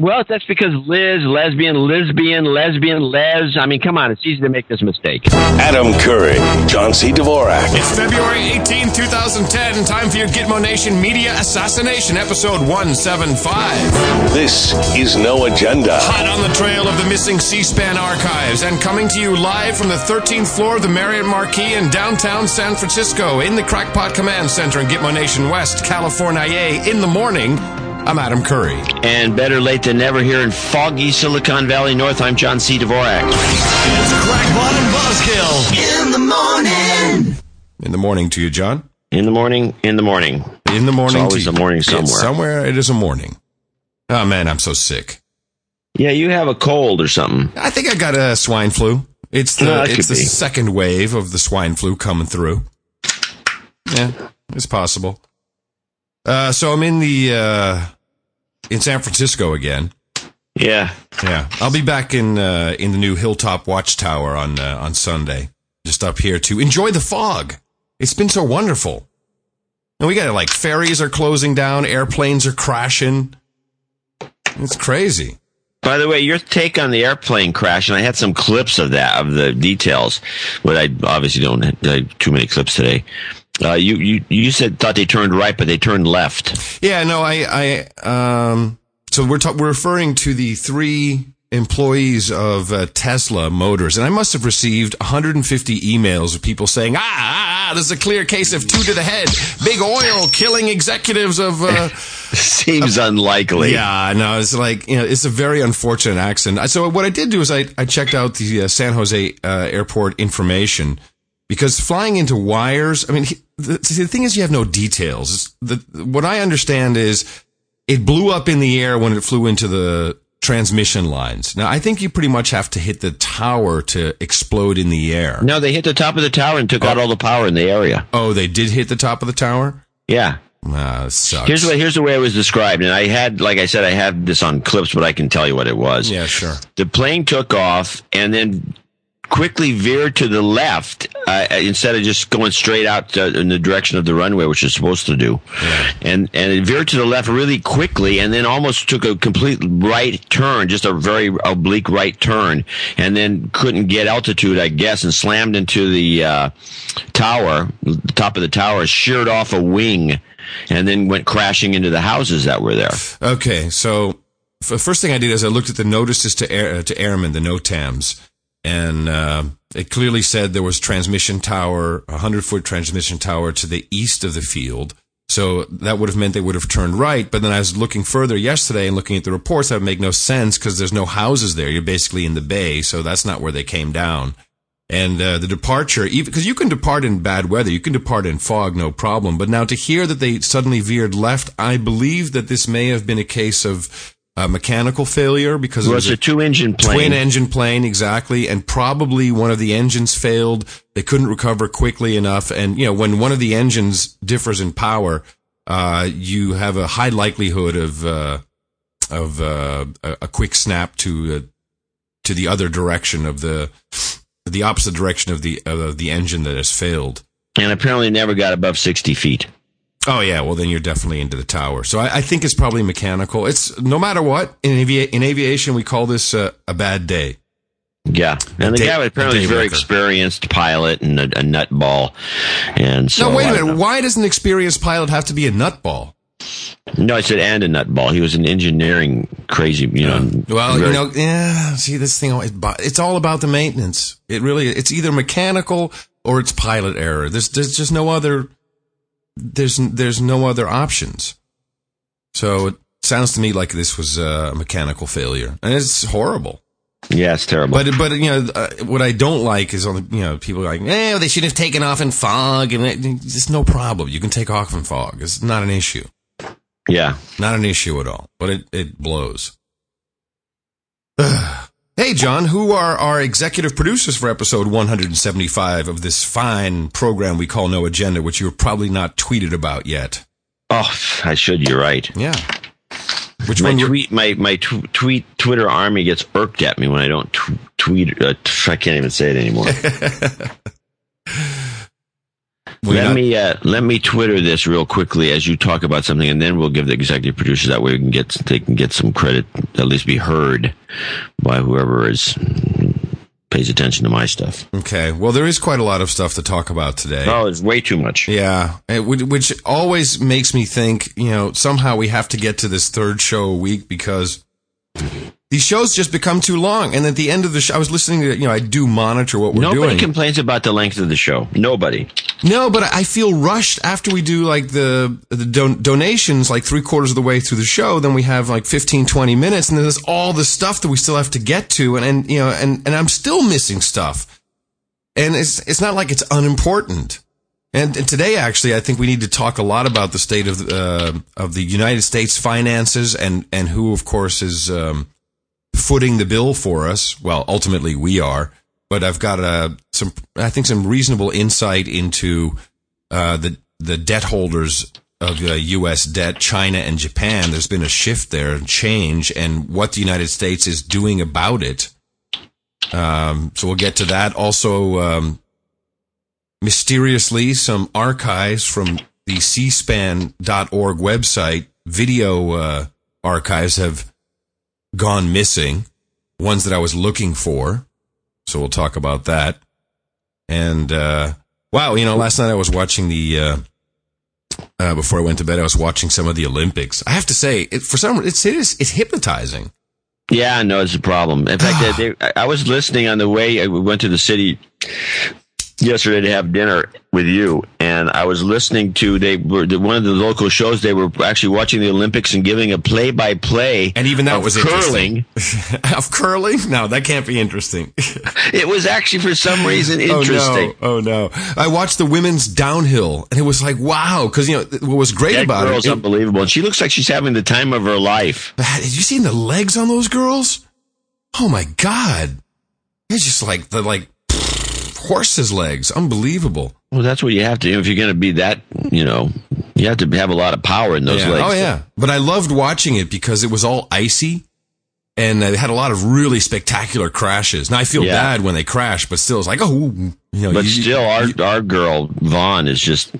Well, that's because Liz, lesbian, lesbian, lesbian, les. I mean, come on, it's easy to make this mistake. Adam Curry, John C. Dvorak. It's February 18, 2010. Time for your Gitmo Nation Media Assassination, episode 175. This is No Agenda. Hot on the trail of the missing C-SPAN archives and coming to you live from the 13th floor of the Marriott Marquis in downtown San Francisco in the Crackpot Command Center in Gitmo Nation West, California. In the morning, I'm Adam Curry. And better late than never here in foggy Silicon Valley North, I'm John C. Dvorak. It's Crackpot and Buzzkill. In the morning. In the morning to you, John. In the morning, in the morning. In the morning. It's always to a morning It's somewhere. somewhere it is a morning. Oh man, I'm so sick. Yeah, you have a cold or something. I think I got a swine flu. It's the No, it's the be. second wave of the swine flu coming through. Yeah, it's possible. Uh, so I'm in the uh, in San Francisco again. Yeah. Yeah, I'll be back in uh, in the new Hilltop Watchtower on uh, on Sunday, just up here to enjoy the fog. It's been so wonderful. And we got like ferries are closing down, airplanes are crashing. It's crazy. By the way, your take on the airplane crash, and I had some clips of that, of the details, but I obviously don't have too many clips today. Uh, you, you, you said, thought they turned right, but they turned left. Yeah, no, I, I, um, so we're ta- we're referring to the three employees of uh, Tesla Motors, and I must have received 150 emails of people saying, ah, ah, ah, this is a clear case of two to the head, big oil killing executives of. Uh, Seems unlikely. yeah, no, it's like you know, it's a very unfortunate accident. So what I did do is I I checked out the uh, San Jose uh, airport information because flying into wires. I mean, he, the, see, the thing is, you have no details. The what I understand is it blew up in the air when it flew into the transmission lines. Now, I think you pretty much have to hit the tower to explode in the air. No, they hit the top of the tower and took out all the power in the area. Oh, they did hit the top of the tower. Yeah. Ah, sucks. Here's the way, here's the way it was described. And I had, like I said, I have this on clips, but I can tell you what it was. yeah, sure. The plane took off and then quickly veered to the left uh, instead of just going straight out uh, in the direction of the runway, which it's supposed to do. And and it veered to the left really quickly, and then almost took a complete right turn, just a very oblique right turn, and then couldn't get altitude, I guess, and slammed into the uh, tower, the top of the tower, sheared off a wing, and then went crashing into the houses that were there. Okay, so the first thing I did is I looked at the notices to air, uh, to airmen, the NOTAMs, and uh, it clearly said there was transmission tower, a hundred foot transmission tower to the east of the field. So that would have meant they would have turned right. But then I was looking further yesterday and looking at the reports. That would make no sense because there's no houses there. You're basically in the bay, so that's not where they came down. And uh, the departure, even because you can depart in bad weather, you can depart in fog, no problem. But now to hear that they suddenly veered left, I believe that this may have been a case of uh, mechanical failure because It it was was a two engine plane. twin engine plane exactly and probably one of the engines failed they couldn't recover quickly enough and you know when one of the engines differs in power uh, you have a high likelihood of uh, of uh, a, a quick snap to uh, to the other direction of the the opposite direction of the of the engine that has failed and apparently never got above 60 feet. Oh yeah, well then you're definitely into the tower. So I, I think it's probably mechanical. It's no matter what in, avi- in aviation we call this uh, a bad day. Yeah, and the day- guy apparently a is very experienced pilot and a, a nutball, and so no, wait a minute. know. Why does an experienced pilot have to be a nutball? No, I said and a nutball. He was an engineering crazy, you know. Well, very- you know, yeah. See, this thing, it it's all about the maintenance. It really, it's either mechanical or it's pilot error. There's, there's just no other. There's, there's no other options. So it sounds to me like this was a mechanical failure, and it's horrible. yeah, it's terrible. But but you know uh, what I don't like is on the you know people are like eh they should have taken off in fog and it, it's no problem you can take off in fog it's not an issue yeah, not an issue at all but it it blows. hey John, who are our executive producers for episode 175 of this fine program we call No Agenda, which you're probably not tweeted about yet? oh, I should. You're right. Yeah. Which My one? tweet, my my tw- tweet Twitter army gets irked at me when I don't t- tweet. Uh, t- I can't even say it anymore. We let not- me uh, let me Twitter this real quickly as you talk about something, and then we'll give the executive producers that way we can get they can get some credit, at least be heard by whoever is pays attention to my stuff. Okay. Well, there is quite a lot of stuff to talk about today. Oh, it's way too much. Yeah, would- which always makes me think, you know, somehow we have to get to this third show a week because these shows just become too long. And at the end of the show, I was listening to, you know, I do monitor what we're Nobody doing. Nobody complains about the length of the show. Nobody. no, but I feel rushed after we do like the, the don- donations, like three quarters of the way through the show. Then we have like 15, 20 minutes and then there's all the stuff that we still have to get to. And, and, you know, and, and I'm still missing stuff. And it's, it's not like it's unimportant. And, and today, actually, I think we need to talk a lot about the state of uh, of the United States finances and and who, of course, is um, footing the bill for us. Well, ultimately, we are. But I've got uh, some, I think, some reasonable insight into uh, the the debt holders of uh, U.S. debt, China and Japan. There's been a shift there, and change, and what the United States is doing about it. Um, so we'll get to that. Also, um, mysteriously, some archives from the cspan.org website, video uh, archives have gone missing, ones that I was looking for. So we'll talk about that. And uh, wow, you know, last night I was watching the. Uh, uh, before I went to bed, I was watching some of the Olympics. I have to say, it, for some, it's it is it's hypnotizing. Yeah, no, it's a problem. In fact, they, they, I was listening on the way. I went to the city yesterday to have dinner with you, and I was listening to they were the, one of the local shows. They were actually watching the Olympics and giving a play-by-play. And even that of was curling. of curling? No, that can't be interesting. It was actually for some reason interesting. Oh no. oh no! I watched the women's downhill, and it was like wow, because you know what was great That about girl's it. unbelievable. And she looks like she's having the time of her life. Did you seen the legs on those girls? Oh my god! It's just like the like horses' legs. Unbelievable. Well, that's what you have to do if you're going to be that. You know, you have to have a lot of power in those Yeah. legs. Oh yeah, but I loved watching it because it was all icy. And they had a lot of really spectacular crashes. Now I feel Yeah. bad when they crash, but still, it's like, oh, you know. But you- still, our you- our girl Vonn is just.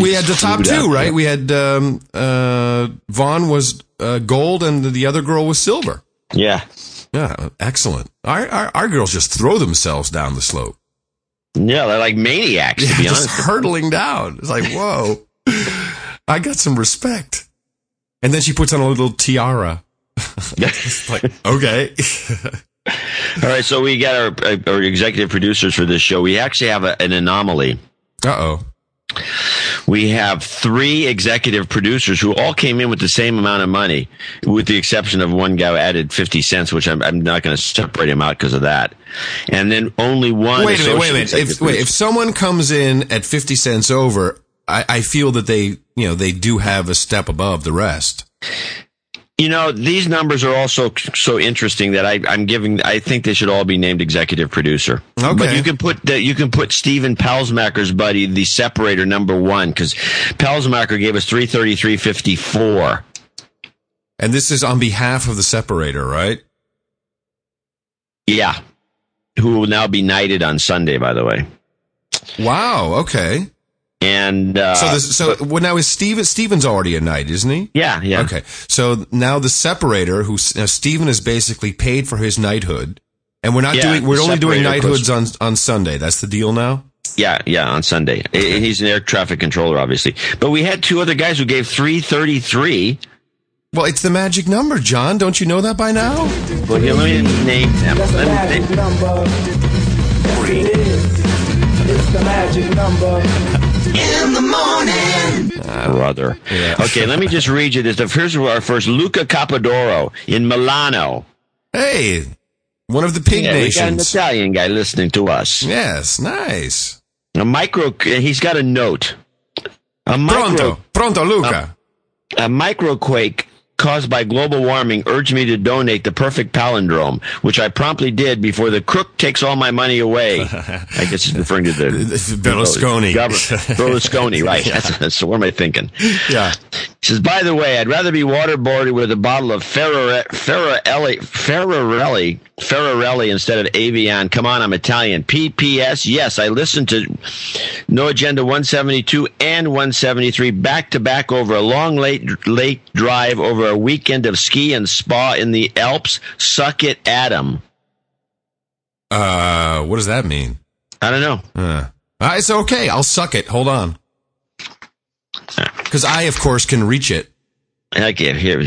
We had the top two, right? there. We had um, uh, Vonn was uh, gold, and the other girl was silver. Yeah, Yeah, excellent. Our, our our girls just throw themselves down the slope, yeah, they're like maniacs. To be just hurtling down. It's like whoa. I got some respect. And then she puts on a little tiara. It's like okay, All right, so we got our, our executive producers for this show. We actually have a, an anomaly. uh oh. We have three executive producers who all came in with the same amount of money, with the exception of one guy who added 50 cents, which I'm, I'm not going to separate him out because of that. And then only one. Wait a minute, wait a minute. If, wait, if someone comes in at fifty cents over, I, I feel that they, you know, they do have a step above the rest. You know, these numbers are also so interesting that I, I'm giving. I think they should all be named executive producer. Okay. but you can put the, you can put Stephen Pelsmacher's buddy, the separator number one, because Pelsmacher gave us three thirty three fifty four. And this is on behalf of the separator, right? Yeah, who will now be knighted on Sunday, by the way. Wow. Okay. And uh, So this, so well, now is Steven, Steven's already a knight, isn't he? yeah, yeah, Okay. So now the separator, who now Stephen has basically paid for his knighthood, and we're not Yeah, doing, we're only doing separator knighthoods on on Sunday. That's the deal now. yeah, yeah, on Sunday. And He's an air traffic controller, obviously. But we had two other guys who gave three thirty three. Well, it's the magic number, John. Don't you know that by now? Well, here, let me name them. That's the Let me magic number. Yes, it is. It's the magic number. Ah, brother. Okay, let me just read you this. The first our first Luca Capodoro in Milano. Hey, one of the pig Yeah, we got an. Italian guy listening to us. Yes, nice. A micro. He's got a note. A micro. Pronto, pronto, Luca. A microquake caused by global warming urged me to donate the perfect palindrome, which I promptly did before the crook takes all my money away. I guess he's referring to the Berlusconi. Berlusconi, right. That's, that's what am I thinking? Yeah. He says, by the way, I'd rather be waterboarded with a bottle of Ferrare- Ferrarelli, Ferrarelli, Ferrarelli instead of Evian. Come on, I'm Italian. PPS, yes, I listened to No Agenda 172 and 173 back to back over a long late late drive over a weekend of ski and spa in the Alps. Suck it, Adam. Uh, what does that mean? I don't know. Uh, it's okay. I'll suck it. Hold on. Because I, of course, can reach it. Okay, here.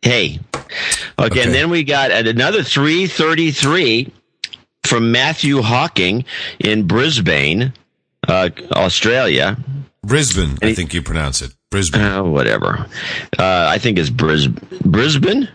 Hey. Okay, Okay. and then we got at another 333 from Matthew Hawking in Brisbane, uh, Australia. Brisbane, I think you pronounce it. Brisbane. Uh, whatever. Uh, I think it's Bris- Brisbane.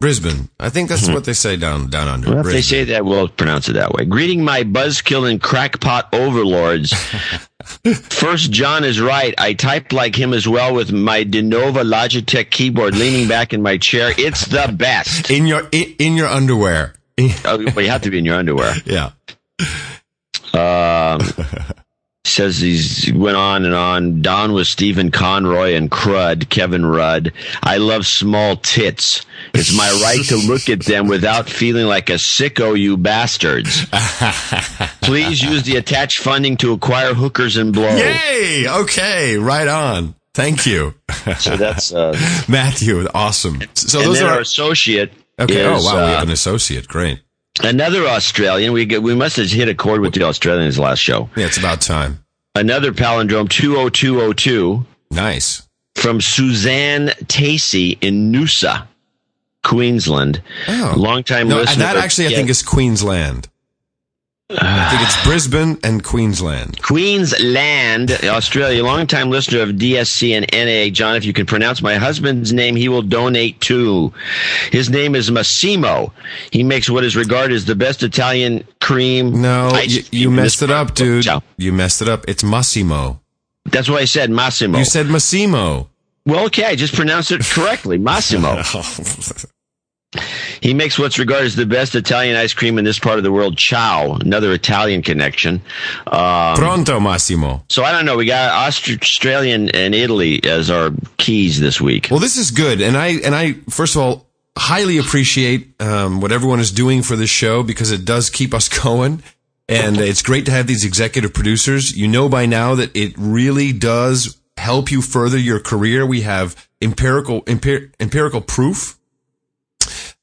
Brisbane. I think that's what they say down down under. Hmm. Well, if they say that, we'll pronounce it that way. Greeting my buzzkill and crackpot overlords. First, John is right. I type like him as well with my diNovo Logitech keyboard leaning back in my chair. It's the best. in your in, in your underwear. Oh, well, you have to be in your underwear. yeah. Um, says he's went on and on. Don with Stephen Conroy and Crud, Kevin Rudd. I love small tits. It's my right to look at them without feeling like a sicko, you bastards. Please use the attached funding to acquire hookers and blow. Yay! Okay, right on. Thank you, So that's uh, Matthew. Awesome. So those are our associate. okay. is, oh wow, we uh, have an associate. Great. Another Australian. We get, we must have hit a chord with the Australians last show. Yeah, it's about time. Another palindrome two oh two oh two. Nice. from Suzanne Tacey in Noosa, Queensland. Oh. Long time No, listener. that actually I Yeah, think is Queensland. I think it's Brisbane and Queensland. Queensland, Australia. Long time listener of DSC and NA. John, if you can pronounce my husband's name, he will donate too. His name is Massimo. He makes what is regarded as the best Italian cream. No, you, you messed it up, dude. You messed it up. It's Massimo. That's what I said, Massimo. You said Massimo. well, okay, I just pronounced it correctly, Massimo. He makes what's regarded as the best Italian ice cream in this part of the world. Ciao, another Italian connection. Um, Pronto, Massimo. so I don't know. We got Aust- Australian and Italy as our keys this week. Well, this is good, and I and I first of all highly appreciate um, what everyone is doing for this show because it does keep us going, and it's great to have these executive producers. You know by now that it really does help you further your career. We have empirical empir- empirical proof.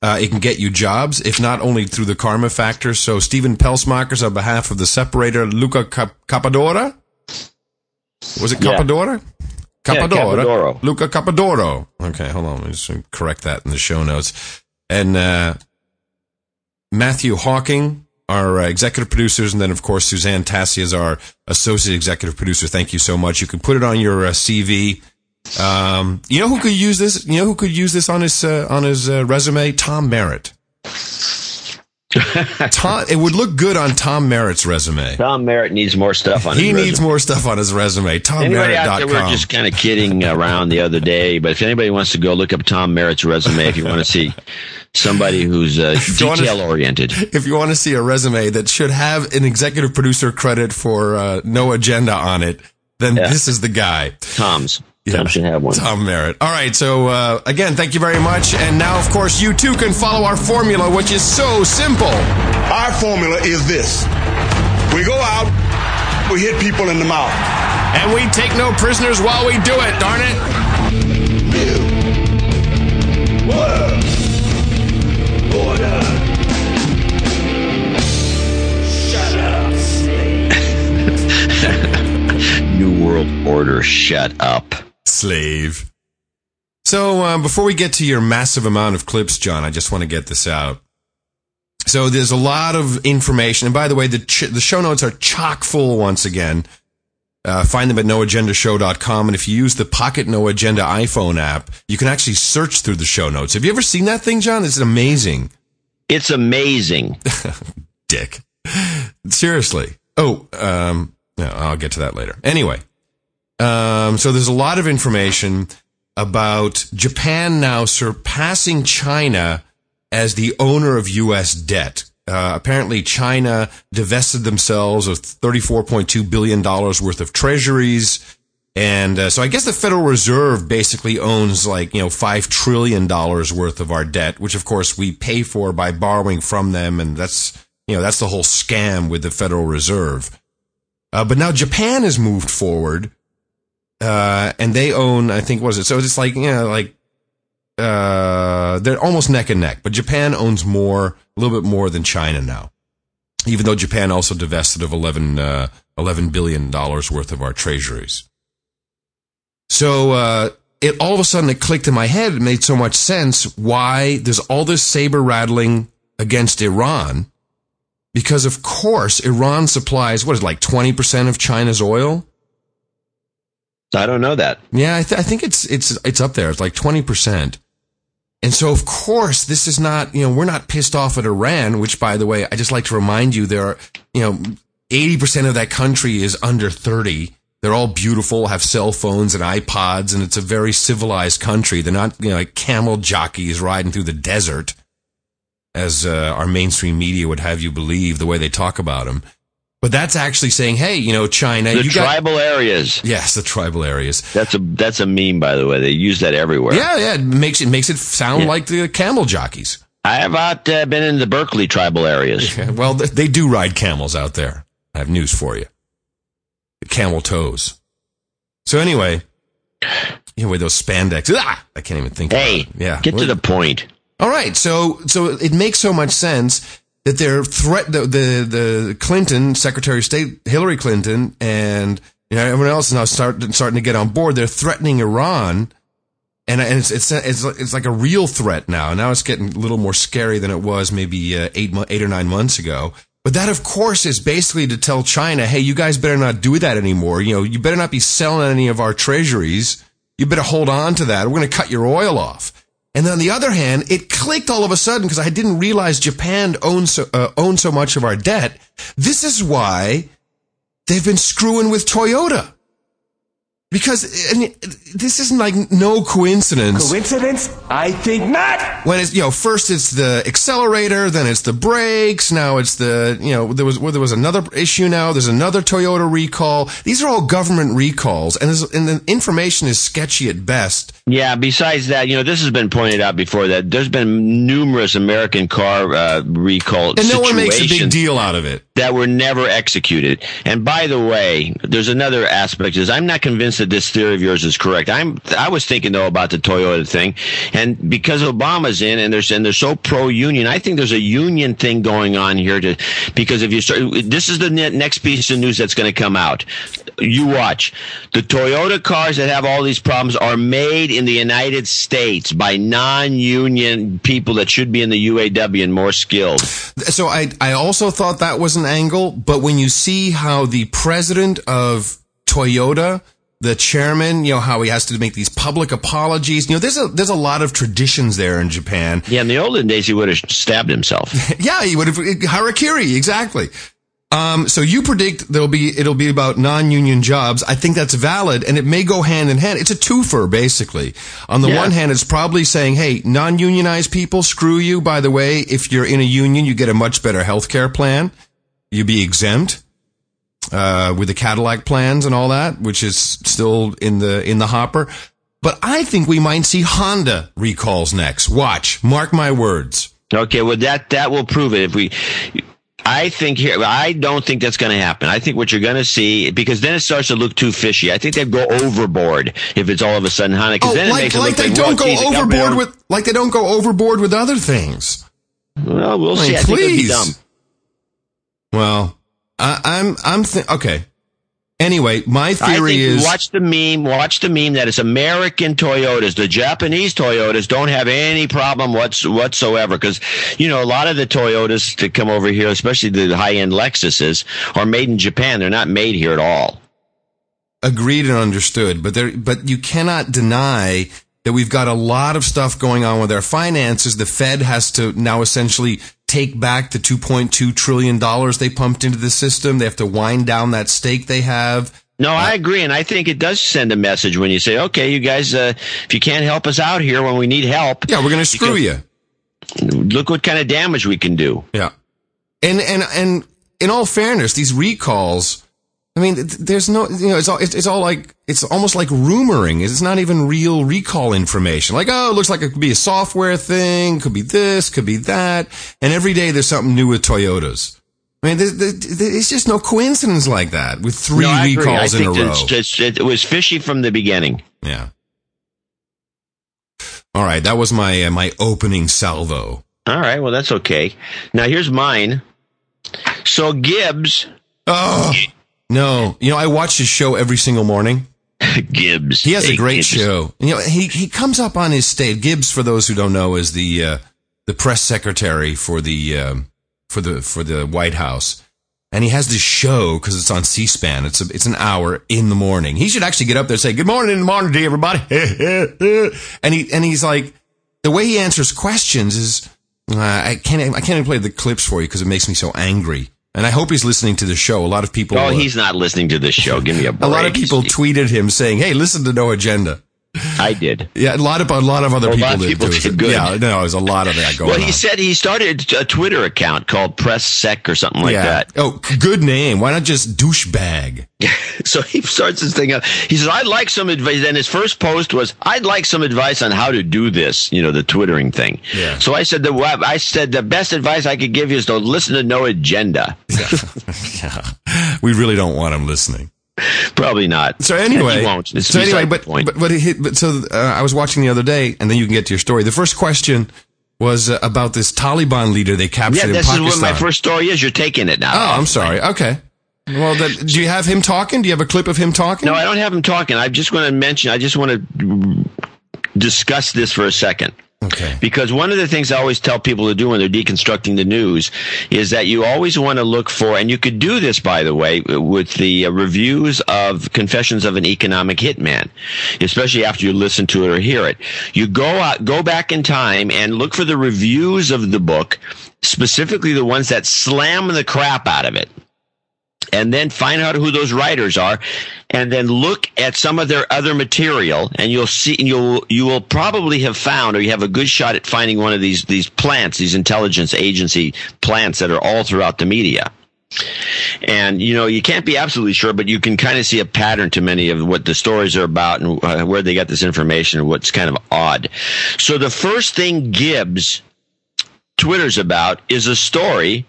Uh, it can get you jobs, if not only through the karma factor. So, Stephen Pelsmakers, on behalf of the separator, Luca Cap- Capadora. Was it Yeah. Capadora? Yeah, Capadora. Capadoro. Luca Capadoro. Okay, hold on. Let me just correct that in the show notes. And uh, Matthew Hawking, our uh, executive producers, and then of course Suzanne Tassi is our associate executive producer. Thank you so much. You can put it on your uh, CV. Um, you know who could use this? You know who could use this on his uh, on his uh, resume? Tom Merritt. Tom, it would look good on Tom Merritt's resume. Tom Merritt needs more stuff on He his needs resume. more stuff on his resume. Anybody out there, we were just kind of kidding around the other day, but if anybody wants to go look up Tom Merritt's resume, if you want to see somebody who's uh, detail oriented, if you want to see a resume that should have an executive producer credit for uh, no agenda on it, then Yeah. this is the guy. Tom's. Yeah. Tom should have one. Tom Merritt. All right. So, uh, again, thank you very much. And now, of course, you too can follow our formula, which is so simple. Our formula is this. We go out, we hit people in the mouth. And we take no prisoners while we do it, darn it. New World Order, shut up. Slave. So, um, before we get to your massive amount of clips, John, I just want to get this out. So there's a lot of information. And by the way, the, ch- the show notes are chock full once again. Uh, find them at noagendashow.com. And if you use the Pocket No Agenda iPhone app, you can actually search through the show notes. Have you ever seen that thing, John? It's amazing. It's amazing. Dick. Seriously. Oh, um, no, I'll get to that later. Anyway, um, so there's a lot of information. about Japan now surpassing China as the owner of U.S. debt. Uh, apparently, China divested themselves of $34.2 billion worth of treasuries. And uh, so I guess the Federal Reserve basically owns like, you know, $5 trillion worth of our debt, which of course we pay for by borrowing from them. And that's, you know, that's the whole scam with the Federal Reserve. Uh, but now Japan has moved forward, uh, and they own, I think, what is it? So it's like, you know, like, uh, they're almost neck and neck, but Japan owns more, a little bit more than China now. Even though Japan also divested of 11, uh, $11 billion worth of our treasuries. So, uh, it all of a sudden it clicked in my head. It made so much sense why there's all this saber rattling against Iran because of course Iran supplies what is it, like 20% of China's oil. I don't know that. Yeah, I, th- I think it's it's it's up there. It's like 20%. And so of course this is not, you know, we're not pissed off at Iran, which by the way, I just like to remind you there are, you know, 80% of that country is under 30. They're all beautiful, have cell phones and iPods, and it's a very civilized country. They're not, you know, like camel jockeys riding through the desert as uh, our mainstream media would have you believe the way they talk about them. But that's actually saying, hey, you know, China, The you got tribal areas. yes, the tribal areas. That's a that's a meme, by the way. They use that everywhere. Yeah, yeah, it makes it makes it sound Yeah. like the camel jockeys. I have not uh, been in the Berkeley tribal areas. Yeah, Well, they do ride camels out there. I have news for you. Camel toes. So anyway, you know, with those spandex, ah, I can't even think. Hey, yeah, get to the point. All right, so so it makes so much sense that they're threat the the, the Clinton Secretary of State Hillary Clinton and you know everyone else is now start, starting to get on board. They're threatening Iran, and and it's it's it's it's like a real threat now. Now it's getting a little more scary than it was maybe uh, eight eight or nine months ago. But that, of course, is basically to tell China, hey, you guys better not do that anymore. You know, you better not be selling any of our treasuries. You better hold on to that. We're going to cut your oil off. And then on the other hand, it clicked all of a sudden because I didn't realize Japan owns so, uh, owned so much of our debt. This is why they've been screwing with Toyota. Because I mean, this isn't like no coincidence. Coincidence? I think not. When it's you know first it's the accelerator, then it's the brakes. Now it's the you know there was well, there was another issue. Now there's another Toyota recall. These are all government recalls, and, and the information is sketchy at best. Yeah. Besides that, you know, this has been pointed out before that there's been numerous American car uh, recall And no one makes a big situations deal out of it. that were never executed. And by the way, there's another aspect is I'm not convinced that this theory of yours is correct. I'm I was thinking though about the Toyota thing, and because Obama's in and they're and they're so pro union, I think there's a union thing going on here. To because if you start, this is the ne- next piece of news that's going to come out. You watch the Toyota cars that have all these problems are made in the United States by non-union people that should be in the UAW and more skilled. So I I also thought that was an angle, but when you see how the president of Toyota, the chairman, you know how he has to make these public apologies. You know, there's a there's a lot of traditions there in Japan. Yeah, in the olden days, he would have stabbed himself. Yeah, he would have harakiri exactly. Um, so you predict there'll be it'll be about non-union jobs. I think that's valid, and it may go hand in hand. It's a twofer, basically. On the Yeah. one hand, it's probably saying, "Hey, non-unionized people, screw you." By the way, if you're in a union, you get a much better health care plan. You be exempt uh, with the Cadillac plans and all that, which is still in the in the hopper. But I think we might see Honda recalls next. Watch, mark my words. Okay, well that that will prove it. If we, I think here, I don't think that's going to happen. I think what you're going to see because then it starts to look too fishy. I think they'd go overboard if it's all of a sudden Honda. Oh, then it like, like they like don't well, go overboard with like they don't go overboard with other things. Well, we'll mean, see. I think it'd be please. dumb. Well, I, I'm I'm th- okay. Anyway, my I theory think is watch the meme. Watch the meme that it's American Toyotas. The Japanese Toyotas don't have any problem whats, whatsoever because you know a lot of the Toyotas that come over here, especially the high end Lexuses, are made in Japan. They're not made here at all. agreed and understood, but there but you cannot deny that we've got a lot of stuff going on with our finances. The Fed has to now essentially take back the 2.2 trillion dollars they pumped into the system. They have to wind down that stake they have. No, I agree, and I think it does send a message when you say, "Okay, you guys, uh, if you can't help us out here when we need help, Yeah, we're going to screw you. look what kind of damage we can do." Yeah. And, and, and in all fairness, these recalls, I mean, there's no, you know, it's all, it's, it's all like, it's almost like rumoring. It's not even real recall information. Like, oh, it looks like it could be a software thing, could be this, could be that. And every day there's something new with Toyotas. I mean, there, there, it's just no coincidence like that with three No, recalls in a row. just- it was fishy from the beginning. Yeah. All right. That was my, uh, my opening salvo. All right, well that's okay. Now here's mine. So Gibbs, Oh, no. You know, I watch his show every single morning. Gibbs, He has a great Gibbs. show. You know, he he comes up on his stage. Gibbs, for those who don't know, is the uh, the press secretary for the um, for the for the White House, and he has this show because it's on C-SPAN. It's a, it's an hour in the morning. He should actually get up there and say, "Good morning, good morning to everybody," and he and he's like, the way he answers questions is, uh, I can't I can't even play the clips for you because it makes me so angry. And I hope he's listening to the show. A lot of people. Oh, he's not listening to this show. Give me a break. a lot of people tweeted him saying, "Hey, listen to No Agenda." I did. Yeah, a lot of a lot of other A people lot of did people too. did good. Yeah, no, there's a lot of that going on. Well, on. he said he started a Twitter account called Press Sec or something like yeah. that. Oh, good name. Why not just douchebag? So he starts this thing up. He says, "I'd like some advice." And his first post was, "I'd like some advice on how to do this." You know, the twittering thing. Yeah. So I said, "The web." I said the best advice I could give you is to listen to No Agenda. yeah. We really don't want him listening. Probably not. So anyway, he won't. It's so anyway, but but but, he, but so uh, I was watching the other day, and then you can get to your story. The first question was uh, about this Taliban leader they captured yeah, in this is what my first story is. You're taking it now. oh, I'm sorry. Okay. Well, then, do you have him talking? Do you have a clip of him talking? No, I don't have him talking. I just want to mention. I just want to discuss this for a second. Okay. Because one of the things I always tell people to do when they're deconstructing the news is that you always want to look for, and you could do this, by the way, with the uh, reviews of Confessions of an Economic Hitman, especially after you listen to it or hear it. You go out, go back in time and look for the reviews of the book, specifically the ones that slam the crap out of it and then find out who those writers are and then look at some of their other material and you'll see you'll you will probably have found or you have a good shot at finding one of these these plants these intelligence agency plants that are all throughout the media. And you know you can't be absolutely sure but you can kind of see a pattern to many of what the stories are about and uh, where they got this information and what's kind of odd. So the first thing gibbs twitter's about is a story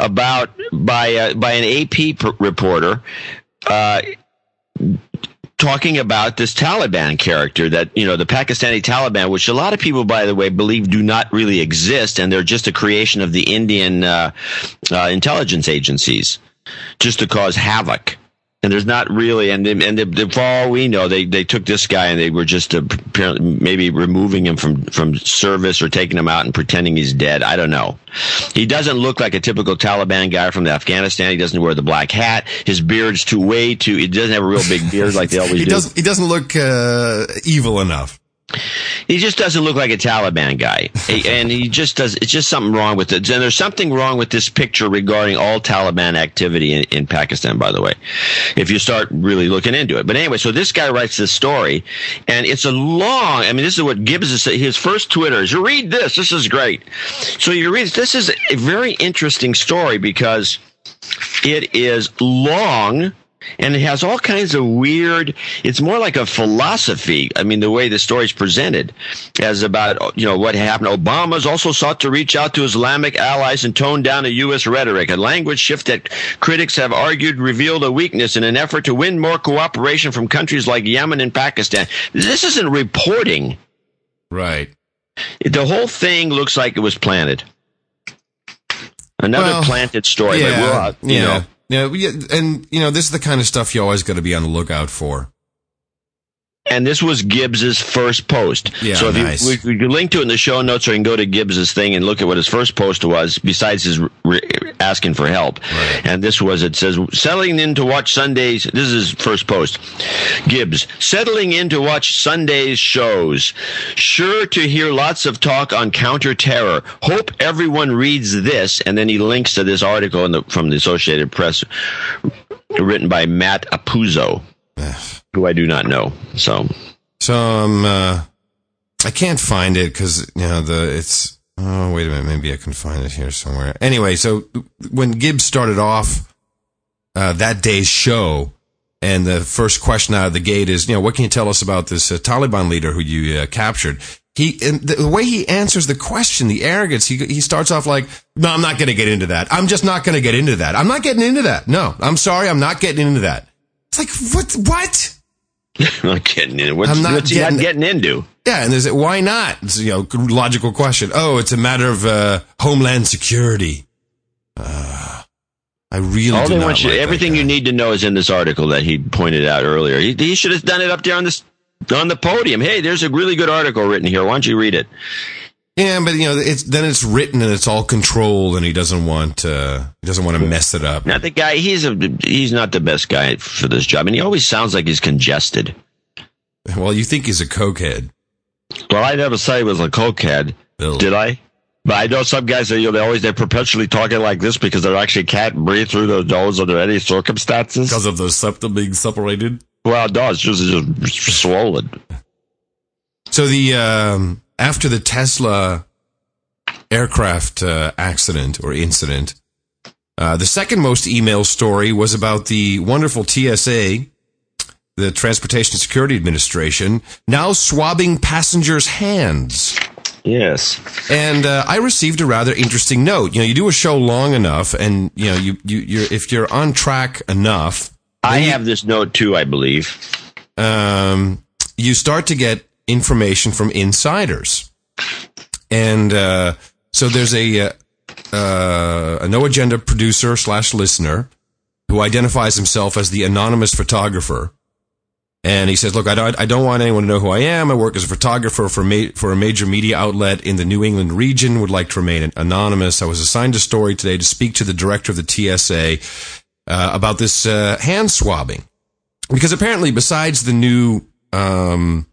about by uh, by an AP reporter uh, talking about this Taliban character that you know the Pakistani Taliban, which a lot of people, by the way, believe do not really exist, and they're just a creation of the Indian uh, uh, intelligence agencies, just to cause havoc. And there's not really, and and for all we know, they they took this guy and they were just uh, apparently maybe removing him from from service or taking him out and pretending he's dead. I don't know. He doesn't look like a typical Taliban guy from Afghanistan. He doesn't wear the black hat. His beard's too way too. He doesn't have a real big beard like they always he do. doesn't. He doesn't look uh, evil enough. He just doesn't look like a Taliban guy, and he just does. It's just something wrong with it. And there's something wrong with this picture regarding all Taliban activity in, in Pakistan. By the way, if you start really looking into it. But anyway, so this guy writes this story, and it's a long. I mean, this is what Gibbs is. His first Twitter is, "You read this. This is great." So you read. This is a very interesting story because it is long and it has all kinds of weird it's more like a philosophy. I mean the way the story is presented as about you know what happened. Obama's also sought to reach out to islamic allies and tone down a u.s rhetoric. A language shift that critics have argued revealed a weakness in an effort to win more cooperation from countries like yemen and pakistan. This isn't reporting. Right. the whole thing looks like it was planted. Another Well, planted story but we'll, uh, you yeah. know Yeah, and you know this is the kind of stuff you always got to be on the lookout for. And this was Gibbs's first post. Yeah, so if nice. you, we, we link to it in the show notes, or you can go to Gibbs's thing and look at what his first post was. Besides his re- asking for help, and this was it says settling in to watch Sundays. This is his first post. Gibbs settling in to watch Sundays shows. Sure to hear lots of talk on counter terror. Hope everyone reads this, and then he links to this article in the, from the Associated Press written by Matt Apuzzo, who I do not know. So So um, uh, I can't find it because you know the it's. Oh wait a minute, maybe I can find it here somewhere. Anyway, so when Gibbs started off uh, that day's show, and the first question out of the gate is, you know, what can you tell us about this uh, Taliban leader who you uh, captured? He and the way he answers the question, the arrogance. He he starts off like, "No, I'm not going to get into that. I'm just not going to get into that. I'm not getting into that. No, I'm sorry, I'm not getting into that." It's like what? What? I'm not getting in. What's, I'm not what's getting- getting into? Yeah, and there's why not? It's, you know, logical question. Oh, it's a matter of uh, homeland security. Uh, I really All do they want you, like everything you need to know is in this article that he pointed out earlier. He, he should have done it up there on this on the podium. Hey, there's a really good article written here. Why don't you read it? Yeah, but you know, it's then it's written and it's all controlled, and he doesn't want uh, he doesn't want to mess it up. Now the guy, he's a he's not the best guy for this job, and he always sounds like he's congested. Well, you think he's a cokehead? Well, I never say he was a cokehead, Bill. did I? But I know some guys that you know they always they're perpetually talking like this because they actually can't breathe through their nose under any circumstances. Because of the septum being separated. Well, no, it's just, it's just swollen. So the um, after the Tesla aircraft uh, accident or incident, uh, the second most email story was about the wonderful TSA, the Transportation Security Administration, now swabbing passengers' hands. Yes. And uh, I received a rather interesting note. You know, you do a show long enough, and you know, you you you're if you're on track enough, I have this note too, I believe. um, you start to get information from insiders. And uh, so there's a uh, uh, a no agenda producer slash listener who identifies himself as the anonymous photographer. And he says, "Look, I don't, I don't want anyone to know who I am. I work as a photographer for ma- for a major media outlet in the New England region. Would like to remain anonymous. I was assigned a story today to speak to the director of the TSA uh, about this uh, hand swabbing, because apparently, besides the new um,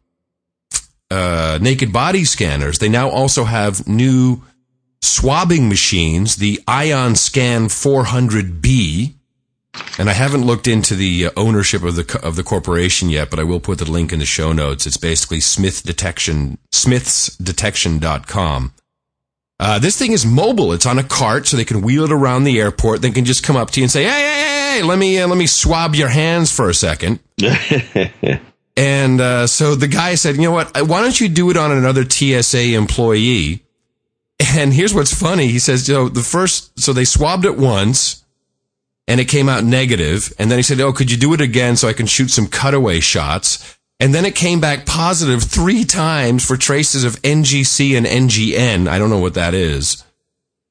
uh, naked body scanners, they now also have new swabbing machines, the Ion Scan 400B. And I haven't looked into the uh, ownership of the of the corporation yet, but I will put the link in the show notes. It's basically Smith Detection, smithsdetection.com. Uh, this thing is mobile. It's on a cart, so they can wheel it around the airport. They can just come up to you and say, "Hey, hey, hey, hey let me uh, let me swab your hands for a second. And uh, so the guy said, you know what? Why don't you do it on another TSA employee? And here's what's funny. He says, you know, the first, so they swabbed it once and it came out negative. And then he said, oh, could you do it again so I can shoot some cutaway shots? And then it came back positive three times for traces of NGC and NGN. I don't know what that is.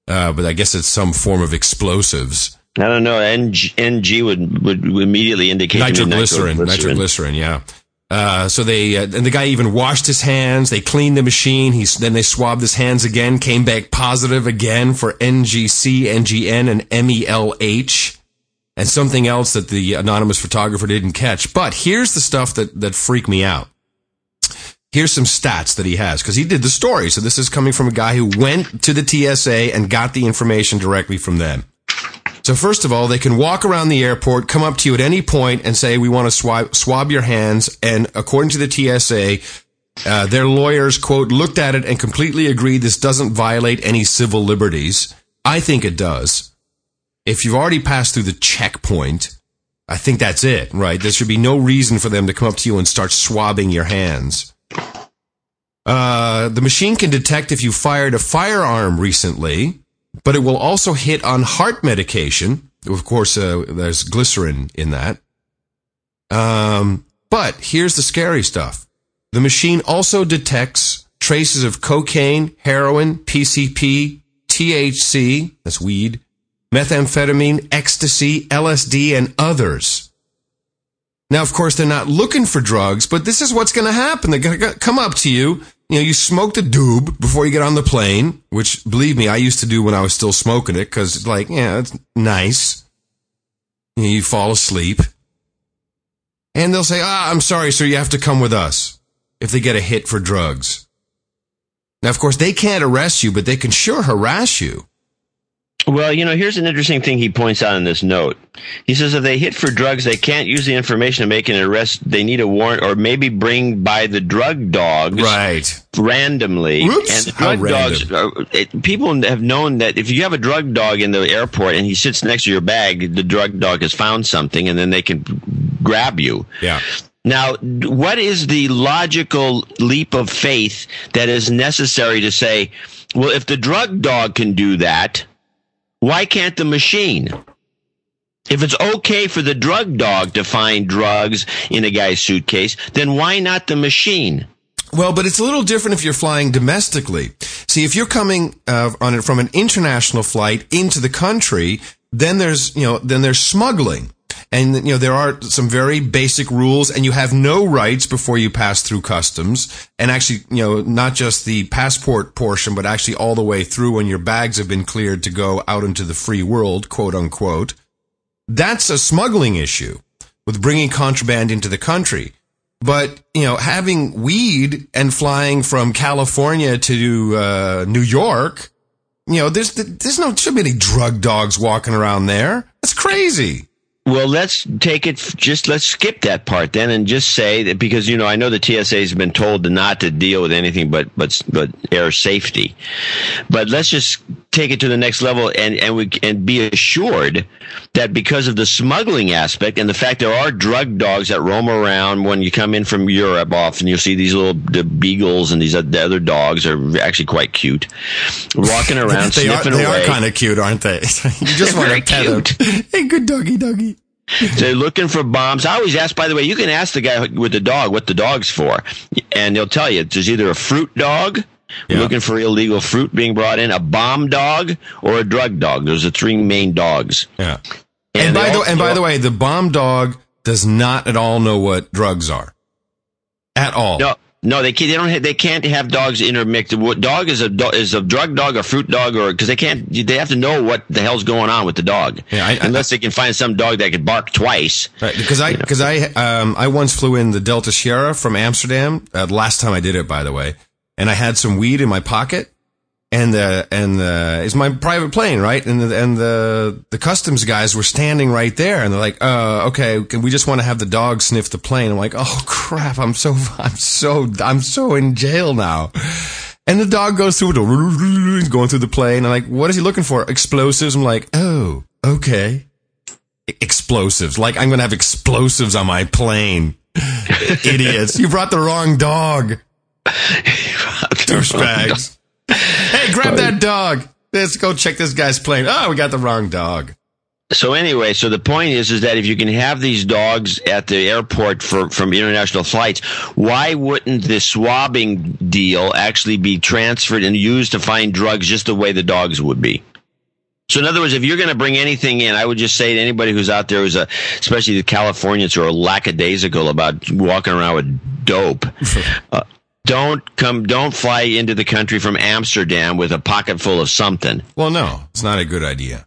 Uh, but I guess it's some form of explosives. I don't know. NG, NG would, would immediately indicate me nitroglycerin, nitroglycerin, yeah. Uh, so they, uh, and the guy even washed his hands. They cleaned the machine. He's, then they swabbed his hands again, came back positive again for NGC, NGN, and MELH, and something else that the anonymous photographer didn't catch. But here's the stuff that, that freaked me out. Here's some stats that he has, because he did the story. So this is coming from a guy who went to the TSA and got the information directly from them. So first of all, they can walk around the airport, come up to you at any point and say, we want to swab, swab your hands. And according to the TSA, uh, their lawyers, quote, looked at it and completely agreed this doesn't violate any civil liberties. I think it does. If you've already passed through the checkpoint, I think that's it, right? There should be no reason for them to come up to you and start swabbing your hands. Uh, the machine can detect if you fired a firearm recently, but it will also hit on heart medication. Of course, uh, there's glycerin in that. Um, but here's the scary stuff. The machine also detects traces of cocaine, heroin, PCP, THC, that's weed, methamphetamine, ecstasy, LSD, and others. Now, of course, they're not looking for drugs, but this is what's going to happen. They're going to come up to you. You know, you smoke the doob before you get on the plane, which believe me, I used to do when I was still smoking it because it's like, yeah, it's nice. You, know, you fall asleep. And they'll say, ah, I'm sorry, sir, you have to come with us if they get a hit for drugs. Now, of course, they can't arrest you, but they can sure harass you. Well, you know, here's an interesting thing he points out in this note. He says if they hit for drugs, they can't use the information to make an arrest. They need a warrant or maybe bring by the drug dogs Right. randomly. And drug dogs, random. uh, it, people have known that if you have a drug dog in the airport and he sits next to your bag, the drug dog has found something and then they can grab you. Yeah. Now, what is the logical leap of faith that is necessary to say, well, if the drug dog can do that, why can't the machine? If it's okay for the drug dog to find drugs in a guy's suitcase, then why not the machine? Well, but it's a little different if you're flying domestically. See, if you're coming uh, on it from an international flight into the country, then there's you know then there's smuggling, and you know there are some very basic rules, and you have no rights before you pass through customs, and actually you know not just the passport portion, but actually all the way through when your bags have been cleared to go out into the free world, quote unquote. That's a smuggling issue with bringing contraband into the country. But, you know, having weed and flying from California to uh, New York, you know, there's there's no too many drug dogs walking around there. That's crazy. Well, let's take it. Just let's skip that part then, and just say that because you know I know the TSA has been told to not to deal with anything but but but air safety. But let's just take it to the next level and and we and be assured that because of the smuggling aspect and the fact there are drug dogs that roam around when you come in from Europe, often you'll see these little the beagles and these other other dogs are actually quite cute, walking around they are sniffing they away. are kind of cute, aren't they? you just want to pet them. Hey, good doggy, doggy. They're looking for bombs. I always ask, by the way, you can ask the guy with the dog what the dog's for, and they'll tell you there's either a fruit dog, Yeah. looking for illegal fruit being brought in, a bomb dog, or a drug dog. Those are three main dogs. Yeah. And, by the and by the way, the bomb dog does not at all know what drugs are, at all. no, no, they can't. They don't. Have, they can't have dogs intermixed. What dog is a do- is a drug dog, a fruit dog, or because they can't. They have to know what the hell's going on with the dog, Yeah, I- I- unless they can find some dog that could bark twice. Right, because I because I um I once flew in the Delta Sierra from Amsterdam. Uh, the last time I did it, by the way, and I had some weed in my pocket, and the and the it's my private plane, right? And the and the the customs guys were standing right there, and they're like, "Uh, okay, can we just want to have the dog sniff the plane?" I'm like, "Oh crap, I'm so I'm so I'm so in jail now." And the dog goes through it, going through the plane. I'm like, "What is he looking for? Explosives?" I'm like, "Oh, okay." explosives. Like I'm to have explosives on my plane. Idiots. You brought the wrong dog. Douchebags. Hey, grab that dog. Let's go check this guy's plane. Oh, we got the wrong dog. So anyway, so the point is, is that if you can have these dogs at the airport for from international flights, why wouldn't the swabbing deal actually be transferred and used to find drugs just the way the dogs would be? So in other words, if you're going to bring anything in, I would just say to anybody who's out there who's a, especially the Californians who are lackadaisical about walking around with dope, uh, don't come, don't fly into the country from Amsterdam with a pocket full of something. Well, no, it's not a good idea.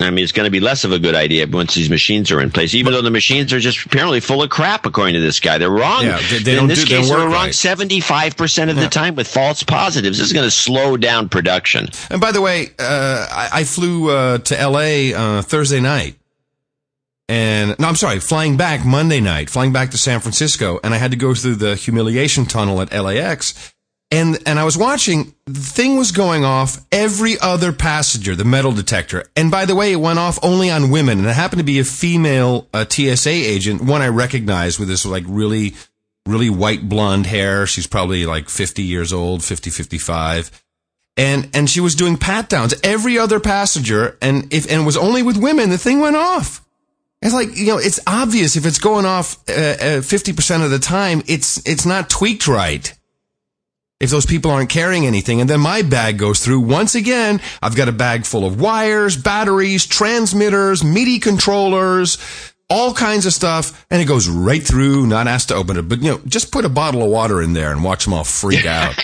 I mean, it's going to be less of a good idea once these machines are in place, even though the machines are just apparently full of crap, according to this guy. They're wrong. Yeah, they- they in don't this do- they case, they're wrong 75% of the time with false positives. This is going to slow down production. And by the way, uh, I, I flew uh, to L.A. Uh, Thursday night, and no, I'm sorry, flying back Monday night, flying back to San Francisco, and I had to go through the humiliation tunnel at LAX. And and I was watching. The thing was going off every other passenger, the metal detector. And by the way, it went off only on women. And it happened to be a female uh, TSA agent, one I recognized with this like really, really white blonde hair. She's probably like 50 years old, 50, 55 and and she was doing pat downs every other passenger and if and it was only with women the thing went off it's like you know it's obvious if it's going off uh, uh, 50% of the time it's it's not tweaked right. If those people aren't carrying anything. And then my bag goes through once again. I've got a bag full of wires batteries transmitters midi controllers all kinds of stuff and it goes right through not asked to open it but you know just put a bottle of water in there and watch them all freak out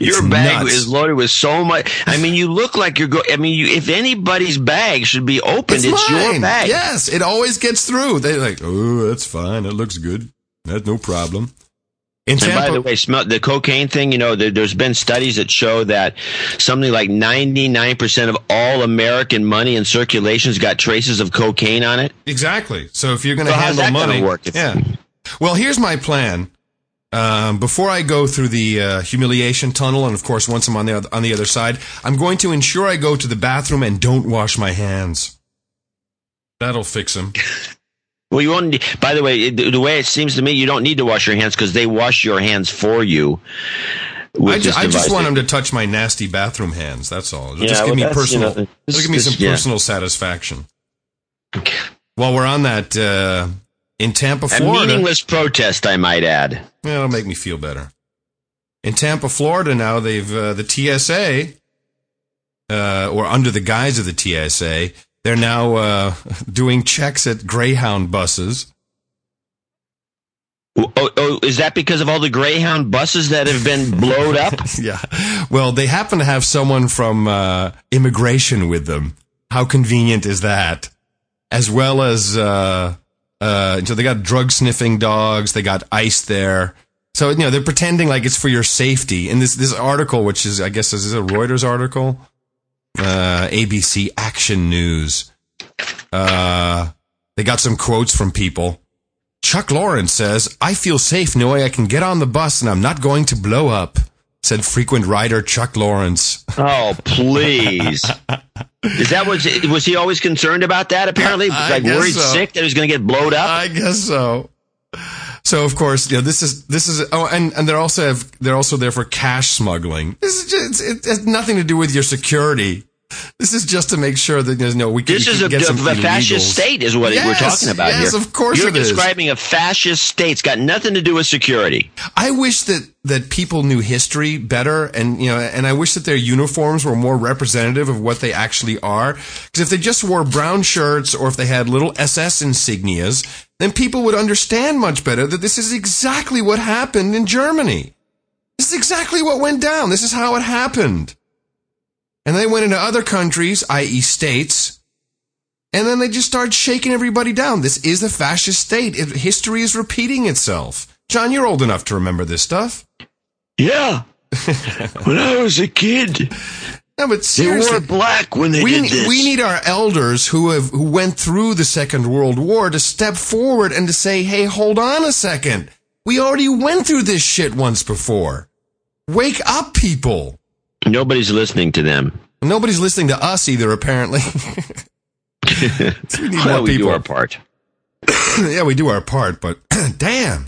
Your It's bag nuts. is loaded with so much. I mean, you look like you're going. I mean, you, if anybody's bag should be opened, it's, your bag. Yes, it always gets through. They're like, oh, that's fine. That looks good. That's no problem. In And by the way, smell, the cocaine thing, you know, there, there's been studies that show that something like 99% of all American money in circulation's got traces of cocaine on it. exactly. So if you're going to So handle that money, work yeah. Well, here's my plan. Um, before I go through the uh, humiliation tunnel, and of course, once I'm on the on the other side, I'm going to ensure I go to the bathroom and don't wash my hands. That'll fix him. Well, you won't. By the way, the, the way it seems to me, you don't need to wash your hands because they wash your hands for you. I, ju- I just want him to touch my nasty bathroom hands. That's all. It'll Yeah, just give well, me that's, you personal. know, this- give me this- some yeah. personal satisfaction. While we're on that, uh, in Tampa, A meaningless protest, I might add. Yeah, it'll make me feel better. In Tampa, Florida, now they've uh, the TSA, uh, or under the guise of the TSA, they're now uh, doing checks at Greyhound buses. Oh, oh, is that because of all the Greyhound buses that have been blowed up? yeah. Well, they happen to have someone from uh, immigration with them. How convenient is that? As well as, uh, uh, so they got drug sniffing dogs. They got ice there. So, you know, they're pretending like it's for your safety. And this, this article, which is, I guess, is this a Reuters article? Uh, ABC Action News. Uh, they got some quotes from people. Chuck Lawrence says, I feel safe knowing I can get on the bus and I'm not going to blow up, said frequent rider Chuck Lawrence. Oh, please. Is that was was he always concerned about that? Apparently, like worried so. sick that he was going to get blowed up. I guess so. So of course, you know, this is this is oh, and and they're also have they're also there for cash smuggling. This is just, it has nothing to do with your security. This is just to make sure that there's no we can, This is a, a fascist state, is what we're talking about yes, here. of course You're it is. describing a fascist state. It's got nothing to do with security. I wish that that people knew history better, and you know, and I wish that their uniforms were more representative of what they actually are. Because if they just wore brown shirts or if they had little SS insignias, then people would understand much better that this is exactly what happened in Germany. This is exactly what went down. This is how it happened. And they went into other countries, i.e., states, and then they just started shaking everybody down. This is a fascist state. It, history is repeating itself. John, you're old enough to remember this stuff. Yeah. when I was a kid, No, but seriously, they wore black when they we, did this. we need our elders who have who went through the Second World War to step forward and to say, "Hey, hold on a second. We already went through this shit once before. Wake up, people." Nobody's listening to them. Nobody's listening to us either, apparently. we need Well, more we do our part. yeah, we do our part, but damn.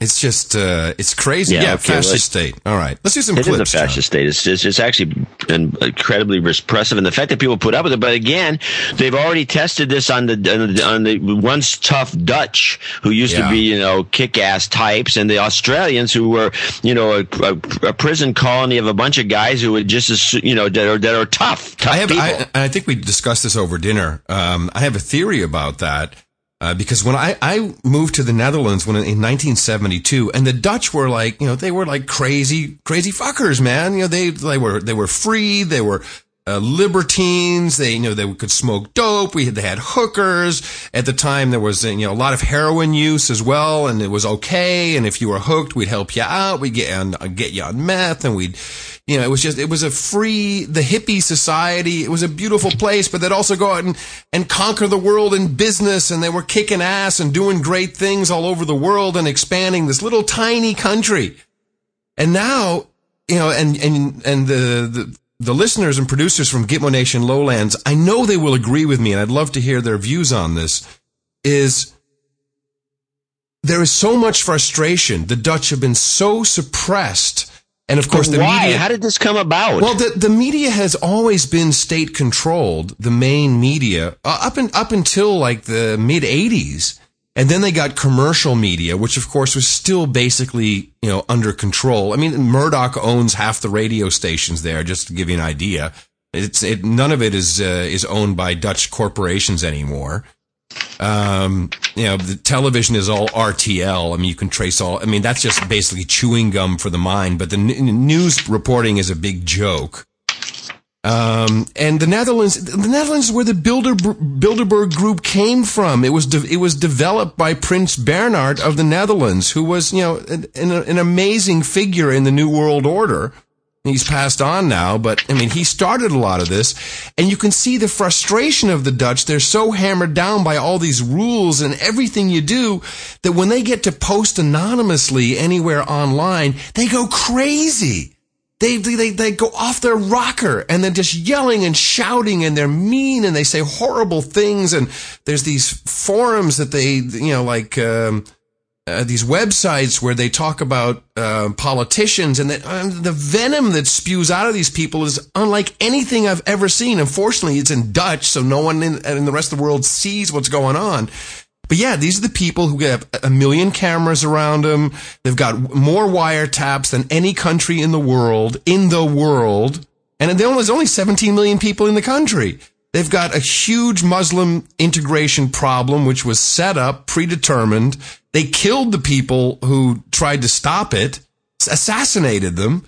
It's just, uh, it's crazy. Yeah, Yeah, okay, fascist state. All right. Let's do some It is clips. a fascist state. It's, it's, it's actually incredibly repressive, and the fact that people put up with it. But again, they've already tested this on the on the, on the once tough Dutch, who used Yeah. to be you know kick-ass types, and the Australians, who were you know a, a, a prison colony of a bunch of guys who were just as you know that are that are tough, tough I have, people. I, and I think we discussed this over dinner. Um, I have a theory about that. Uh, because when I, I moved to the Netherlands when in 1972 and the Dutch were like, you know, they were like crazy, crazy fuckers, man. You know, they, they were, they were free. They were, uh, libertines. They, you know, they could smoke dope. We had, they had hookers. At the time, there was, you know, a lot of heroin use as well, and it was okay. And if you were hooked, we'd help you out. We'd get on, get you on meth, and we'd, you know, it was just, it was a free, the hippie society. It was a beautiful place, but they'd also go out and, and conquer the world in business, and they were kicking ass and doing great things all over the world and expanding this little tiny country. And now, you know, and, and, and the, the, the listeners and producers from Gitmo Nation Lowlands, I know they will agree with me, and I'd love to hear their views on this, is there is so much frustration. The Dutch have been so suppressed. And of course, the Why? media. How did this come about? Well, the, the media has always been state controlled, the main media, uh, up and up until like the mid 80s. And then they got commercial media, which of course was still basically, you know, under control. I mean, Murdoch owns half the radio stations there, just to give you an idea. It's, it, none of it is, uh, is owned by Dutch corporations anymore. Um, you know, the television is all RTL. I mean, you can trace all, I mean, that's just basically chewing gum for the mind, but the n- news reporting is a big joke. Um, and the Netherlands, the Netherlands is where the Bilder, Bilderberg group came from. It was, de- it was developed by Prince Bernhard of the Netherlands, who was, you know, an, an amazing figure in the New World Order. He's passed on now, but I mean, he started a lot of this. And you can see the frustration of the Dutch. They're so hammered down by all these rules and everything you do that when they get to post anonymously anywhere online, they go crazy. They, they, they go off their rocker and they're just yelling and shouting and they're mean and they say horrible things. And there's these forums that they, you know, like, um, uh, these websites where they talk about uh, politicians and that uh, the venom that spews out of these people is unlike anything I've ever seen. Unfortunately, it's in Dutch, so no one in, in the rest of the world sees what's going on. But yeah, these are the people who have a million cameras around them. They've got more wiretaps than any country in the world, in the world. And there's only 17 million people in the country. They've got a huge Muslim integration problem, which was set up, predetermined. They killed the people who tried to stop it, assassinated them,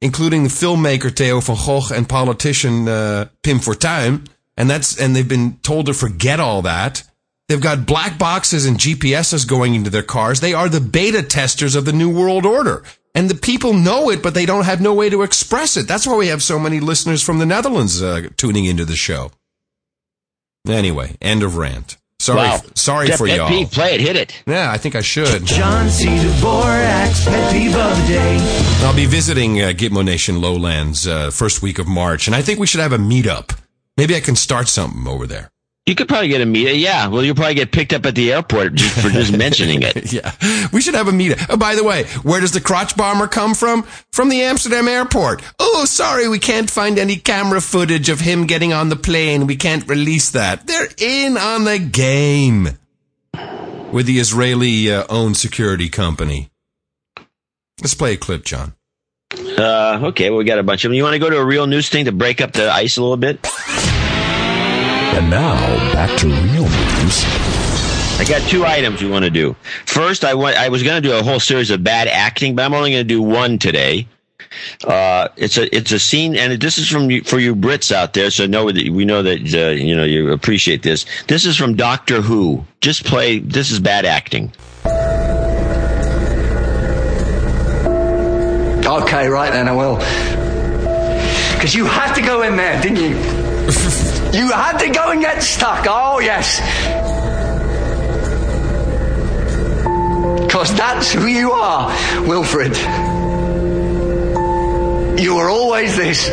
including the filmmaker Theo van Gogh and politician uh, Pim Fortuyn. And that's and they've been told to forget all that. They've got black boxes and GPSs going into their cars. They are the beta testers of the New World Order. And the people know it, but they don't have no way to express it. That's why we have so many listeners from the Netherlands uh, tuning into the show. Anyway, end of rant. Sorry, Wow. sorry Pet- for pet y'all. peeve, play it, hit it. Yeah, I think I should. John C. Dvorak's pet peeve of the day. I'll be visiting uh, Gitmo Nation Lowlands uh, first week of March, and I think we should have a meetup. Maybe I can start something over there. You could probably get a meet. Yeah, well, you'll probably get picked up at the airport just for just mentioning it. Yeah, we should have a meetup. Oh, by the way, where does the crotch bomber come from? From the Amsterdam airport. Oh, sorry, we can't find any camera footage of him getting on the plane. We can't release that. They're in on the game with the Israeli uh, owned security company. Let's play a clip, John. Uh, okay, well, we got a bunch of them. You want to go to a real news thing to break up the ice a little bit? And now, back to real news. I got two items we want to do. First, I want, I was going to do a whole series of bad acting, but I'm only going to do one today. Uh, it's a it's a scene, and this is from you, for you Brits out there. So know that we know that uh, you know you appreciate this. This is from Doctor Who. Just play. This is bad acting. Okay, right then, I will. Because you had to go in there, didn't you? you had to go and get stuck. Oh, yes. Because that's who you are, Wilfred. You were always this.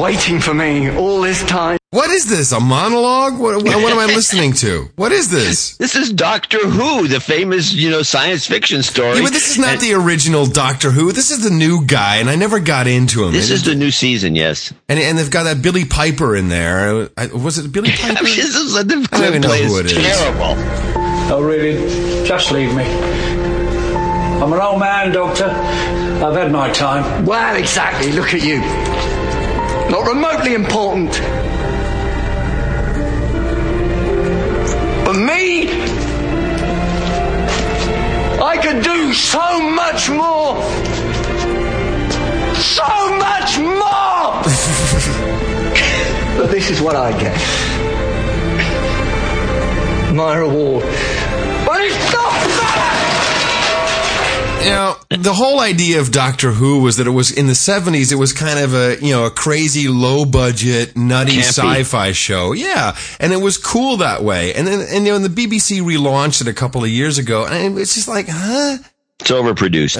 Waiting for me all this time. What is this? A monologue? What, what, what am I listening to? What is this? This is Doctor Who, the famous you know science fiction story. Yeah, but this is not And the original Doctor Who. This is the new guy, and I never got into him. This is the new season. Yes. and and they've got that Billie Piper in there. I, was it Billie I Piper? mean, this is the I don't even know who it is. terrible. Oh, really? Just leave me. I'm an old man, Doctor. I've had my time. Well, exactly. Look at you. Not remotely important. But me, I could do so much more. So much more. but this is what I get. My reward. Know, the whole idea of Doctor Who was that it was in the seventies. It was kind of a you know a crazy, low budget, nutty sci-fi show. Yeah, and it was cool that way. And then and you know, and the BBC relaunched it a couple of years ago, and it's just like, huh? It's overproduced.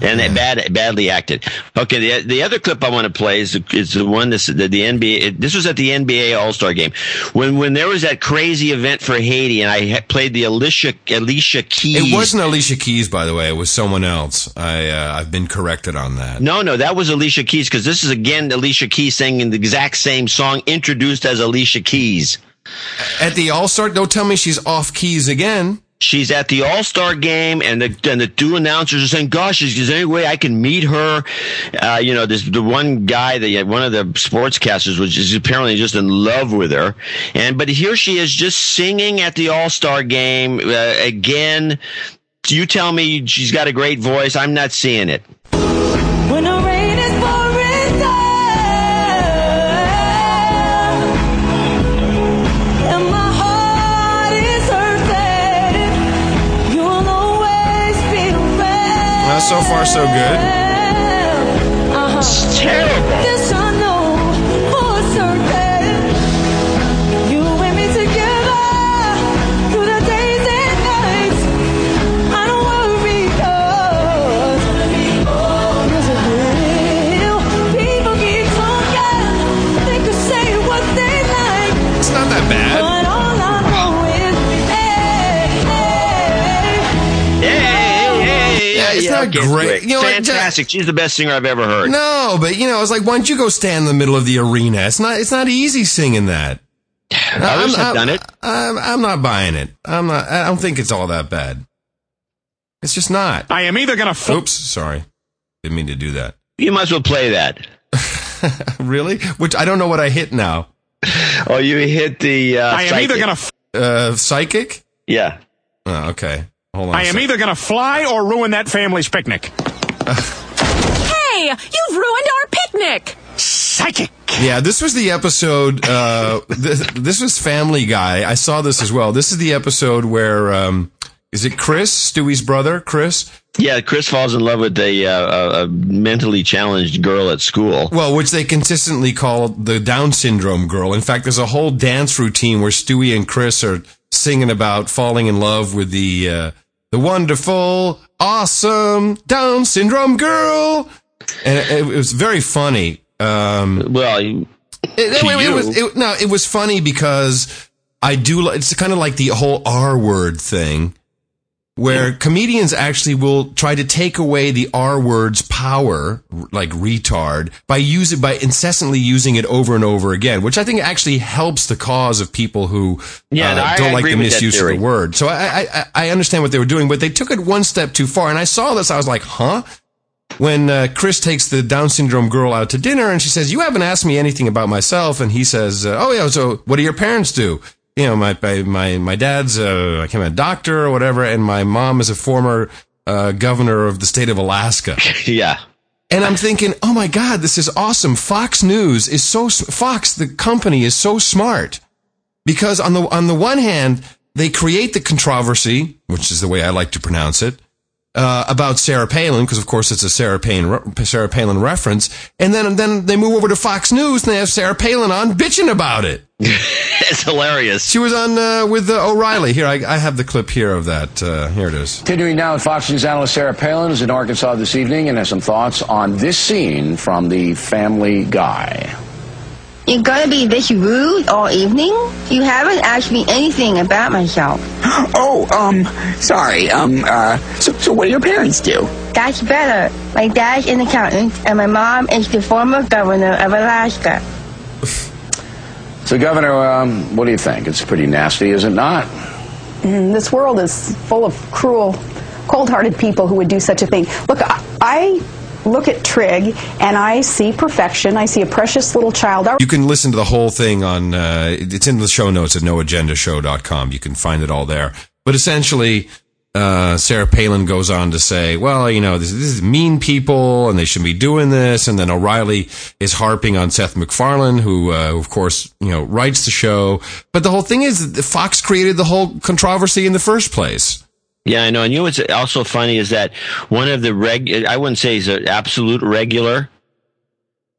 And it bad, badly acted. Okay, the, the other clip I want to play is, is the one that's the, the NBA. It, this was at the NBA All Star game when when there was that crazy event for Haiti, and I played the Alicia Alicia Keys. It wasn't Alicia Keys, by the way. It was someone else. I uh, I've been corrected on that. No, no, that was Alicia Keys because this is again Alicia Keys singing the exact same song introduced as Alicia Keys. At the All Star, don't tell me she's off keys again. She's at the All Star game, and the and the two announcers are saying, "Gosh, is, is there any way I can meet her?" Uh, you know, this the one guy, that one of the sportscasters, was just apparently just in love with her, and but here she is, just singing at the All Star game uh, again. You tell me she's got a great voice. I'm not seeing it. So far, so good. Hey, Yeah, it's yeah, not okay, it's great. You know what, Jack- Fantastic. She's the best singer I've ever heard. No, but you know, it's like, why don't you go stand in the middle of the arena? It's not, it's not easy singing that. Others have done it. I'm, I'm not buying it. I'm not, I don't think it's all that bad. It's just not. I am either gonna. F- Oops, sorry. Didn't mean to do that. You might as well play that. really? Which I don't know what I hit now. Oh, you hit the. Uh, I am either psychic. gonna. F- Uh, psychic? Yeah. Oh, okay. Hold on. I a am either gonna fly or ruin that family's picnic. Hey, you've ruined our picnic. Psychic. Yeah, this was the episode. Uh, this, this was Family Guy. I saw this as well. This is the episode where um, is it Chris, Stewie's brother, Chris? Yeah, Chris falls in love with a, uh, a, a mentally challenged girl at school. Well, which they consistently call the Down syndrome girl. In fact, there's a whole dance routine where Stewie and Chris are singing about falling in love with the uh, the wonderful, awesome Down syndrome girl, and it, it was very funny. Um, Well, you- It, To it- was it, no, it was funny because I do. It's kind of like the whole R word thing, where comedians actually will try to take away the R word's power, like retard, by using by incessantly using it over and over again, which I think actually helps the cause of people who Yeah, uh, no, don't like the misuse of the word. So I, I I I understand what they were doing, but they took it one step too far. And I saw this, I was like, huh when uh, Chris takes the Down syndrome girl out to dinner and she says, "You haven't asked me anything about myself," and he says, "Oh yeah, so what do your parents do?" You know, my my my, dad's uh, I came a doctor or whatever, and my mom is a former uh, governor of the state of Alaska. yeah. And I'm thinking, oh my God, this is awesome. Fox News is so, Fox, the company is so smart because on the, on the one hand, they create the controversy, which is the way I like to pronounce it, uh, about Sarah Palin, because of course it's a Sarah Palin, Sarah Palin reference. And then, then they move over to Fox News and they have Sarah Palin on bitching about it. it's hilarious. She was on, uh, with uh, O'Reilly. Here, I, I have the clip here of that. Uh, here it is. Continuing now with Fox News analyst Sarah Palin is in Arkansas this evening and has some thoughts on this scene from the Family Guy. You're gonna be this rude all evening? You haven't asked me anything about myself. Oh, um, sorry. Um, uh, so, so what do your parents do? That's better. My dad's an accountant, and my mom is the former governor of Alaska. So, Governor, um, what do you think? It's pretty nasty, is it not? Mm, this world is full of cruel, cold-hearted people who would do such a thing. Look, I, I look at Trig and I see perfection. I see a precious little child. You can listen to the whole thing on, uh, it's in the show notes at noagendashow.com. You can find it all there. But essentially, uh, Sarah Palin goes on to say, well, you know, this, this is mean people and they shouldn't be doing this. And then O'Reilly is harping on Seth MacFarlane, who, uh, of course, you know, writes the show. But the whole thing is that Fox created the whole controversy in the first place. Yeah, I know. And you know what's also funny is that one of the reg, I wouldn't say he's an absolute regular,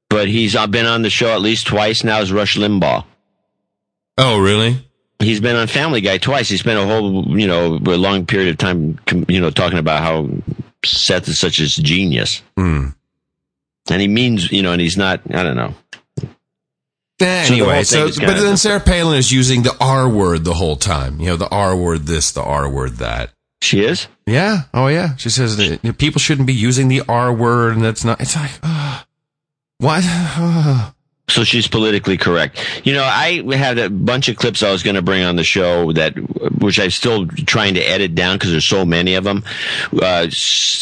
but he's been on the show at least twice now is Rush Limbaugh. Oh, really? He's been on Family Guy twice. He spent a whole, you know, a long period of time, you know, talking about how Seth is such a genius. Hmm. And he means, you know, and he's not, I don't know. So the Anyway, whole so, but then Sarah Palin is using the R word the whole time. You know, the R word this, the R word that. She is? Yeah. Oh, yeah. She says that people shouldn't be using the R word, and that's not. It's like, uh, what? Uh, So she's politically correct. You know, I had a bunch of clips I was going to bring on the show that, which I'm still trying to edit down because there's so many of them. Uh,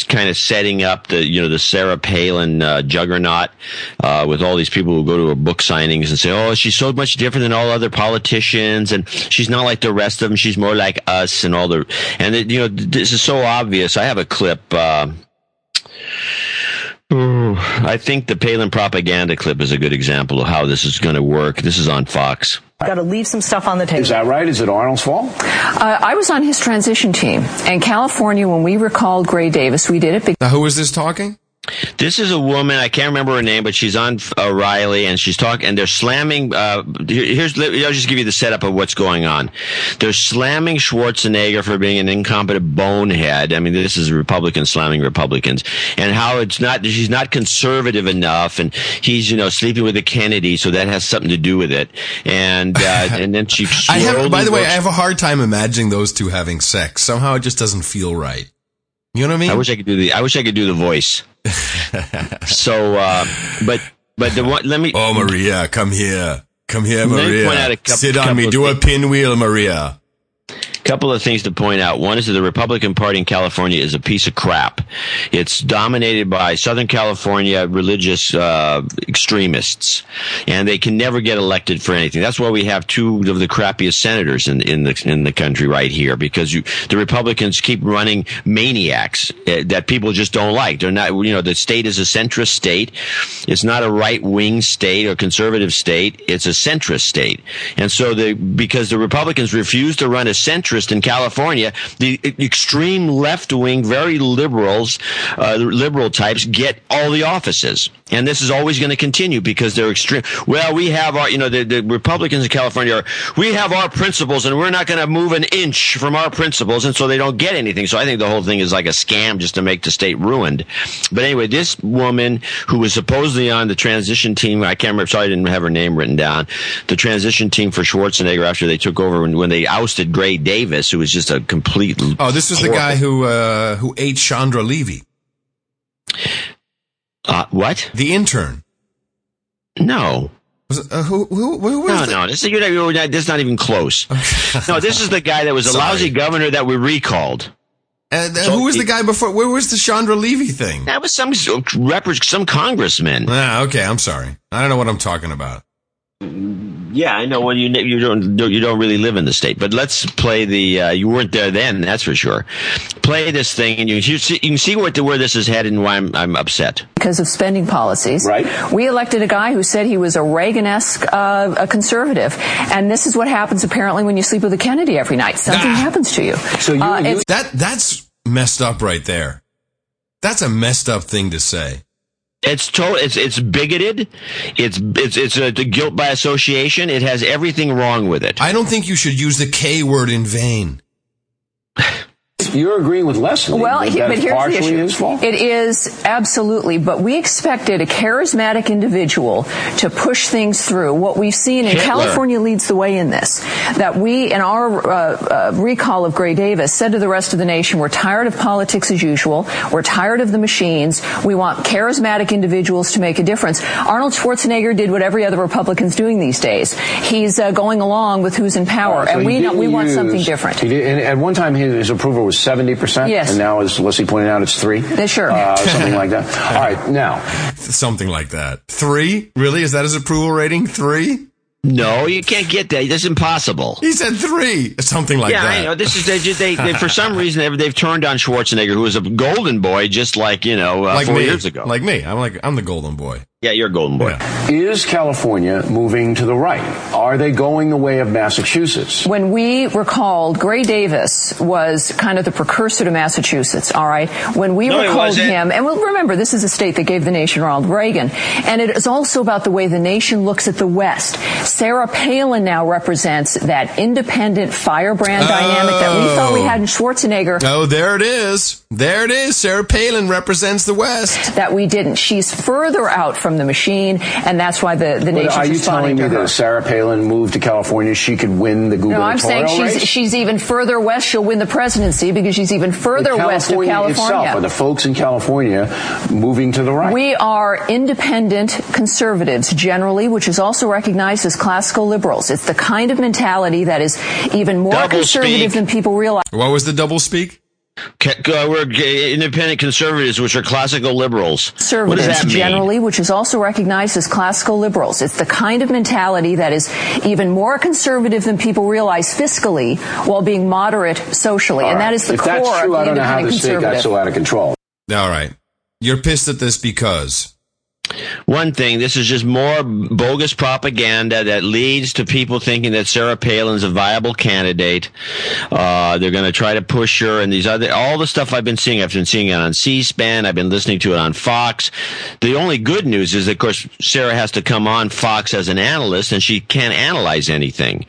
kind of setting up the, you know, the Sarah Palin uh, juggernaut uh, with all these people who go to her book signings and say, "Oh, she's so much different than all other politicians, and she's not like the rest of them. She's more like us." And all the, and it, you know, this is so obvious. I have a clip. Ooh, I think the Palin propaganda clip is a good example of how this is going to work. This is on Fox. Got to leave some stuff on the table. Is that right? Is it Arnold's fault? Uh, I was on his transition team. And California, when we recalled Gray Davis, we did it because. Now, who is this talking? This is a woman. I can't remember her name, but she's on O'Reilly, and she's talking. And they're slamming. Uh, here's. I'll just give you the setup of what's going on. They're slamming Schwarzenegger for being an incompetent bonehead. I mean, this is Republicans slamming Republicans, and how it's not. She's not conservative enough, and he's you know sleeping with a Kennedy, so that has something to do with it. And uh, and then she. I have. By the way, I have a hard time imagining those two having sex. Somehow, it just doesn't feel right. You know what I mean? I wish I could do the. I wish I could do the voice. so, uh, but but the one. Let me. Oh, Maria, come here, come here, Maria. point out a couple- Sit on me. Do a pinwheel, Maria. Couple of things to point out. One is that the Republican Party in California is a piece of crap. It's dominated by Southern California religious uh, extremists, and they can never get elected for anything. That's why we have two of the crappiest senators in in the in the country right here because you, the Republicans keep running maniacs uh, that people just don't like. They're not. You know, the state is a centrist state. It's not a right wing state or conservative state. It's a centrist state, and so the because the Republicans refuse to run a centrist in California, the extreme left wing, very liberals, uh, liberal types get all the offices. And this is always going to continue because they're extreme. Well, we have our, you know, the, the Republicans in California are, we have our principles and we're not going to move an inch from our principles. And so they don't get anything. So I think the whole thing is like a scam just to make the state ruined. But anyway, this woman who was supposedly on the transition team, I can't remember, sorry, I didn't have her name written down, the transition team for Schwarzenegger after they took over when, when they ousted Gray Davis, who was just a complete. Oh, this was the guy who uh, who ate Chandra Levy. Uh, what? The intern. No. Was it, uh, who, who, who No, the- no, this is, you're not, you're not- this is not even close. no, this is the guy that was a Sorry. lousy governor that we recalled. And uh, who was the guy before? Where was the Chandra Levy thing? That was some rep- some congressman. Ah, okay, I'm sorry. I don't know what I'm talking about. Yeah, I know. Well, you you don't you don't really live in the state, but let's play the. Uh, you weren't there then, that's for sure. Play this thing, and you you, see, you can see what where this is headed and why I'm I'm upset. because of spending policies. Right. We elected a guy who said he was a Reagan-esque uh, a conservative, and this is what happens apparently when you sleep with a Kennedy every night. Something happens to you. So you, Uh, it's- That that's messed up right there. That's a messed up thing to say. It's total. It's it's bigoted. It's it's it's a, guilt by association. It has everything wrong with it. I don't think you should use the K word in vain. You're agreeing with Leslie. Well, that he- but that's here's the partially issue. his fault. It is absolutely, but we expected a charismatic individual to push things through. What we've seen in California leads the way in this. That we, in our uh, uh, recall of Gray Davis, said to the rest of the nation, "We're tired of politics as usual. We're tired of the machines. We want charismatic individuals to make a difference." Arnold Schwarzenegger did what every other Republican's doing these days. He's uh, going along with who's in power, So and we know, didn't we want something different. He did, and at one time, his, his approval was seventy percent. Yes. And now, as Leslie pointed out, it's three. Yeah, sure. Uh, something like that. All right. Now, Something like that. Three? Really? Is that his approval rating? Three? No, you can't get that. That's impossible. He said three. Something like yeah, that. I know. This is they just they, they for some reason they've, they've turned on Schwarzenegger, who was a golden boy, just like you know uh, like four me. years ago. Like me. I'm like I'm the golden boy. Yeah, you're a golden boy. is California moving to the right? Are they going the way of Massachusetts? When we recalled, Gray Davis was kind of the precursor to Massachusetts, all right? When we No, recalled him, and well, remember, this is a state that gave the nation Ronald Reagan, and it is also about the way the nation looks at the West. Sarah Palin now represents that independent firebrand dynamic that we thought we oh. had in Schwarzenegger. Oh, there it is. There it is. Sarah Palin represents the West. That we didn't. She's further out from the machine, and that's why the, the But nation's are you telling me that Sarah Palin moved to California, she could win the No, gubernatorial I'm saying she's race? she's even further west. She'll win the presidency because she's even further west of California California. itself, are the folks in California moving to the right? We are independent conservatives generally, which is also recognized as classical liberals. It's the kind of mentality that is even more Double conservative speak. than people realize. What was the double speak? Ca- uh, we're independent conservatives, which are classical liberals. What does Conservatives that mean? generally, which is also recognized as classical liberals. It's the kind of mentality that is even more conservative than people realize fiscally while being moderate socially. All and right. that is the if core that's true, of I the don't know how independent the state got conservative. so out of control. All right. You're pissed at this because one thing. This is just more bogus propaganda that leads to people thinking that Sarah Palin's a viable candidate. Uh, they're going to try to push her and these other, all the stuff I've been seeing. I've been seeing it on C-SPAN. I've been listening to it on Fox. The only good news is, of course, Sarah has to come on Fox as an analyst and she can't analyze anything.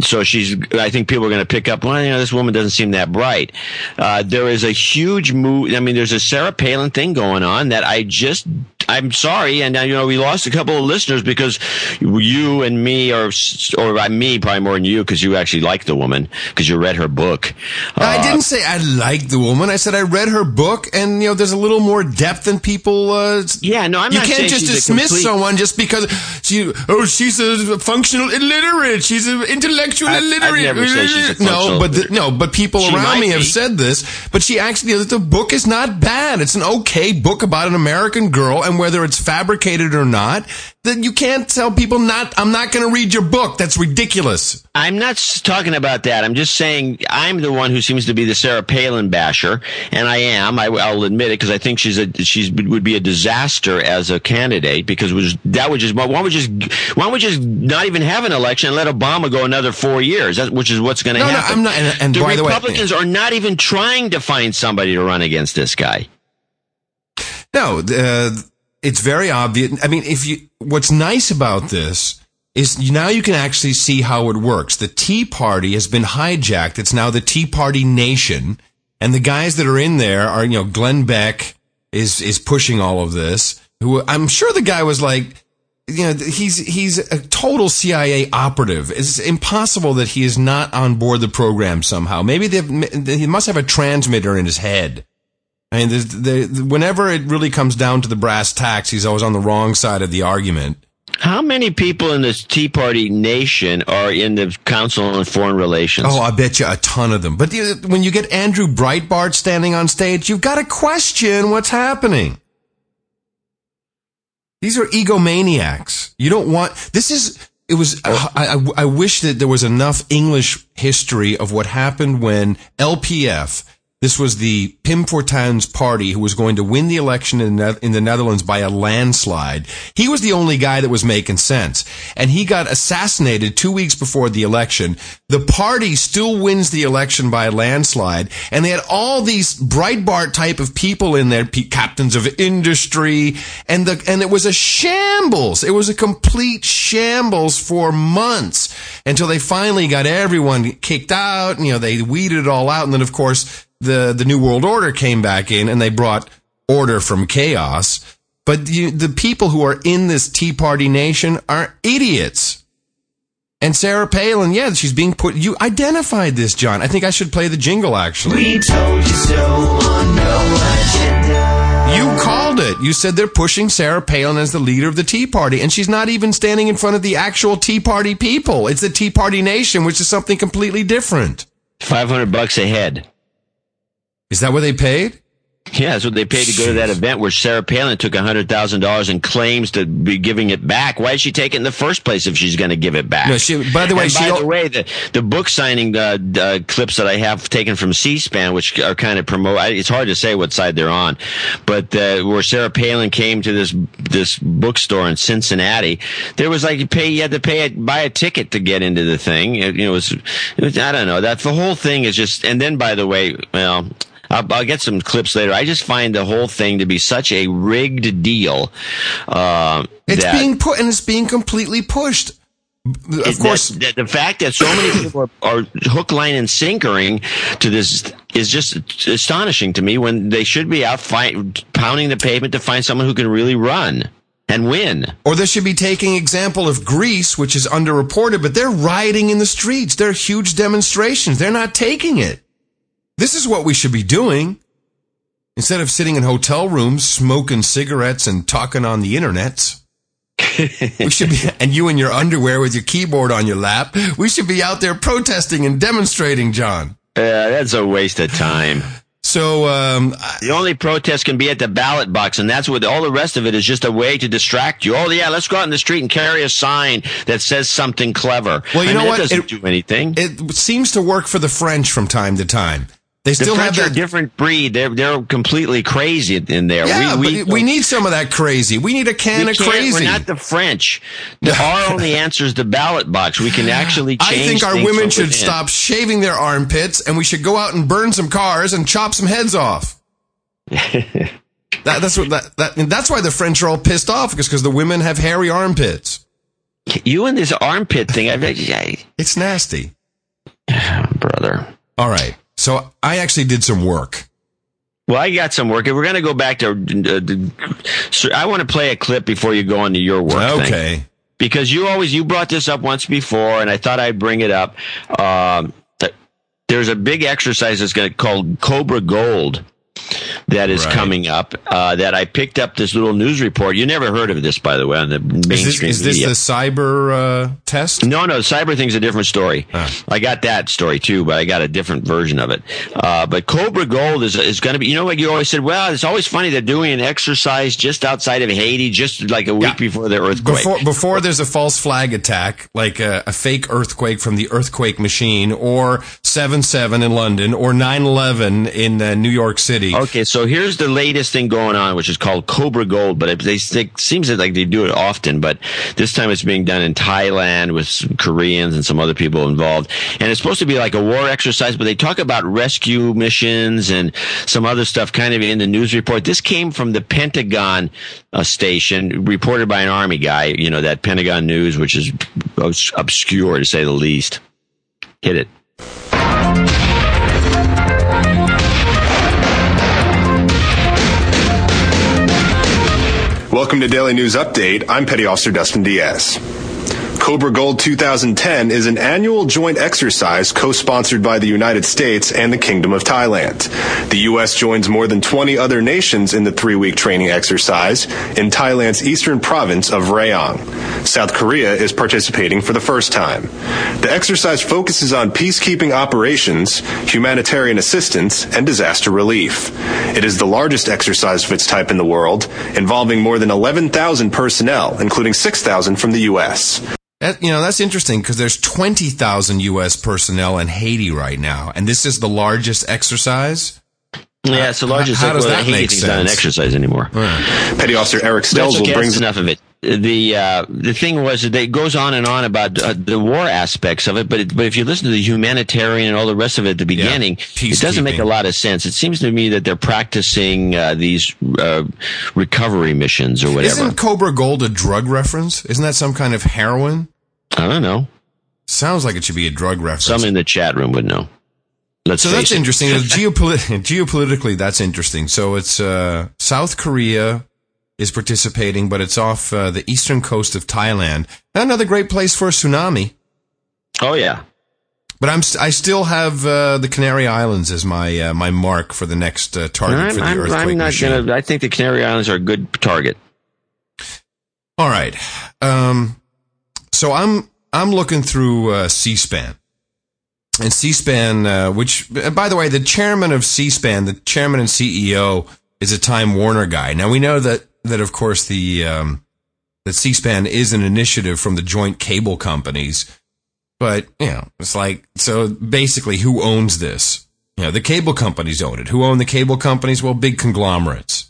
So she's, I think people are going to pick up, well, you know, this woman doesn't seem that bright. Uh, there is a huge move. I mean, there's a Sarah Palin thing going on that I just, I'm sorry. And, uh, you know, we lost a couple of listeners because you and me or, or uh, me probably more than you because you actually like the woman because you read her book. I Uh, didn't say I liked the woman. I said I read her book, and you know, there's a little more depth than people. Uh, yeah, no, I'm not, you can't just dismiss complete- someone just because she. Oh, she's a functional illiterate. She's an intellectual I- illiterate. never say she's a no, but the, no, but people She around me have said this. But she actually, the book is not bad. It's an okay book about an American girl, and whether it's fabricated or not, that you can't tell people not. I'm not going to read your book. That's ridiculous. I'm not talking about that. I'm just saying I'm the one who seems to be the Sarah Palin basher, and I am. I, will admit it because I think she's a she's would be a disaster as a candidate because was that would just why don't we just why don't we just not even have an election and let Obama go another four years, that, which is what's going to No, no, happen. I'm not- and- and the by the way- Republicans are not even trying to find somebody to run against this guy. No, uh, it's very obvious. I mean, if you, what's nice about this is now you can actually see how it works. The Tea Party has been hijacked. It's now the Tea Party Nation. And the guys that are in there are, you know, Glenn Beck is, is pushing all of this. Who I'm sure the guy was like, you know, he's, he's a total CIA operative. It's impossible that he is not on board the program somehow. Maybe they've, he must have a transmitter in his head. I mean, there, whenever it really comes down to the brass tacks, he's always on the wrong side of the argument. How many people in this Tea Party nation are in the Council on Foreign Relations? Oh, I bet you a ton of them. But you- when you get Andrew Breitbart standing on stage, you've got to question what's happening. These are egomaniacs. You don't want, this is, it was, I, I, I wish that there was enough English history of what happened when LPF, this was the Pim Fortuyn's party who was going to win the election in, the- Netherlands by a landslide. He was the only guy that was making sense. And he got assassinated two weeks before the election. The party still wins the election by a landslide. And they had all these Breitbart type of people in there, captains of industry. And the, and it was a shambles. It was a complete shambles for months until they finally got everyone kicked out. You know, they weeded it all out. And then, of course, the, the New World Order came back in and they brought order from chaos. But you, the people who are in this Tea Party nation are idiots. And Sarah Palin, yeah, she's being put, you identified this, John. I think I should play the jingle, actually. We told you so on no agenda. You called it. You said they're pushing Sarah Palin as the leader of the Tea Party, and she's not even standing in front of the actual Tea Party people. It's the Tea Party Nation, which is something completely different. 500 bucks a head. Is that what they paid? Yeah, that's what they paid to go to that event where Sarah Palin took $100,000 and claims to be giving it back. Why did she take it in the first place if she's going to give it back? No, she- by the way, And by the way, the, the book signing uh, uh, clips that I have taken from C-SPAN, which are kind of promote, it's hard to say what side they're on, but uh, where Sarah Palin came to this this bookstore in Cincinnati, there was like you pay, you had to pay, buy a ticket to get into the thing. It, you know, it was, it was, I don't know, that the whole thing is just. And then, by the way, well. I'll, I'll get some clips later. I just find the whole thing to be such a rigged deal. Uh, It's being put, and it's being completely pushed. Of it- course, that- that the fact that so many people are, are hook, line, and sinkering to this is just astonishing to me. When they should be out fight, pounding the pavement to find someone who can really run and win. Or they should be taking example of Greece, which is underreported, but they're rioting in the streets. They're huge demonstrations. They're not taking it. This is what we should be doing. Instead of sitting in hotel rooms, smoking cigarettes and talking on the internet. we should be, and you in your underwear with your keyboard on your lap. We should be out there protesting and demonstrating, John. Uh, that's a waste of time. So, um, the only protest can be at the ballot box, and that's what all the rest of it is just a way to distract you. Oh, yeah, let's go out in the street and carry a sign that says something clever. Well, you I know mean, what? It doesn't It- do anything. It seems to work for the French from time to time. They still the have French that. different breed. They're they're completely crazy in there. Yeah, we, but we need some of that crazy. We need a can we of crazy. We're not the French. The, our only answer is the ballot box. We can actually I think our women should within. stop shaving their armpits, and we should go out and burn some cars and chop some heads off. that, that's what that, that that's why the French are all pissed off because because the women have hairy armpits. You and this armpit thing, I, I, It's nasty, brother. All right, so I actually did some work. Well, I got some work. We're going to go back to. Uh, I want to play a clip before you go into your work. thing. Okay. Because you always you brought this up once before, and I thought I'd bring it up. Um, there's a big exercise that's going to called Cobra Gold that is Right. coming up. Uh, that I picked up this little news report. You never heard of this, by the way, on the Is mainstream this, is this the cyber uh, test? No, no, cyber thing's a different story. I got that story too, but I got a different version of it. Uh, but Cobra Gold is is going to be. You know what you always said? Well, it's always funny they're doing an exercise just outside of Haiti, just like a week before the earthquake. Before before there's a false flag attack, like a, a fake earthquake from the earthquake machine, or seven seven in London, or 9-11 in uh, New York City. Okay, so here's the latest thing going on, which is called Cobra Gold. But it, they, it seems like they do it often, but this time it's being done in Thailand with Koreans and some other people involved. And it's supposed to be like a war exercise, but they talk about rescue missions and some other stuff kind of in the news report. This came from the Pentagon uh, station, reported by an army guy. You know that Pentagon News, which is obscure to say the least. Hit it. Welcome to Daily News Update. I'm Petty Officer Dustin Diaz. Cobra Gold 2010 is an annual joint exercise co-sponsored by the United States and the Kingdom of Thailand. The U.S. joins more than 20 other nations in the three-week training exercise in Thailand's eastern province of Rayong. South Korea is participating for the first time. The exercise focuses on peacekeeping operations, humanitarian assistance, and disaster relief. It is the largest exercise of its type in the world, involving more than 11,000 personnel, including 6,000 from the U.S. That, you know, that's interesting because there's 20,000 U.S. personnel in Haiti right now, and this is the largest exercise. Yeah, it's the largest. How does well, that Haiti's make not an sense? exercise anymore. Petty Officer Eric That's Stelzel okay, brings enough of it. The uh, the thing was that it goes on and on about uh, the war aspects of it, but it, but if you listen to the humanitarian and all the rest of it at the beginning, it doesn't make a lot of sense. It seems to me that they're practicing uh, these uh, recovery missions or whatever. Isn't Cobra Gold a drug reference? Isn't that some kind of heroin? I don't know. Sounds like it should be a drug reference. Some in the chat room would know. Let's so that's it. interesting. Geopolit- geopolitically, that's interesting. So it's uh, South Korea is participating, but it's off uh, the eastern coast of Thailand. Another great place for a tsunami. Oh yeah. But I'm st- I still have uh, the Canary Islands as my uh, my mark for the next uh, target for the I'm- earthquake I'm not machine. gonna. I think the Canary Islands are a good target. All right. Um, so I'm I'm looking through uh, C-SPAN, and C-SPAN, uh, which uh, by the way, the chairman of C-SPAN, the chairman and CEO, is a Time Warner guy. Now we know that that of course the um, that C-SPAN is an initiative from the joint cable companies, but you know it's like so basically who owns this? You know the cable companies own it. Who own the cable companies? Well, big conglomerates.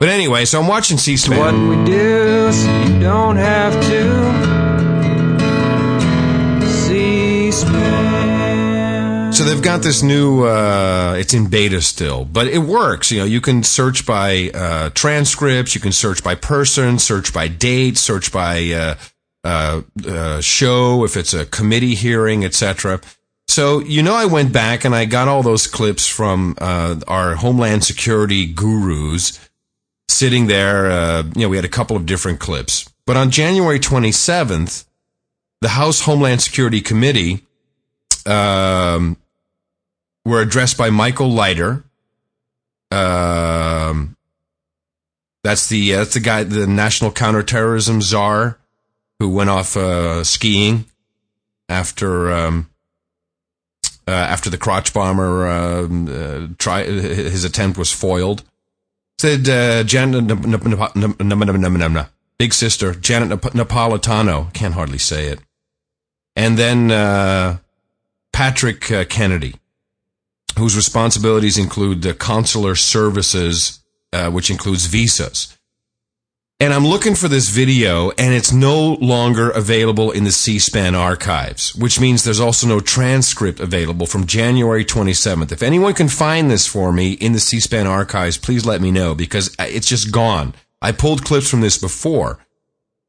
But anyway, so I'm watching C-SPAN. What we do, so you don't have to. C-SPAN. So they've got this new, uh, it's in beta still, but it works. You know, you can search by, uh, transcripts, you can search by person, search by date, search by, uh, uh, uh, show, if it's a committee hearing, etc. So, you know, I went back and I got all those clips from, uh, our Homeland Security gurus sitting there. Uh, you know, we had a couple of different clips, but on January 27th, the House Homeland Security Committee, um, were addressed by Michael Leiter. Um, that's the uh, that's the guy, the national counterterrorism czar, who went off uh, skiing after um, uh, after the crotch bomber um, uh, try his attempt was foiled. Said uh, Janet Big Sister Janet Napolitano. Can't hardly say it. And then Patrick Kennedy, whose responsibilities include the consular services, which includes visas. And I'm looking for this video, and it's no longer available in the C-SPAN archives, which means there's also no transcript available from January 27th. If anyone can find this for me in the C-SPAN archives, please let me know because it's just gone. I pulled clips from this before.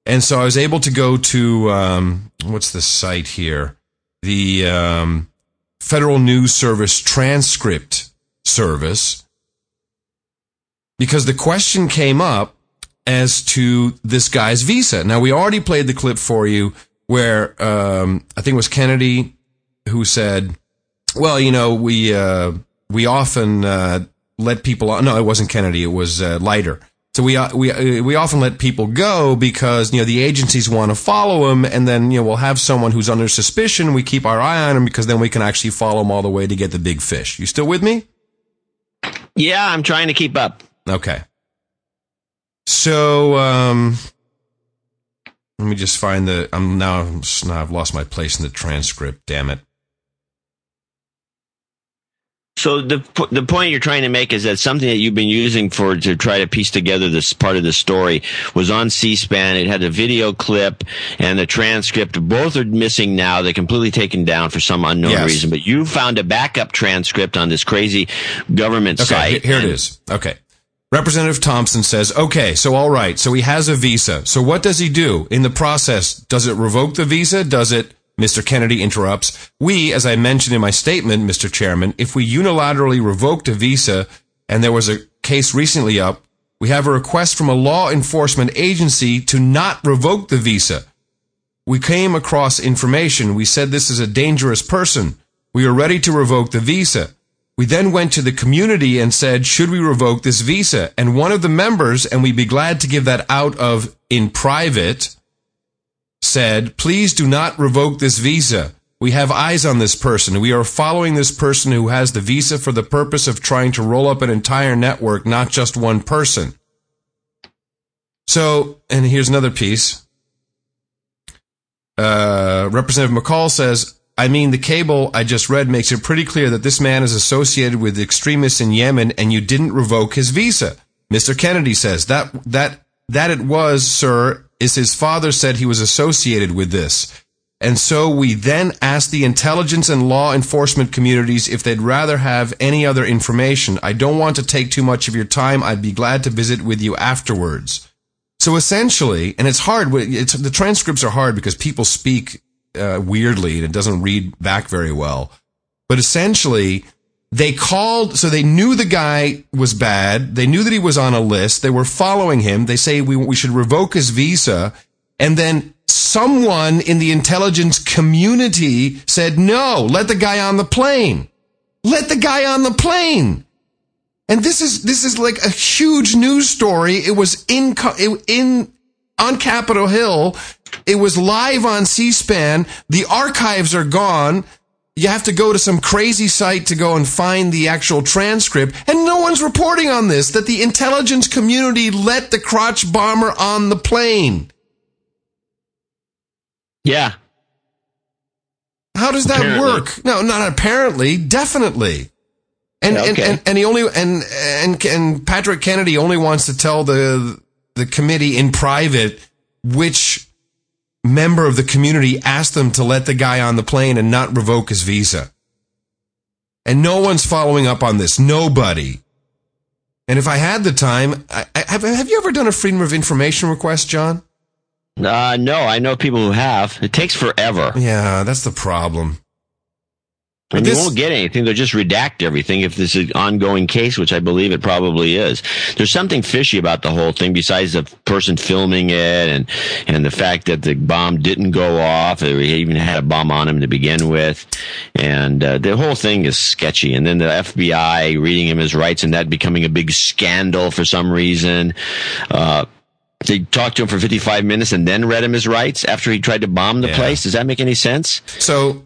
And so I was able to go to, um, what's the site here? The um, Federal News Service transcript service. Because the question came up as to this guy's visa. Now, we already played the clip for you where um, I think it was Kennedy who said, well, you know, we, uh, we often uh, let people, no, it wasn't Kennedy, it was uh, Leiter. So we uh, we uh, we often let people go because you know the agencies want to follow them, and then you know we'll have someone who's under suspicion. We keep our eye on them because then we can actually follow them all the way to get the big fish. You still with me? Yeah, I'm trying to keep up. Okay. So um, let me just find the. I'm now. now I've lost my place in the transcript. Damn it. So the the point you're trying to make is that something that you've been using for to try to piece together this part of the story was on C-SPAN. It had a video clip and the transcript. Both are missing now. They're completely taken down for some unknown Yes. reason. But you found a backup transcript on this crazy government Okay, site. here it is. Okay. Representative Thompson says, okay, so all right, so he has a visa. So what does he do in the process? Does it revoke the visa? Does it? Mr. Kennedy interrupts. We, as I mentioned in my statement, Mr. Chairman, if we unilaterally revoked a visa, and there was a case recently up, we have a request from a law enforcement agency to not revoke the visa. We came across information. We said this is a dangerous person. We are ready to revoke the visa. We then went to the community and said, should we revoke this visa? And one of the members, and we'd be glad to give that out of in private, said, please do not revoke this visa. We have eyes on this person. We are following this person who has the visa for the purpose of trying to roll up an entire network, not just one person. So, and here's another piece. Uh, Representative McCaul says, I mean, the cable I just read makes it pretty clear that this man is associated with extremists in Yemen and you didn't revoke his visa. Mr. Kennedy says that, that, that it was, sir, is his father said he was associated with this. And so we then asked the intelligence and law enforcement communities if they'd rather have any other information. I don't want to take too much of your time. I'd be glad to visit with you afterwards. So essentially, and it's hard. It's, the transcripts are hard because people speak uh, weirdly and it doesn't read back very well. But essentially, they called, so they knew the guy was bad. They knew that he was on a list. They were following him. They say we, we should revoke his visa. And then someone in the intelligence community said, no, let the guy on the plane. Let the guy on the plane. And this is, this is like a huge news story. It was in, in, on Capitol Hill. It was live on C-SPAN. The archives are gone. You have to go to some crazy site to go and find the actual transcript. And no one's reporting on this, that the intelligence community let the crotch bomber on the plane. Yeah. How does that Apparently. work? No, not apparently, definitely. And, Yeah, and, and and he only and and and Patrick Kennedy only wants to tell the the committee in private which member of the community asked them to let the guy on the plane and not revoke his visa. And no one's following up on this. Nobody. And if I had the time, I, I, have have you ever done a freedom of information request, John? Uh, no, I know people who have. It takes forever. Yeah, that's the problem. And This- you won't get anything. They'll just redact everything if this is an ongoing case, which I believe it probably is. There's something fishy about the whole thing besides the person filming it and, and the fact that the bomb didn't go off. Or he even had a bomb on him to begin with. And, uh, the whole thing is sketchy. And then the FBI reading him his rights and that becoming a big scandal for some reason. Uh, they talked to him for 55 minutes and then read him his rights after he tried to bomb the Yeah. place. Does that make any sense? So,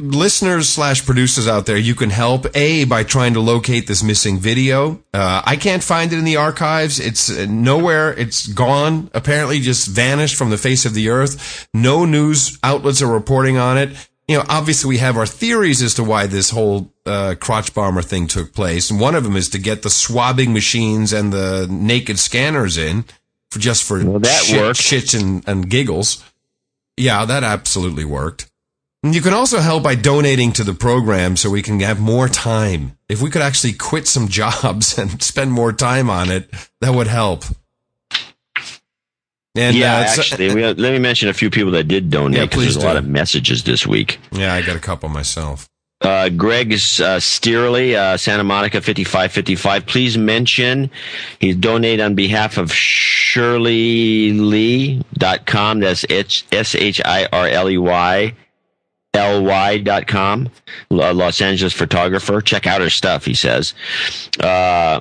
listeners slash producers out there, you can help a by trying to locate this missing video. Uh, I can't find it in the archives. It's uh, nowhere. It's gone. Apparently, just vanished from the face of the earth. No news outlets are reporting on it. you know, obviously we have our theories as to why this whole uh, crotch bomber thing took place, and one of them is to get the swabbing machines and the naked scanners in for just for Well, that shit, shits and, and giggles. Yeah, that absolutely worked. And you can also help by donating to the program so we can have more time. If we could actually quit some jobs and spend more time on it, that would help. And yeah, uh, actually, we, let me mention a few people that did donate Yeah, because please there's a lot of messages this week. yeah, I got a couple myself. Uh, Greg uh, Steerley, uh, Santa Monica 5555. Please mention he's donate on behalf of ShirleyLee.com. That's S H I R L E Y L Y dot com. Los Angeles photographer. Check out her stuff, he says. Uh,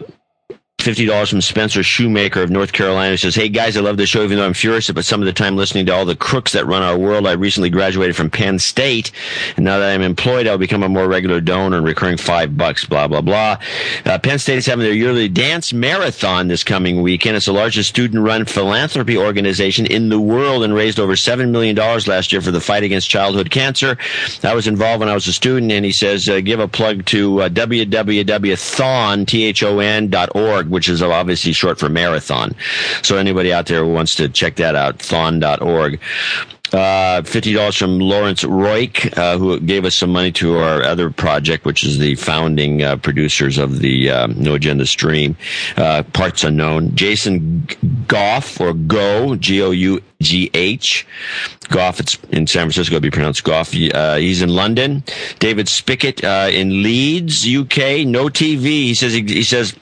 fifty dollars from Spencer Shoemaker of North Carolina who says, "Hey guys, I love the show. Even though I'm furious about some of the time listening to all the crooks that run our world, I recently graduated from Penn State, and now that I'm employed, I'll become a more regular donor and recurring five bucks. Blah blah blah. Uh, Penn State is having their yearly dance marathon this coming weekend. It's the largest student-run philanthropy organization in the world and raised over seven million dollars last year for the fight against childhood cancer. I was involved when I was a student, and he says, uh, give a plug to uh, which is obviously short for marathon. So anybody out there who wants to check that out, thon.org. Uh, $50 from Lawrence Roik, uh, who gave us some money to our other project, which is the founding uh, producers of the uh, No Agenda stream, uh, Parts Unknown. Jason G- Goff, or Go, G-O-U-G-H. Goff, it's in San Francisco, it'd be pronounced Goff. Uh, he's in London. David Spickett uh, in Leeds, UK. No TV. He says he, he says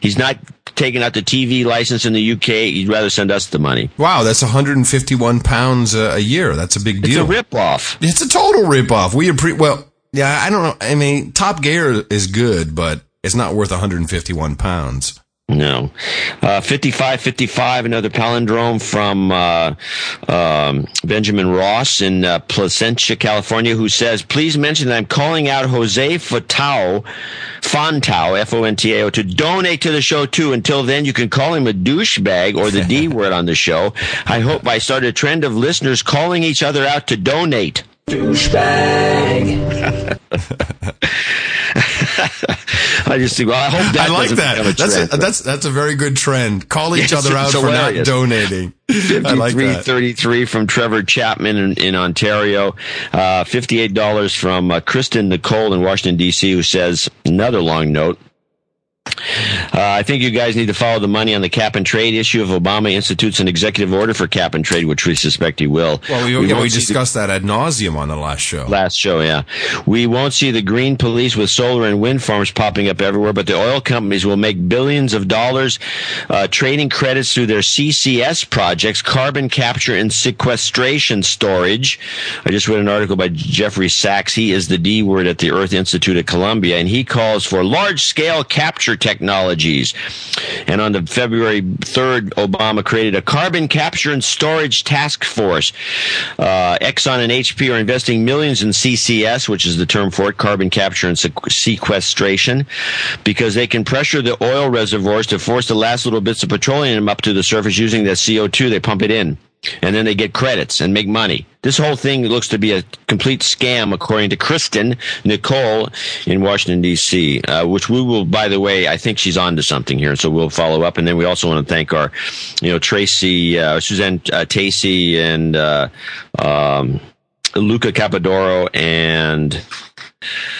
he's not taking out the TV license in the UK. He'd rather send us the money. Wow, that's 151 pounds a, year. That's a big deal. It's a rip off. It's a total rip off. We appre- well, yeah, I don't know. I mean, Top Gear is good, but it's not worth 151 pounds. No. Uh, 55 55, another palindrome from uh, um, Benjamin Ross in uh, Placentia, California, who says, Please mention that I'm calling out Jose Fatao, Fontao, F O N T A O, to donate to the show too. Until then, you can call him a douchebag or the D word on the show. I hope I start a trend of listeners calling each other out to donate. I just think, well, I hope that I like that. That's a, that's that's a very good trend. Call each Yes, other out for not donating. I like that. 33 from Trevor Chapman in, in Ontario. Uh, $58 from uh, Kristen Nicole in Washington, D.C., who says, another long note. Uh, I think you guys need to follow the money on the cap and trade issue if Obama institutes an executive order for cap and trade, which we suspect he will. Well, we, We yeah, we see the- discussed that ad nauseum on the last show. Last show, yeah. We won't see the green police with solar and wind farms popping up everywhere, but the oil companies will make billions of dollars uh, trading credits through their CCS projects, carbon capture and sequestration storage. I just read an article by Jeffrey Sachs. He is the D word at the Earth Institute at Columbia, and he calls for large scale capture technologies. And on the February 3rd, Obama created a carbon capture and storage task force. Uh, Exxon and HP are investing millions in CCS, which is the term for it, carbon capture and sequestration, because they can pressure the oil reservoirs to force the last little bits of petroleum up to the surface using that CO2. They pump it in. And then they get credits and make money. This whole thing looks to be a complete scam, according to Kristen Nicole in Washington D.C., uh, which we will, by the way, I think she's on to something here, so we'll follow up. And then we also want to thank our, you know, Tracy, uh, Suzanne uh, Tacey, and uh, um, Luca Capadoro, and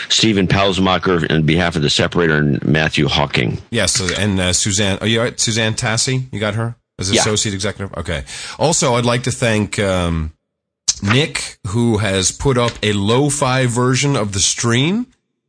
Stephen Palsmacher on behalf of the Separator and Matthew Hawking. Yes, and uh, Suzanne. Are you all right? Suzanne Tassi? You got her as Yeah. associate executive. Okay. Also, I'd like to thank um, Nick, who has put up a lo-fi version of the stream.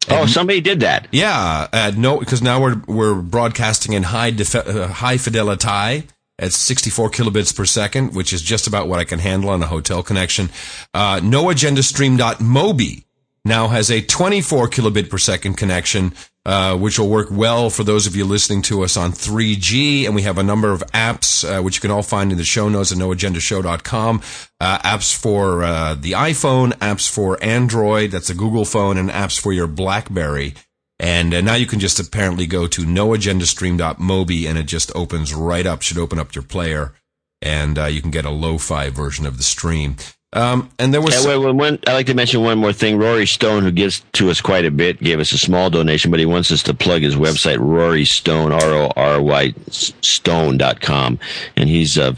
Oh, somebody did that. Yeah, uh, no, because now we're we're broadcasting in high def- uh, high fidelity at 64 kilobits per second, which is just about what I can handle on a hotel connection. Uh, NoAgendaStream.mobi now has a 24 kilobit per second connection, uh, which will work well for those of you listening to us on 3G. And we have a number of apps, uh, which you can all find in the show notes at noagendashow.com. Uh, apps for, uh, the iPhone, apps for Android, that's a Google phone, and apps for your Blackberry. And uh, now you can just apparently go to noagendastream.mobi and it just opens right up, should open up your player and uh, you can get a lo-fi version of the stream. Um, and there was Yeah, wait, wait, one, I'd like to mention one more thing. Rory Stone, who gives to us quite a bit, gave us a small donation, but he wants us to plug his website, Rory Stone, R-O-R-Y, stone.com. And he's uh,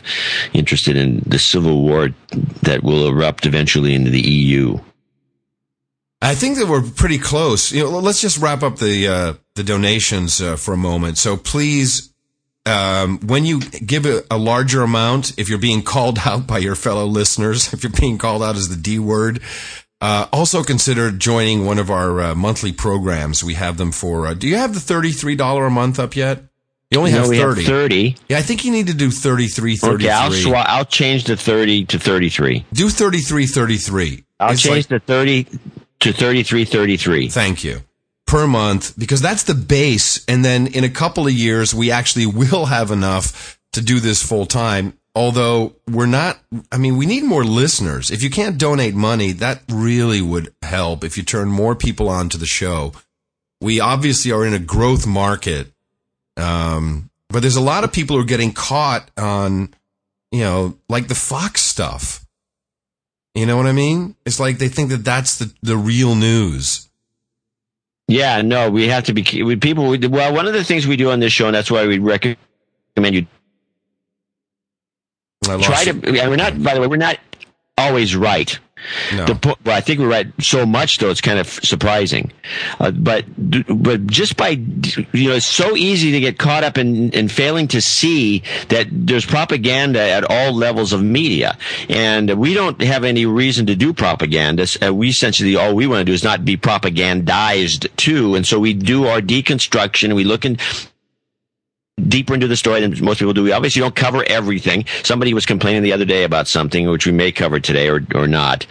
interested in the civil war that will erupt eventually into the EU. I think that we're pretty close. You know, let's just wrap up the uh, the donations uh, for a moment. So please, um, when you give a, a larger amount, if you're being called out by your fellow listeners, if you're being called out as the D word, uh, also consider joining one of our uh, monthly programs. We have them for. Uh, do you have the thirty three dollar a month up yet? You only No, have we have thirty. 30. Yeah, I think you need to do 33, 33. Okay, I'll, swa- I'll change the 30 to 33. Do 33, 33. I'll It's change like- the 30 to 33, 33. Thank you. Per month, because that's the base. And then in a couple of years, we actually will have enough to do this full time. Although we're not, I mean, we need more listeners. If you can't donate money, that really would help if you turn more people on to the show. We obviously are in a growth market. Um, but there's a lot of people who are getting caught on, you know, like the Fox stuff. You know what I mean? It's like they think that that's the, the real news. Yeah, no, we have to be we, people. We, well, one of the things we do on this show, and that's why we recommend you try to. And we're not. By the way, we're not always right. No. The well, I think we're right so much though it's kind of surprising, uh, but but just by you know it's so easy to get caught up in, in failing to see that there's propaganda at all levels of media, and we don't have any reason to do propaganda. Uh, we essentially all we want to do is not be propagandized too, and so we do our deconstruction. We look in deeper into the story than most people do. We obviously don't cover everything. Somebody was complaining the other day about something which we may cover today or or not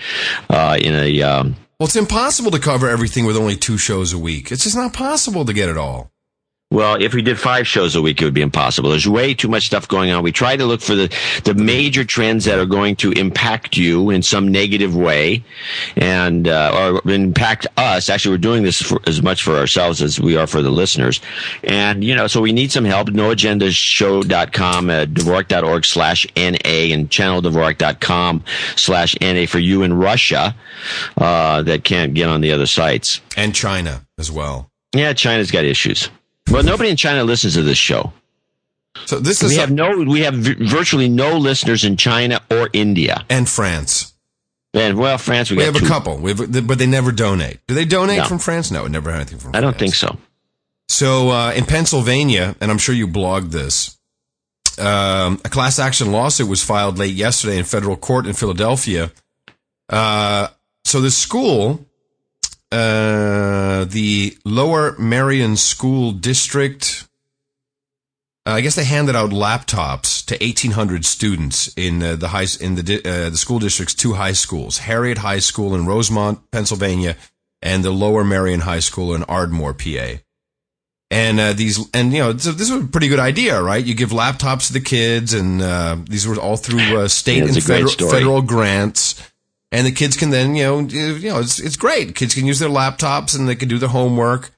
uh, in a. Um, Well, it's impossible to cover everything with only two shows a week. It's just not possible to get it all. Well, if we did five shows a week, it would be impossible. There's way too much stuff going on. We try to look for the, the major trends that are going to impact you in some negative way and, uh, or impact us. Actually, we're doing this for, as much for ourselves as we are for the listeners. And, you know, so we need some help. NoAgendashow.com, uh, Dvorak.org slash NA and channeldvorak.com slash NA for you in Russia, uh, that can't get on the other sites. And China as well. Yeah, China's got issues. Well, nobody in China listens to this show. So this is we is have no, we have v- virtually no listeners in China or India. and France. And well, France, we, We have a couple, we have, but they never donate. Do they donate No. from France? No, we never had anything from. I don't think so. So uh, in Pennsylvania, and I'm sure you blogged this, um, a class action lawsuit was filed late yesterday in federal court in Philadelphia. Uh, so the school, uh, the Lower Merion School District, uh, I guess they handed out laptops to 1,800 students in uh, the high in the di- uh, the school district's two high schools, Harriton High School in Rosemont, Pennsylvania, and the Lower Merion High School in Ardmore, PA. And uh, these, and you know, so this was a pretty good idea, right? You give laptops to the kids, and uh, these were all through uh, state Yeah, and federal, federal grants. And the kids can then, you know, you know, it's it's great. Kids can use their laptops and they can do their homework.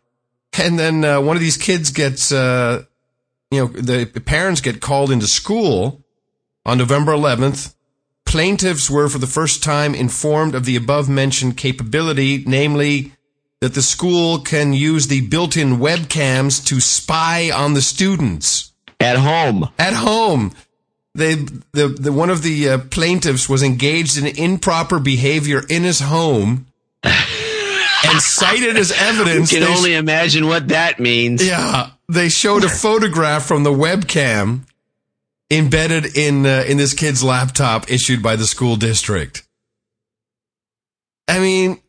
And then uh, one of these kids gets, uh, you know, the parents get called into school on November 11th. Plaintiffs were for the first time informed of the above mentioned capability, namely that the school can use the built-in webcams to spy on the students At home. at home. They, the, the one of the uh, plaintiffs was engaged in improper behavior in his home and cited as evidence. You can only imagine what that means. yeah, they showed a photograph from the webcam embedded in uh, in this kid's laptop issued by the school district. I mean,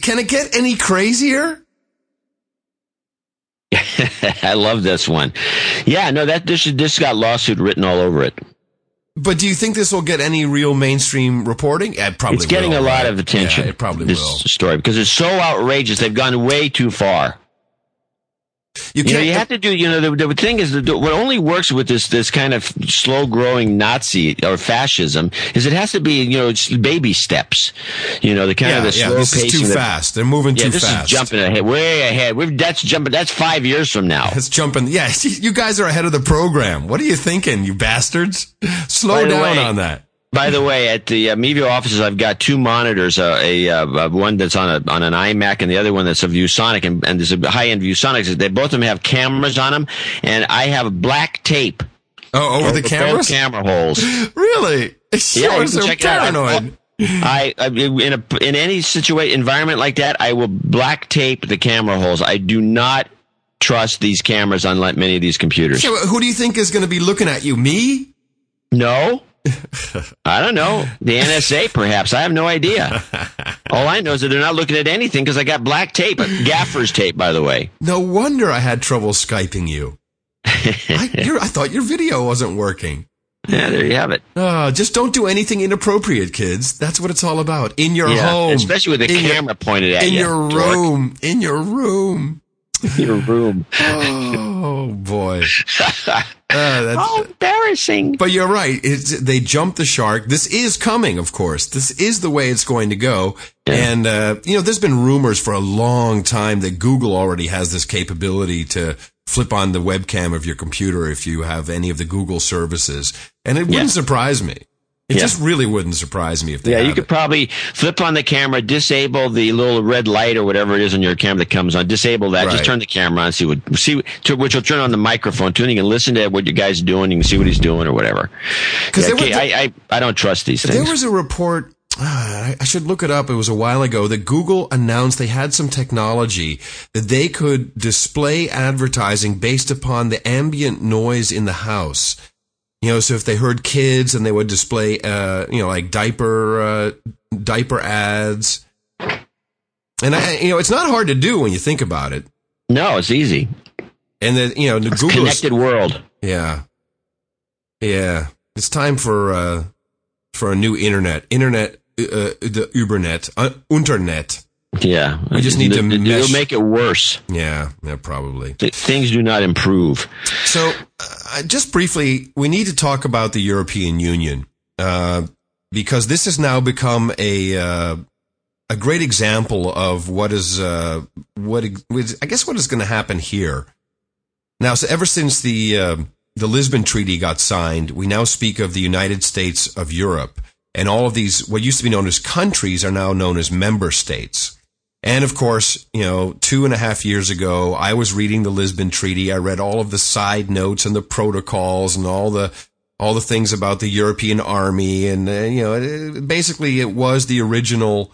can it get any crazier? I love this one. Yeah, no, that this this got lawsuit written all over it. But do you think this will get any real mainstream reporting? It probably it's getting will, a lot right? of attention. Yeah, it probably this will. story because it's so outrageous. They've gone way too far. You You, know, you have to do. You know, the, the thing is, the, what only works with this this kind of slow growing Nazi or fascism is it has to be you know baby steps. You know, the kind yeah, of the yeah, slow this is too fast. They're moving Yeah, too this fast. is jumping ahead, way ahead. We've, that's jumping. That's five years from now. It's jumping. Yeah, you guys are ahead of the program. What are you thinking, you bastards? Slow By down way- on that. By the way, at the uh, Mevio offices, I've got two monitors. Uh, a uh, one that's on a on an iMac, and the other one that's a ViewSonic. And, and there's a high end ViewSonic. They both of them have cameras on them, and I have black tape. Oh, over the both cameras? camera holes. Really? Yeah, You're so check it out. I- paranoid. I, I in a in any situation environment like that, I will black tape the camera holes. I do not trust these cameras on like many of these computers. So who do you think is going to be looking at you? Me? No. I don't know. The NSA, perhaps. I have no idea. All I know is that they're not looking at anything because I got black tape, gaffer's tape, by the way. No wonder I had trouble Skyping you. I, I thought your video wasn't working. Yeah, there you have it. Uh, just don't do anything inappropriate, kids. That's what it's all about. In your Yeah, home. especially with the In your- camera pointed at in you, In your dork. room. In your room. Your room. Oh boy. Uh, that's, oh, embarrassing. But you're right. It's, they jumped the shark. This is coming, of course. This is the way it's going to go. And, uh, you know, there's been rumors for a long time that Google already has this capability to flip on the webcam of your computer if you have any of the Google services. And it wouldn't surprise me. It Yeah. just really wouldn't surprise me if they Yeah, you could probably flip on the camera, disable the little red light or whatever it is on your camera that comes on. Disable that. Right. Just turn the camera on. See what see to, which will turn on the microphone too, and you can listen to what your guy's doing. You can see what he's doing or whatever. 'Cause Yeah, okay, I, I I don't trust these things. There was a report. I I should look it up. It was a while ago that Google announced they had some technology that they could display advertising based upon the ambient noise in the house. You know, so if they heard kids and they would display, uh, you know, like diaper, uh, diaper ads. And I, you know, it's not hard to do when you think about it. No, it's easy. And then, you know, the Google connected world. yeah. Yeah. It's time for, uh, for a new internet. Internet, uh, the Ubernet, uh, Unternet. Yeah, We just need to mesh- It'll make it worse. Yeah, yeah, probably. Th- Things do not improve. So, uh, just briefly, we need to talk about the European Union uh, because this has now become a uh, a great example of what is uh, what I guess what is going to happen here. Now, so ever since the uh, the Lisbon Treaty got signed, we now speak of the United States of Europe, and all of these what used to be known as countries are now known as member states. And of course, you know, two and a half years ago, I was reading the Lisbon Treaty. I read all of the side notes and the protocols and all the all the things about the European Army, and uh, you know, it, basically, it was the original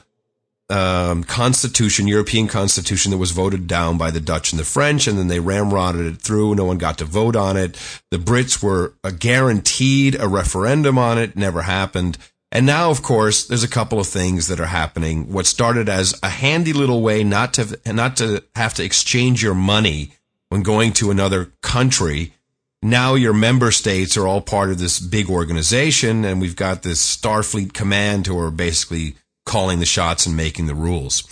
um, constitution, European constitution that was voted down by the Dutch and the French, and then they ramrodded it through. No one got to vote on it. The Brits were uh, guaranteed a referendum on it, never happened. And now, of course, there's a couple of things that are happening. What started as a handy little way not to not to have to exchange your money when going to another country. Now your member states are all part of this big organization, and we've got this Starfleet command who are basically calling the shots and making the rules.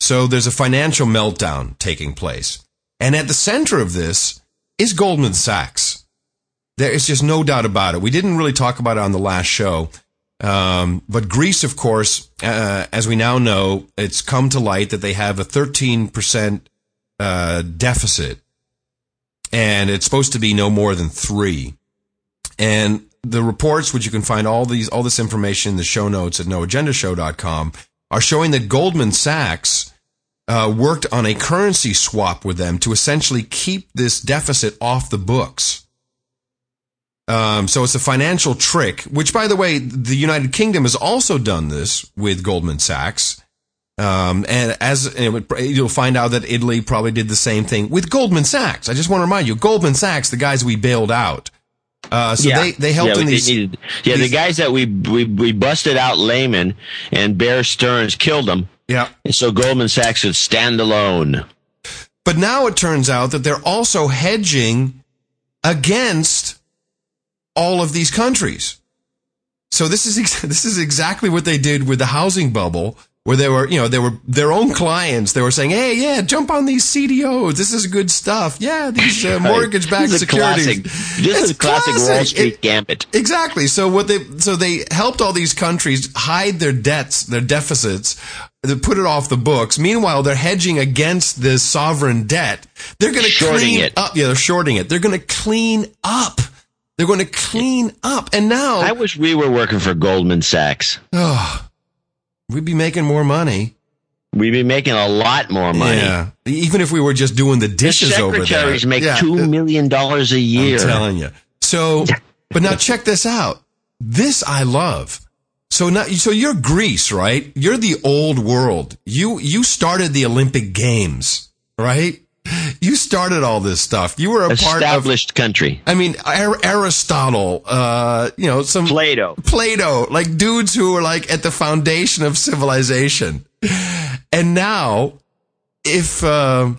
So there's a financial meltdown taking place. And at the center of this is Goldman Sachs. There is just no doubt about it. We didn't really talk about it on the last show. Um, but Greece, of course, uh, as we now know, it's come to light that they have a 13% uh, deficit and it's supposed to be no more than three. And the reports, which you can find all these, all this information in the show notes at noagendashow.com are showing that Goldman Sachs, uh, worked on a currency swap with them to essentially keep this deficit off the books. Um, so it's a financial trick, which by the way, the United Kingdom has also done this with Goldman Sachs. Um, and as you'll find out that Italy probably did the same thing with Goldman Sachs. I just want to remind you, Goldman Sachs, the guys we bailed out. Uh, so yeah. they, they helped yeah, in these. needed- yeah, the guys that we, we we busted out Lehman and Bear Stearns killed them. Yeah. And so Goldman Sachs could stand alone. But now it turns out that they're also hedging against all of these countries. So this is ex- this is exactly what they did with the housing bubble, where they were, you know, they were their own clients. They were saying, "Hey, yeah, jump on these CDOs. This is good stuff. Yeah, these uh, mortgage-backed is securities. classic- This is It's a classic Wall. Street It- gambit. Exactly. So what they so they helped all these countries hide their debts, their deficits, they put it off the books. Meanwhile, they're hedging against this sovereign debt. They're going to clean it. up. Yeah, they're shorting it. They're going to clean up They're going to clean up. And now, I wish we were working for Goldman Sachs. oh, we'd be making more money. We'd be making a lot more money. Yeah. Even if we were just doing the The dishes over there. secretaries make Yeah. two million dollars a year. I'm telling you. So, but now check this out. This I love. So now, so you're Greece, right? You're the old world. You, you started the Olympic Games, right? You started all this stuff. You were a part of, Established country. I mean, Ar- Aristotle, uh, you know, some Plato. Plato, like dudes who were like at the foundation of civilization. And now, if uh,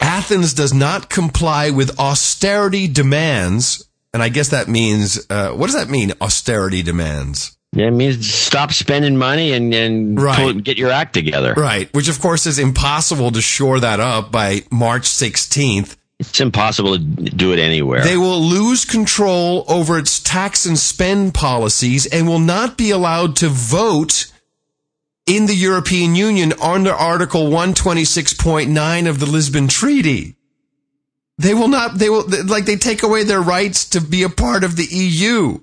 Athens does not comply with austerity demands, and I guess that means, uh, what does that mean? Austerity demands. Yeah, it means stop spending money and and Right. pull- get your act together. Right. Which of course is impossible to shore that up by March 16th. It's impossible to do it anywhere. They will lose control over its tax and spend policies and will not be allowed to vote in the European Union under Article 126.9 of the Lisbon Treaty. They will not, they will, like, they take away their rights to be a part of the EU.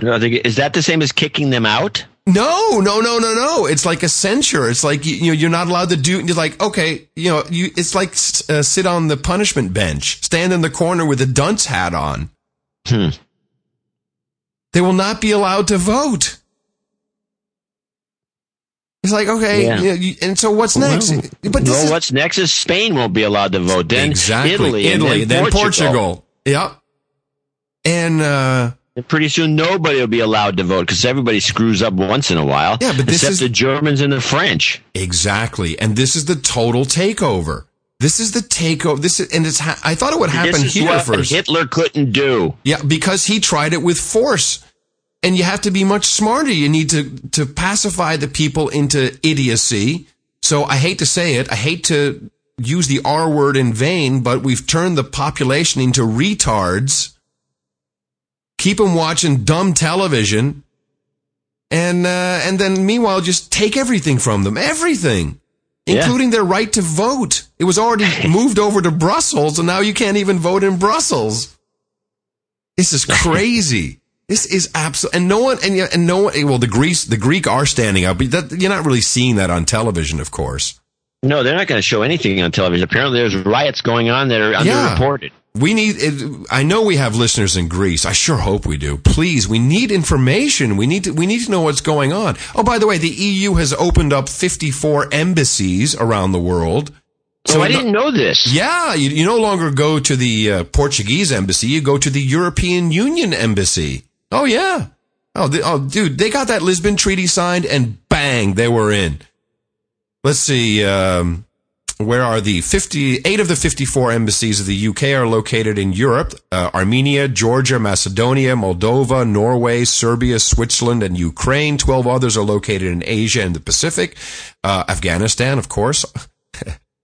Is that the same as kicking them out? No, no, no, no, no. It's like a censure. It's like, you, know, you're not allowed to do, you're like, okay, you know, you, it's like, uh, sit on the punishment bench, stand in the corner with a dunce hat on. Hmm. They will not be allowed to vote. It's like, okay, Yeah. you know, you- and so what's next? Well, but this well, is what's next is Spain won't be allowed to vote. Then exactly Italy, Italy, then, then Portugal. Yep. And, uh, And pretty soon nobody will be allowed to vote because everybody screws up once in a while. Yeah, but this except is- the Germans and the French. exactly. And this is the total takeover. This is the takeover. This is, and it's, ha- I thought it would happen here what first. Hitler couldn't do. Yeah, because he tried it with force. And you have to be much smarter. You need to, to pacify the people into idiocy. So I hate to say it. I hate to use the R word in vain, but we've turned the population into retards. Keep them watching dumb television. And, uh, and then meanwhile, just take everything from them. Everything. Yeah. Including their right to vote. It was already moved over to Brussels and now you can't even vote in Brussels. This is crazy. This is absolute, and no one, and and no one. Well, the Greece, the Greek are standing up, but that, you're not really seeing that on television, of course. No, they're not going to show anything on television. Apparently, there's riots going on that are Yeah. We need. It, I know we have listeners in Greece. I sure hope we do. Please, we need information. We need to. We need to know what's going on. Oh, by the way, the EU has opened up 54 embassies around the world. So Oh, I didn't know this. Yeah, you, you no longer go to the uh, Portuguese embassy. You go to the European Union embassy. Oh yeah. Oh, the, oh, dude, they got that Lisbon Treaty signed, and bang, they were in. Let's see. Um, where are the 58 of the 54 embassies of the UK are located in Europe? Uh, Armenia, Georgia, Macedonia, Moldova, Norway, Serbia, Switzerland, and Ukraine. 12 others are located in Asia and the Pacific. Uh, Afghanistan, of course.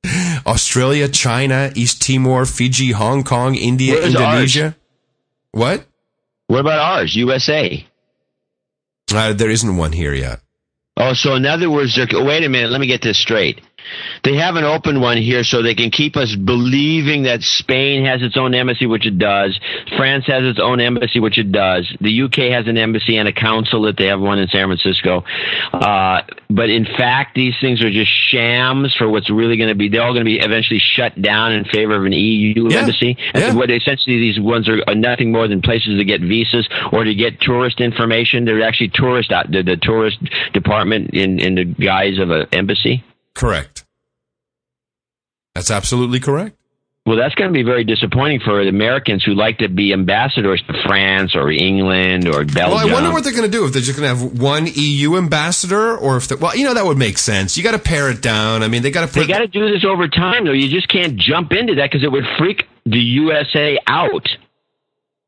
Australia, China, East Timor, Fiji, Hong Kong, India, Indonesia. What? What about ours, USA? Uh, there isn't one here yet. Oh, so in other words, wait a minute, let me get this straight. They have an open one here so they can keep us believing that Spain has its own embassy, which it does. France has its own embassy, which it does. The UK has an embassy and a consulate. They have one in San Francisco. Uh, but in fact, these things are just shams for what's really going to be. They're all going to be eventually shut down in favor of an EU Yeah. embassy. Yeah. And what essentially these ones are are nothing more than places to get visas or to get tourist information. They're actually tourist, the, the tourist department in, in the guise of an embassy. Correct. That's absolutely correct. Well, that's going to be very disappointing for the Americans who like to be ambassadors to France or England or Belgium. Well, I wonder what they're going to do if they're just going to have one EU ambassador, or if they, well, you know, that would make sense. You got to pare it down. I mean, they got to they put. got to do this over time, though. You just can't jump into that because it would freak the USA out.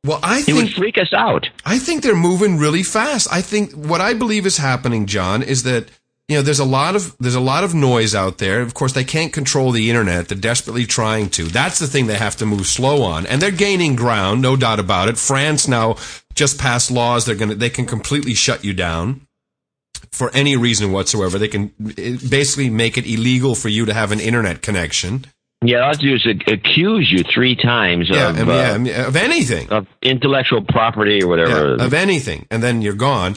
well, I think It would freak us out. I think they're moving really fast. I think what I believe is happening, John, is that you know there's a lot of there's a lot of noise out there. Of course, they can't control the internet. They're desperately trying to. That's the thing they have to move slow on, and they're gaining ground, no doubt about it. France now just passed laws. They're gonna they can completely shut you down for any reason whatsoever. They can eh, basically make it illegal for you to have an internet connection. Yeah, all I have to do is accuse you three times Yeah, of, I mean, uh, yeah, I mean, of anything. of intellectual property or whatever. Yeah, of anything, and then you're gone.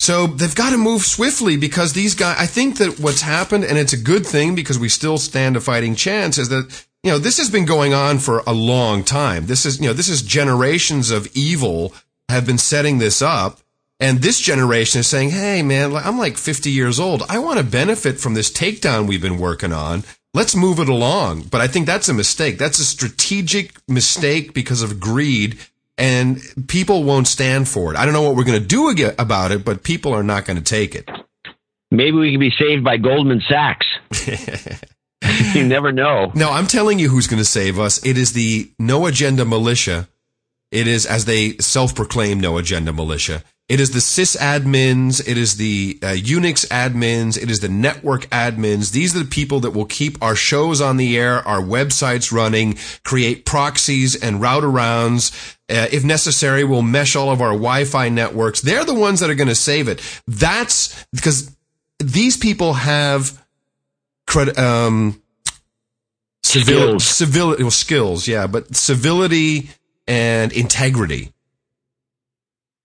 So they've got to move swiftly because these guys. I think that what's happened, and it's a good thing because we still stand a fighting chance, is that you know this has been going on for a long time. This is you know this is generations of evil have been setting this up. And this generation is saying, "Hey, man, I'm like 50 years old. I want to benefit from this takedown we've been working on. Let's move it along." But I think that's a mistake. That's a strategic mistake because of greed, and people won't stand for it. I don't know what we're going to do about it, but people are not going to take it. Maybe we can be saved by Goldman Sachs. you never know. No, I'm telling you who's going to save us. It is the No Agenda Militia. It is, as they self-proclaim, No Agenda Militia. It is the sysadmins. It is the uh, Unix admins. It is the network admins. These are the people that will keep our shows on the air, our websites running, create proxies and route arounds. Uh, if necessary, we'll mesh all of our Wi-Fi networks. They're the ones that are going to save it. That's because these people have cred- um, civil, Skills. civility, well, skills, yeah, but civility and integrity.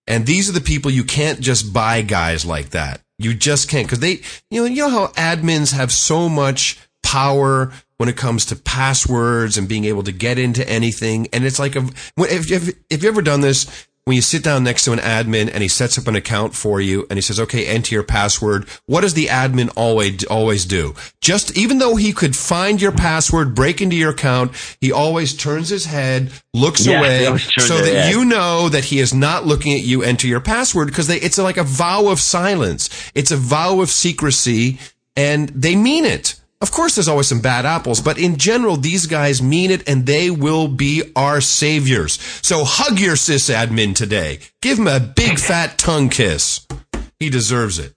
And these are the people you can't just buy guys like that. You just can't because they, you know, you know how admins have so much power when it comes to passwords and being able to get into anything. And it's like a, if, if, if you've ever done this, when you sit down next to an admin and he sets up an account for you and he says, okay, enter your password. What does the admin always, always do? Just, even though he could find your password, break into your account, he always turns his head, looks Yeah, away he always turns so that head. you know that he is not looking at you enter your password because they, it's like a vow of silence. It's a vow of secrecy and they mean it. Of course, there's always some bad apples, but in general, these guys mean it and they will be our saviors. So hug your sysadmin today. Give him a big fat tongue kiss. He deserves it.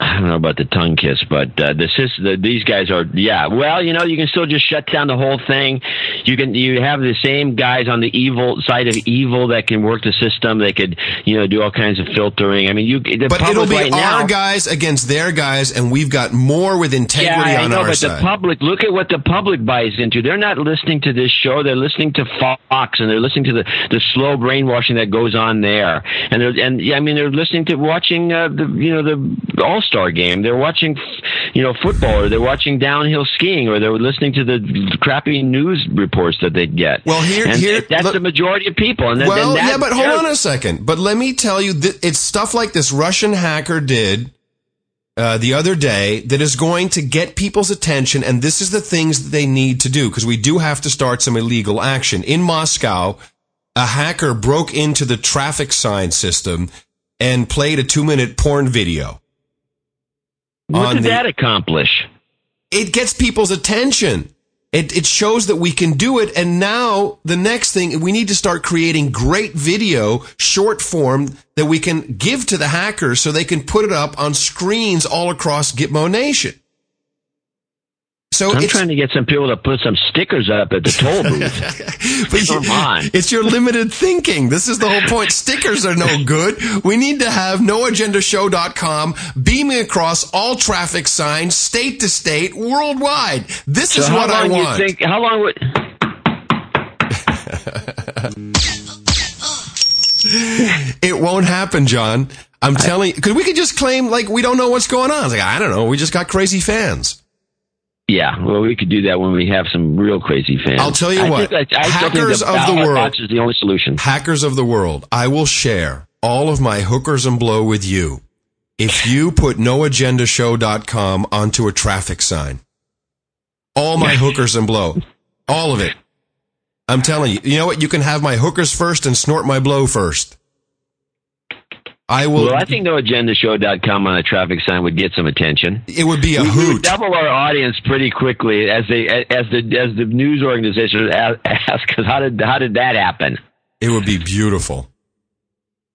I don't know about the tongue kiss, but uh, this is the, these guys are yeah. Well, you know, you can still just shut down the whole thing. You can you have the same guys on the evil side of evil that can work the system. They could you know do all kinds of filtering. I mean, you the But it'll be right our now, guys against their guys, and we've got more with integrity yeah, I on know, our but side. the public, look at what the public buys into. They're not listening to this show. They're listening to Fox, and they're listening to the, the slow brainwashing that goes on there. And they're, and yeah, I mean, they're listening to watching uh, the you know the All Star game. They're watching you know football, or they're watching downhill skiing, or they're listening to the crappy news reports that they get. Well, here- and here- that's the majority of people. And then, well, then that, yeah, but hold on a second. But let me tell you, th- it's stuff like this Russian hacker did uh, the other day that is going to get people's attention, and this is the things that they need to do because we do have to start some illegal action in Moscow. A hacker broke into the traffic sign system and played a two-minute porn video. What did the- that accomplish? it gets people's attention. It, it shows that we can do it. And now the next thing, we need to start creating great video, short form that we can give to the hackers so they can put it up on screens all across Gitmo Nation. So I'm trying to get some people to put some stickers up at the toll booth. but Come on. it's your limited thinking. This is the whole point. Stickers are no good. We need to have noagendashow.com beaming across all traffic signs, state to state, worldwide. This So is what I you want. think? How long would? It won't happen, John. I'm telling you, because we could just claim like we don't know what's going on. It's like I don't know. We just got crazy fans. Yeah, well, we could do that when we have some real crazy fans. I'll tell you I what. I, I hackers the of the world. is the only solution. Hackers of the world. I will share all of my hookers and blow with you if you put noagendashow.com onto a traffic sign. All my hookers and blow. All of it. I'm telling you. You know what? You can have my hookers first and snort my blow first. I will. Well, I think noagendashow.com on a traffic sign would get some attention. it would be a we, hoot. would double our audience pretty quickly as they as the as the news organizations ask us how did how did that happen? It would be beautiful.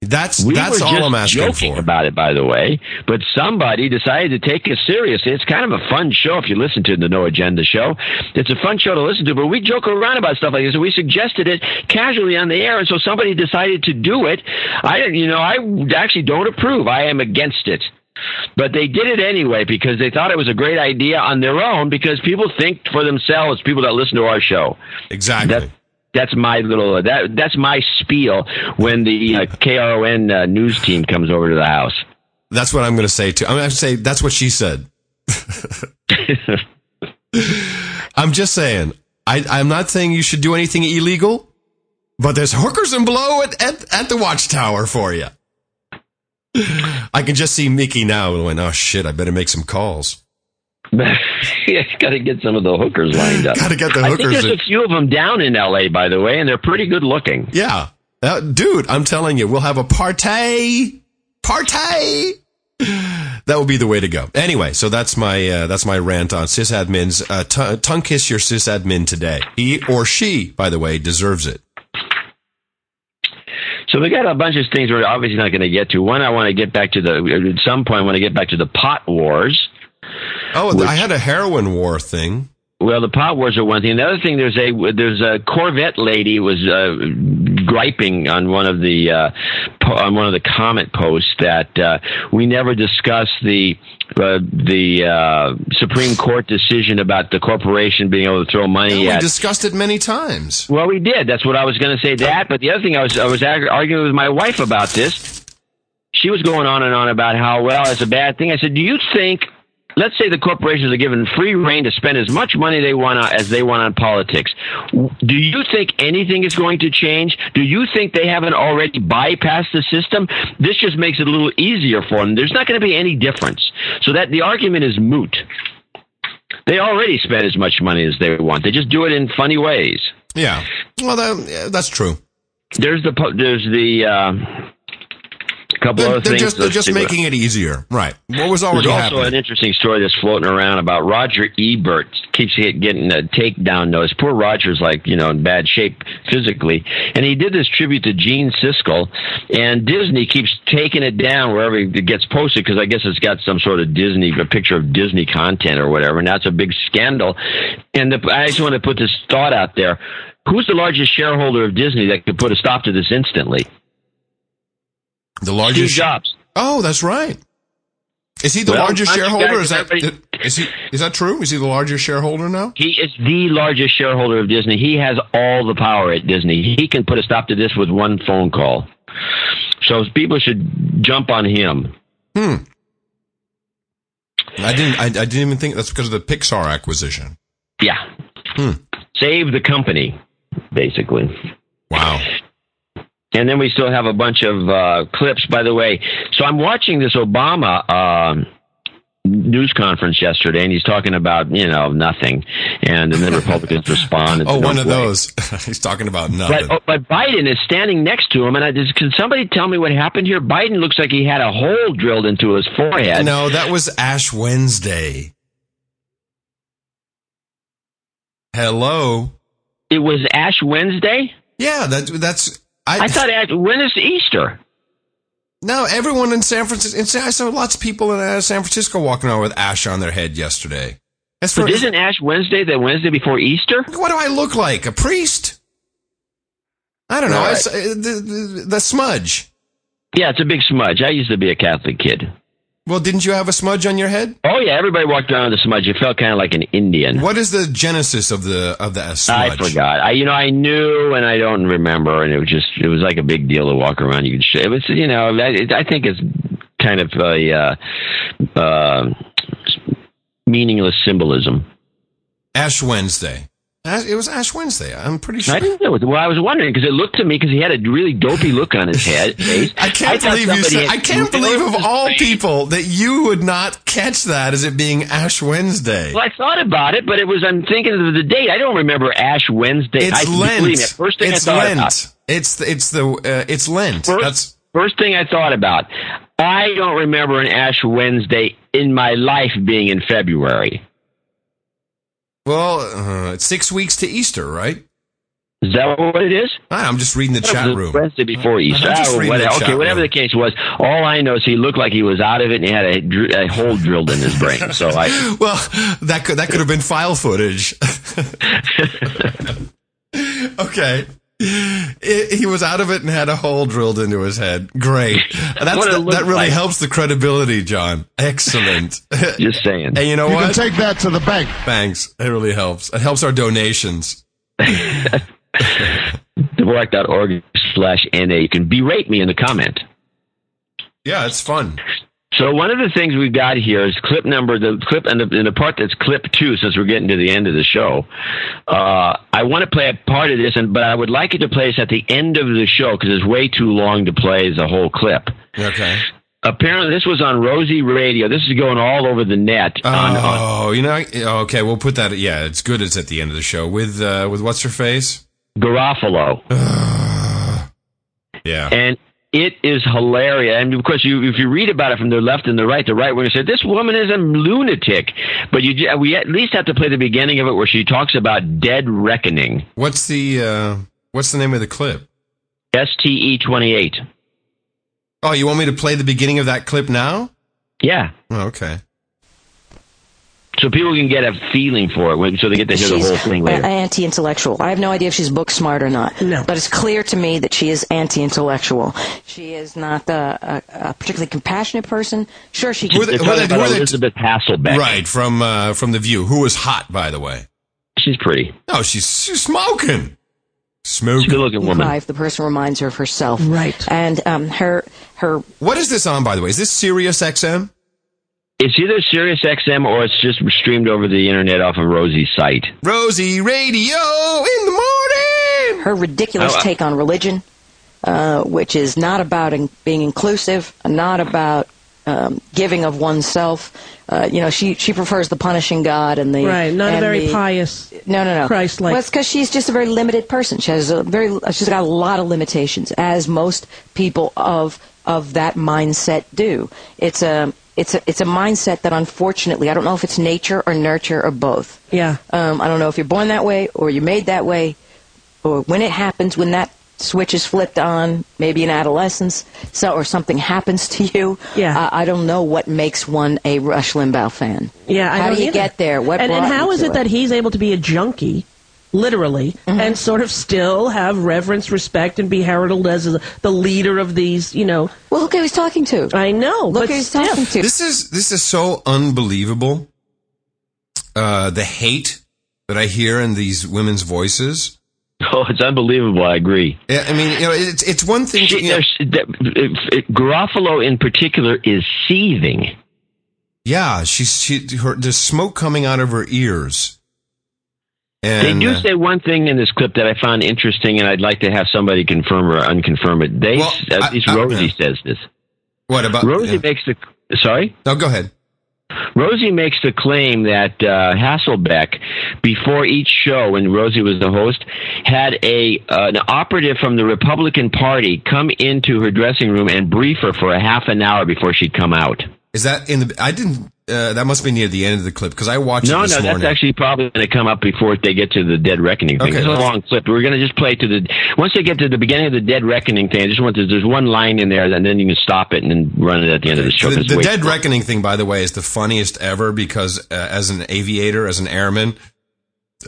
That's We that's all I'm asking joking for. about it, by the way. But somebody decided to take us seriously. It's kind of a fun show if you listen to the No Agenda show. It's a fun show to listen to, but we joke around about stuff like this. And we suggested it casually on the air, and so somebody decided to do it. I, you know, I actually don't approve. I am against it. But they did it anyway because they thought it was a great idea on their own because people think for themselves, people that listen to our show. Exactly. That's my little that that's my spiel when the uh, KRON uh, news team comes over to the house. That's what I'm going to say too. I'm going to say that's what she said. I'm just saying. I, I'm not saying you should do anything illegal, but there's hookers and blow at, at, at the watchtower for you. I can just see Mickey now going, oh shit, I better make some calls. yeah, got to get some of the hookers lined up. Gotta get the hookers. I think there's in. a few of them down in L.A. by the way, and they're pretty good looking. Yeah. Uh, dude, I'm telling you, we'll have a party. Party. That would be the way to go. Anyway, so that's my uh, that's my rant on sysadmins. Uh, t- tongue kiss your sysadmin today. He or she, by the way, deserves it. So we got a bunch of things we're obviously not going to get to. One, I want to get back to the at some point. I want to get back to the pot wars. Oh, I had a heroin war thing. Well, the pot wars are one thing. The other thing, there's a there's a Corvette lady was uh, griping on one of the uh, po- on one of the comment posts that uh, we never discussed the uh, the uh, Supreme Court decision about the corporation being able to throw money we at discussed it many times. well, we did. That's what I was going to say. That, but the other thing I was I was argu- arguing with my wife about this. She was going on and on about how well it's a bad thing. I said, "Do you think?" Let's say the corporations are given free reign to spend as much money they want on, as they want on politics. Do you think anything is going to change? Do you think they haven't already bypassed the system? This just makes it a little easier for them. There's not going to be any difference. So that the argument is moot. They already spend as much money as they want. They just do it in funny ways. Yeah. Well, that, that's true. There's the there's the uh, couple They're, other they're things. just they're just making it easier, right? What was already There's also happening? an interesting story that's floating around about Roger Ebert keeps getting a takedown notice. Poor Roger's like you know in bad shape physically, and he did this tribute to Gene Siskel, and Disney keeps taking it down wherever it gets posted because I guess it's got some sort of Disney a picture of Disney content or whatever, and that's a big scandal. And the, I just want to put this thought out there: Who's the largest shareholder of Disney that could put a stop to this instantly? The largest. Steve Jobs. Oh, that's right. Is he the Well, largest why don't you shareholder? Is that is he is that true? Is he the largest shareholder now? He is the largest shareholder of Disney. He has all the power at Disney. He can put a stop to this with one phone call. So people should jump on him. Hmm. I didn't. I, I didn't even think that's because of the Pixar acquisition. Yeah. Hmm. Save the company, basically. Wow. And then we still have a bunch of uh, clips, by the way. So I'm watching this Obama um, news conference yesterday, and he's talking about, you know, nothing. And then the Republicans respond. It's Oh, no one of way. those. He's talking about nothing. But, oh, but Biden is standing next to him, and I just, can somebody tell me what happened here? Biden looks like he had a hole drilled into his forehead. no, that was Ash Wednesday. Hello. It was Ash Wednesday. Yeah, that that's. I, I thought when is Easter? No, everyone in San Francisco. in San- I saw lots of people in uh, San Francisco walking around with ash on their head yesterday. For But isn't Ash Wednesday the Wednesday before Easter? what do I look like? A priest? I don't know. Right. It's, uh, the, the, the smudge. Yeah, it's a big smudge. I used to be a Catholic kid. Well, didn't you have a smudge on your head? Oh yeah, everybody walked around with a smudge. It felt kind of like an Indian. What is the genesis of the of the smudge? I forgot. I you know I knew and I don't remember, and it was just it was like a big deal to walk around. You could sh- it was you know I, I think it's kind of a uh, uh, meaningless symbolism. Ash Wednesday. It was Ash Wednesday. I'm pretty sure. I didn't know. Well, I was wondering because it looked to me because he had a really dopey look on his head. I can't thought believe you said. I can't believe of all people that you would not catch that as it being Ash Wednesday. Well, I thought about it, but it was. I'm thinking of the date. I don't remember Ash Wednesday. It's I, Lent. first thing it's I thought Lent. about. It's the, it's the uh, it's Lent. First, That's first thing I thought about. I don't remember an Ash Wednesday in my life being in February. Well, uh, it's six weeks to Easter, right? Is that what it is? I'm just reading the chat room. Wednesday before Easter. Oh, reading what- the okay, whatever room. the case was, all I know is he looked like he was out of it and he had a, dr- a hole drilled in his brain. So I, Well, that could that could have been file footage. okay. I- he was out of it and had a hole drilled into his head. Great. That's, that, that really like. helps the credibility, John. Excellent. Just saying. And you know You what? can take that to the bank. Thanks. It really helps. It helps our donations. Dvorak.org slash NA. You can berate me in the comment. Yeah, it's fun. So one of the things we've got here is clip number, the clip, and the, and the part that's clip two, since we're getting to the end of the show. Uh, I want to play a part of this, and but I would like it to play this at the end of the show because it's way too long to play the whole clip. Okay. Apparently, this was on Rosie Radio. This is going all over the net. on, on, Oh, you know, okay, we'll put that. Yeah, it's good. It's at the end of the show with uh, with what's her face. Garofalo. Yeah. And it is hilarious. And of course, you, if you read about it from the left and the right, the right winger said, this woman is a lunatic. But you, we at least have to play the beginning of it where she talks about dead reckoning. What's the uh, what's the name of the clip? STE 28. Oh, you want me to play the beginning of that clip now? Yeah. Oh, okay. So people can get a feeling for it, when- so they get to hear the whole thing later. anti-intellectual. I have no idea if she's book smart or not. No. But it's clear to me that she is anti-intellectual. She is not a, a, a particularly compassionate person. Sure, she can. Who are they- They're who they- who they- Elisabeth Hasselbeck. Right from uh, from the View. Who was hot, by the way? She's pretty. No, she's, she's smoking. Smoking. Good looking woman. if the person reminds her of herself. Right. And um, her her. What is this on, by the way? Is this Sirius XM? It's either Sirius XM or it's just streamed over the internet off of Rosie's site. Rosie Radio in the morning. Her ridiculous Oh, I- take on religion, uh, which is not about in, being inclusive, not about um, giving of oneself. Uh, you know, she she prefers the punishing God and the Right, not a very the- pious, No, no, no. Christ-like. Well, it's because she's just a very limited person. She has a very, she's got a lot of limitations, as most people of of that mindset do. It's a, it's a, it's a mindset that unfortunately, I don't know if it's nature or nurture or both. Yeah. Um, I don't know if you're born that way or you're made that way, or when it happens, when that switch is flipped on, maybe in adolescence, so or something happens to you. Yeah. Uh, I don't know what makes one a Rush Limbaugh fan. Yeah, I How do you either. get there? What and, and how is to it that he's able to be a junkie, literally, Mm-hmm. and sort of still have reverence, respect, and be heralded as a, the leader of these, you know? Well, look who he's talking to. I know. Look but who he's still. talking to. This is this is so unbelievable. Uh, the hate that I hear in these women's voices. Oh, it's unbelievable. I agree. Yeah, I mean, you know, it's it's one thing. To, you know, that- it- it- Garofalo in particular is seething. yeah, she's she her there's smoke coming out of her ears. And they do uh, say one thing in this clip that I found interesting, and I'd like to have somebody confirm or unconfirm it. They, Well, at least I- Rosie says this. what about Rosie yeah. makes the sorry. No, go ahead. Rosie makes the claim that uh, Hasselbeck, before each show, when Rosie was the host, had a uh, an operative from the Republican Party come into her dressing room and brief her for a half an hour before she'd come out. Is that in the? I didn't. Uh, that must be near the end of the clip because I watched No, it no, this morning. that's actually probably going to come up before they get to the Dead Reckoning thing. Okay, it's a long clip. We're going to just play to the once they get to the beginning of the Dead Reckoning thing. I just want to, there's one line in there, and then you can stop it and then run it at the end of the show. the, the dead reckoning thing, by the way, is the funniest ever because uh, as an aviator, as an airman,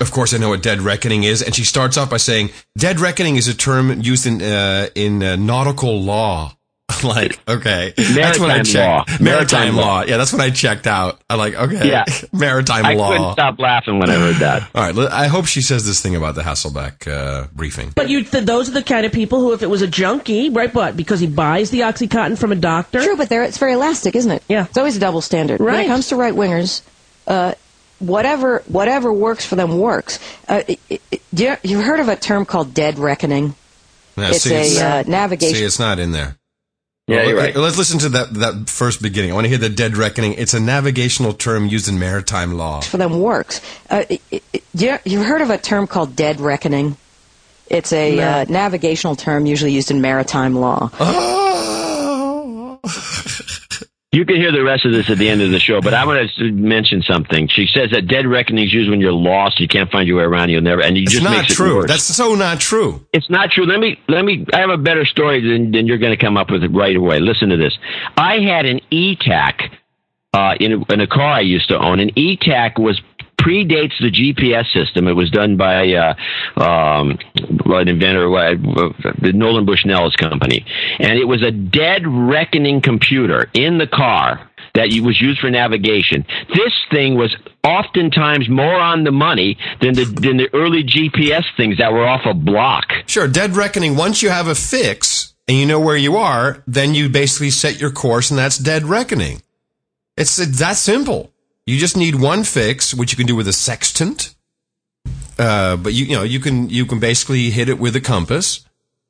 of course I know what dead reckoning is, and she starts off by saying, "Dead reckoning is a term used in uh, in uh, nautical law." like, okay, that's when I Maritime checked. law. Maritime, Maritime law. law. Yeah, that's when I checked out. I'm like, okay, Yeah. maritime I law. I couldn't stop laughing when I heard that. All right, I hope she says this thing about the Hasselbeck uh, briefing. But you, th- those are the kind of people who, if it was a junkie, right? What? Because he buys the OxyContin from a doctor. True, but there it's very elastic, isn't it? Yeah. It's always a double standard. When it comes to right wingers, uh, whatever whatever works for them works. Uh, it, it, it- you, you've heard of a term called dead reckoning? Yeah, it's see, a uh, navigation. See, it's not in there. Yeah, Well, you're let- right. Let's listen to that that first beginning. I want to hear the dead reckoning. It's a navigational term used in maritime law. for them works. Uh, it, it, it- you, you've heard of a term called dead reckoning? It's a No. uh, navigational term usually used in maritime law. You can hear the rest of this at the end of the show, but I want to mention something. She says that dead reckoning is used when you're lost, you can't find your way around, you'll never, and you It's just not makes it true. worse. That's so not true. It's not true. Let me let me. I have a better story than, than you're going to come up with right away. Listen to this. I had an Etak uh, in a, in a car I used to own. An Etak was predates the GPS system. It was done by uh, um, an inventor, uh, the Nolan Bushnell's company, and it was a dead reckoning computer in the car that was used for navigation. This thing was oftentimes more on the money than the than the early GPS things that were off a block. Sure, dead reckoning. Once you have a fix and you know where you are, then you basically set your course, and that's dead reckoning. It's that simple. You just need one fix, which you can do with a sextant. Uh, but you you know you can you can basically hit it with a compass,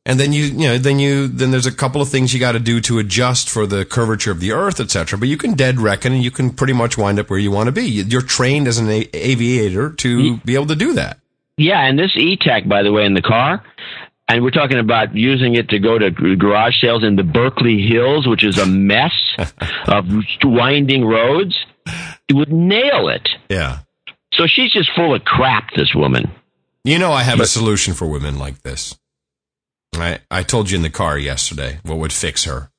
and then you you know then you then there's a couple of things you got to do to adjust for the curvature of the Earth, etc. But you can dead reckon, and you can pretty much wind up where you want to be. You're trained as an a- aviator to be able to do that. Yeah, and this Etak, by the way, in the car, and we're talking about using it to go to garage sales in the Berkeley Hills, which is a mess of winding roads. Would nail it. Yeah. So she's just full of crap, this woman. You know, I have a solution for women like this. I I told you in the car yesterday what would fix her,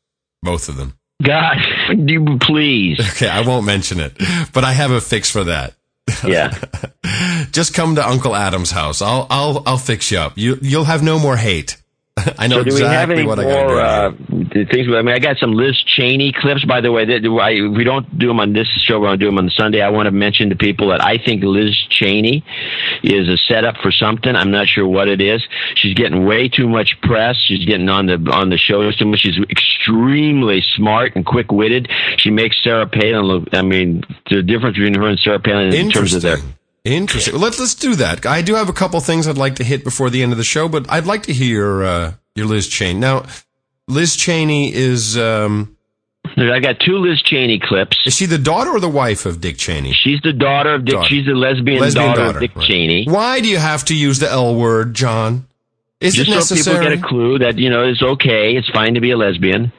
both of them. God, you please. Okay, I won't mention it, but I have a fix for that. Yeah. Just come to Uncle Adam's house. I'll I'll I'll fix you up. You you'll have no more hate. I know so do we have exactly any what I got to do. uh, things? I mean, I got some Liz Cheney clips. By the way, that I, we don't do them on this show, we're going to do them on Sunday. I want to mention to people that I think Liz Cheney is a setup for something. I'm not sure what it is. She's getting way too much press. She's getting on the on the show too much. She's extremely smart and quick witted. She makes Sarah Palin look. I mean, the difference between her and Sarah Palin in terms of their Interesting. Well, let's let's do that. I do have a couple things I'd like to hit before the end of the show, but I'd like to hear uh, your Liz Cheney. Now, Liz Cheney is um, I got two Liz Cheney clips. Is she the daughter or the wife of Dick Cheney? She's the daughter of Dick. Daughter. She's the lesbian, Lesbian daughter, daughter, of Dick right. Cheney. Why do you have to use the L word, John? Is Just so necessary? people get a clue that you know it's okay, it's fine to be a lesbian.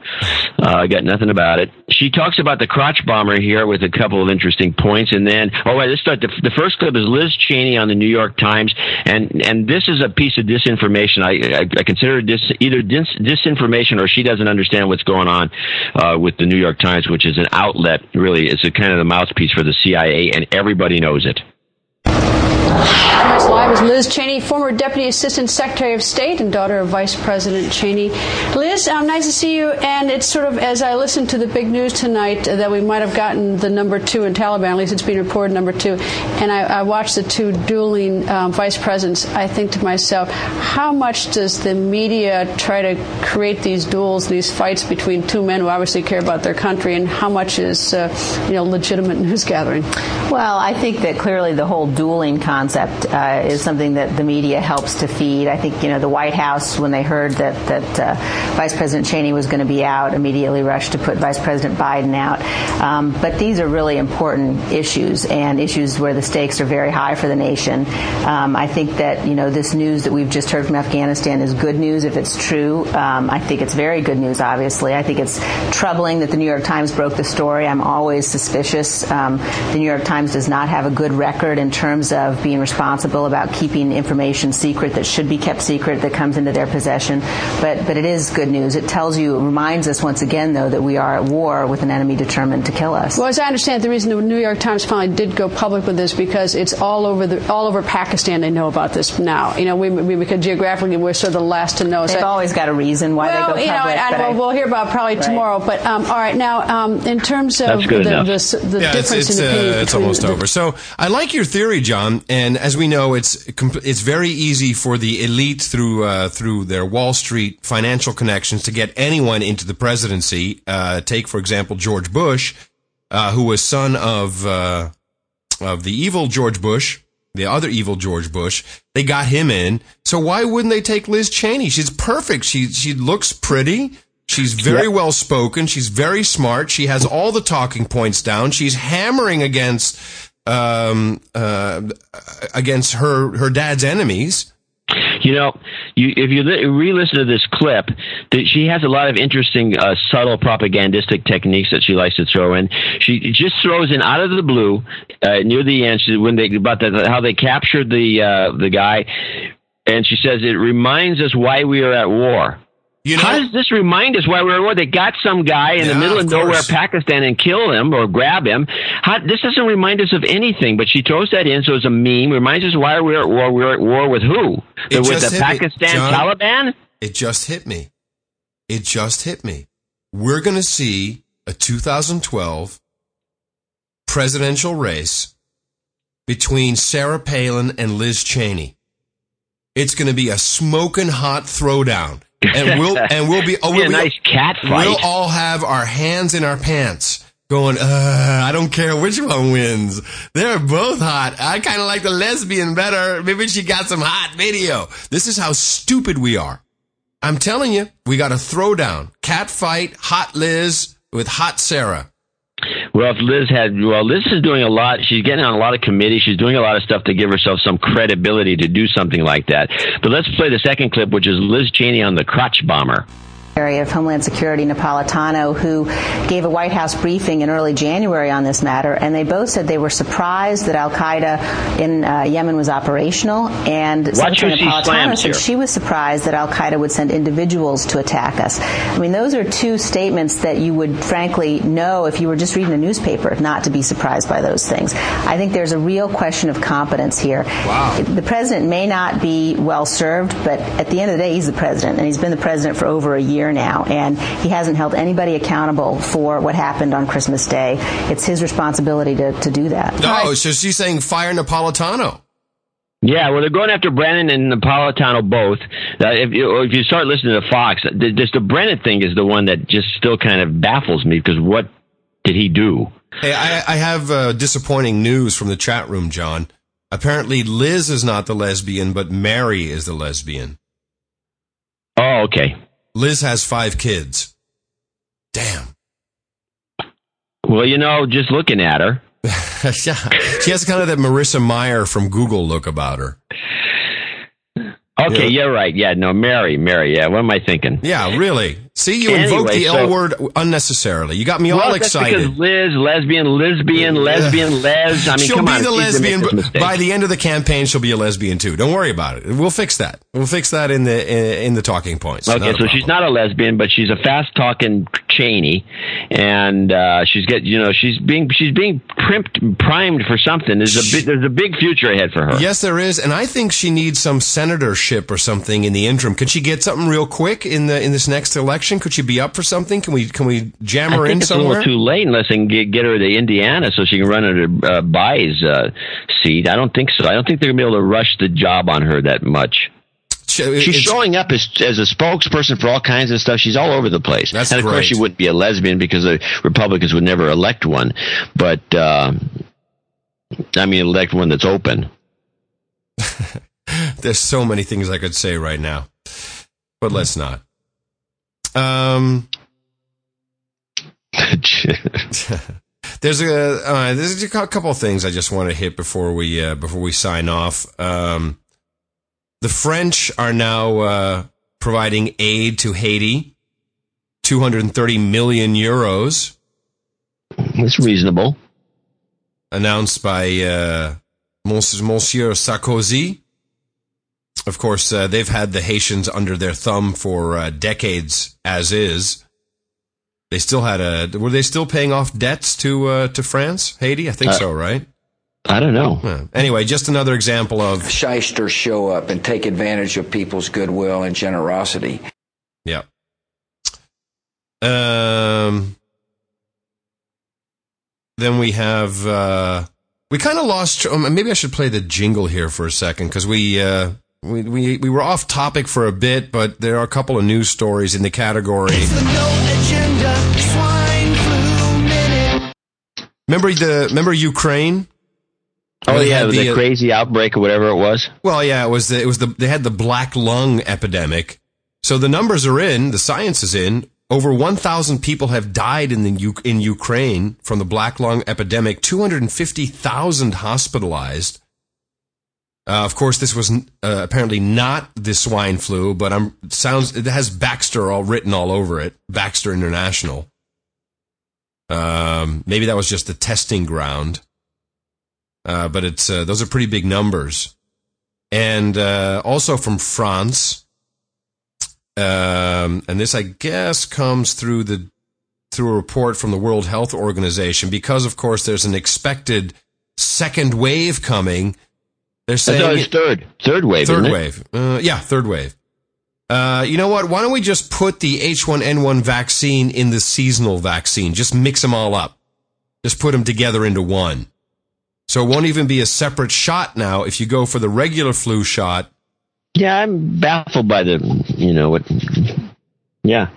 Uh, I got nothing about it. She talks about the crotch bomber here with a couple of interesting points, and then oh wait, let's start. The, the first clip is Liz Cheney on the New York Times, and and this is a piece of disinformation. I I, I consider this either dis, disinformation or she doesn't understand what's going on uh, with the New York Times, which is an outlet. Really, it's a kind of the mouthpiece for the CIA, and everybody knows it. Live is Liz Cheney, former Deputy Assistant Secretary of State and daughter of Vice President Cheney. Liz, um, nice to see you. And it's sort of as I listened to the big news tonight uh, that we might have gotten the number two in Taliban. At least it's being reported number two. And I, I watched the two dueling um, vice presidents. I think to myself, how much does the media try to create these duels, these fights between two men who obviously care about their country, and how much is uh, you know legitimate news gathering? Well, I think that clearly the whole dueling concept uh, is something that the media helps to feed. I think you know the White House, when they heard that that uh, Vice President Cheney was going to be out, immediately rushed to put Vice President Biden out. Um, but these are really important issues and issues where the stakes are very high for the nation. Um, I think that you know this news that we've just heard from Afghanistan is good news if it's true. Um, I think it's very good news. Obviously, I think it's troubling that the New York Times broke the story. I'm always suspicious. Um, the New York Times does not have a good record in terms of being responsible about keeping information secret that should be kept secret that comes into their possession. But but it is good news. It tells you, it reminds us once again, though, that we are at war with an enemy determined to kill us. Well, as I understand, the reason the New York Times finally did go public with this because it's all over the all over Pakistan. They know about this now. You know, we, we because geographically we're sort of the last to know. They've always got a reason why well, they go you know, public. and, but and I- we'll, we'll hear about probably Right. tomorrow. But um, all right, now um, in terms of That's good the, the, the yeah, difference it's, in opinion uh, it's almost the- over. So I like your theory, John. And as we know, it's it's very easy for the elite through uh, through their Wall Street financial connections to get anyone into the presidency. Uh, take for example George Bush, uh, who was son of uh, of the evil George Bush. The other evil George Bush, they got him in. So why wouldn't they take Liz Cheney? She's perfect. She she looks pretty. She's very well spoken. She's very smart. She has all the talking points down. She's hammering against um, uh, against her her dad's enemies. You know, you, if you li- re-listen to this clip, that she has a lot of interesting, uh, subtle propagandistic techniques that she likes to throw in. She just throws in out of the blue uh, near the end she, when they about the, how they captured the uh, the guy, and she says it reminds us why we are at war. You know, How does this remind us why we were at war? They got some guy in Yeah, the middle of, of nowhere. Pakistan, and kill him or grab him. How, this doesn't remind us of anything, but she throws that in, so it's a meme. Reminds us why we're at war. We're at war with who? It with the Pakistan John. Taliban? It just hit me. It just hit me. We're going to see a 2012 presidential race between Sarah Palin and Liz Cheney. It's going to be a smoking hot throwdown. And we'll, and we'll be, oh, Be a we'll, nice cat fight. We'll all have our hands in our pants going, uh, I don't care which one wins. They're both hot. I kind of like the lesbian better. Maybe she got some hot video. This is how stupid we are. I'm telling you, we got a throwdown. Cat fight, hot Liz with hot Sarah. Well, Liz had, well, Liz is doing a lot. She's getting on a lot of committees. She's doing a lot of stuff to give herself some credibility to do something like that. But let's play the second clip, which is Liz Cheney on the crotch bomber. Secretary of Homeland Security Napolitano, who gave a White House briefing in early January on this matter, and they both said they were surprised that Al Qaeda in uh, Yemen was operational. And Watch Secretary Napolitano said here. she was surprised that Al Qaeda would send individuals to attack us. I mean, those are two statements that you would frankly know if you were just reading a newspaper, not to be surprised by those things. I think there's a real question of competence here. Wow. The president may not be well served, but at the end of the day, he's the president, and he's been the president for over a year now, and he hasn't held anybody accountable for what happened on Christmas Day. It's his responsibility to, to do that. No, so she's saying fire Napolitano. Yeah, well, they're going after Brennan and Napolitano both. Uh, if, you, if you start listening to Fox, the, just the Brennan thing is the one that just still kind of baffles me because what did he do? Hey, I, I have uh, disappointing news from the chat room, John. Apparently, Liz is not the lesbian, but Mary is the lesbian. Oh, okay. Liz has five kids. Damn. Well, you know, just looking at her. yeah. She has kind of that Marissa Mayer from Google look about her. Okay, you're right. Yeah, no, Mary, Mary. Yeah, what am I thinking? Yeah, really. See, you Anyway, invoked the so- L word unnecessarily. You got me all well, that's excited. because Liz, lesbian, lesbian, lesbian, les. I mean, she'll come be on, the it's easy to make lesbian this but mistake. by the end of the campaign. She'll be a lesbian too. Don't worry about it. We'll fix that. We'll fix that in the in, in the talking points. Okay, Not so she's not a lesbian, but she's a fast talking Cheney, and uh, she's get you know she's being she's being primed primed for something. There's a big, there's a big future ahead for her. Yes, there is, and I think she needs some senatorship or something in the interim. Could she get something real quick in the in this next election? Could she be up for something? Can we can we jam I her in it's a somewhere? little too late unless they can get, get her to Indiana so she can run into uh, Bayh's uh, seat. I don't think so. I don't think they're gonna be able to rush the job on her that much. She's showing up as as a spokesperson for all kinds of stuff. She's all over the place. That's and of course, she wouldn't be a lesbian because the Republicans would never elect one. But uh, I mean, elect one that's open. There's so many things I could say right now, but let's not. Um, there's a uh, there's a couple of things I just want to hit before we uh, before we sign off. Um, the French are now uh, providing aid to Haiti, 230 million euros. It's reasonable. Announced by uh, Monsieur Sarkozy. Of course, uh, they've had the Haitians under their thumb for uh, decades, as is. They still had a. Were they still paying off debts to uh, to France, Haiti? I think Uh, so, right? I don't know. Yeah. Anyway, just another example of Shysters show up and take advantage of people's goodwill and generosity. Yeah. Um. Then we have. Uh, we kind of lost. um, Maybe I should play the jingle here for a second because we, uh, we we we were off topic for a bit, but there are a couple of news stories in the category. Remember the remember Ukraine? Oh They yeah, had the, uh, crazy outbreak or whatever it was. Well, yeah, it was the, it was the they had the black lung epidemic. So the numbers are in, the science is in. Over 1,000 people have died in the in Ukraine from the black lung epidemic. 250,000 hospitalized. Uh, of course, this was uh, apparently not the swine flu, but I'm sounds it has Baxter all written all over it. Baxter International. Um, maybe that was just the testing ground. Uh, but it's uh, those are pretty big numbers. And uh, also from France, um, and this I guess comes through the through a report from the World Health Organization because, of course, there's an expected second wave coming. They're saying thought it was third, third wave. Third wave. Uh, yeah, third wave. Uh, you know what? Why don't we just put the H1N1 vaccine in the seasonal vaccine? Just mix them all up. Just put them together into one. So it won't even be a separate shot now. If you go for the regular flu shot, Yeah, I'm baffled by the, you know what? Yeah,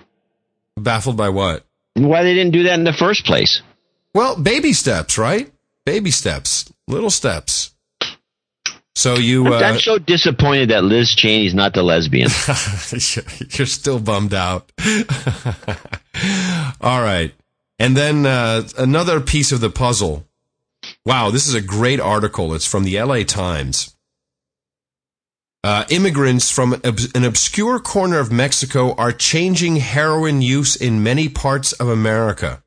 baffled by what? why they didn't do that in the first place. Well, baby steps, right? Baby steps, little steps. So you, uh, I'm so disappointed that Liz Cheney's not the lesbian. You're still bummed out. All right. And then uh, another piece of the puzzle. Wow, this is a great article. It's from the LA Times. Uh, immigrants from an obscure corner of Mexico are changing heroin use in many parts of America.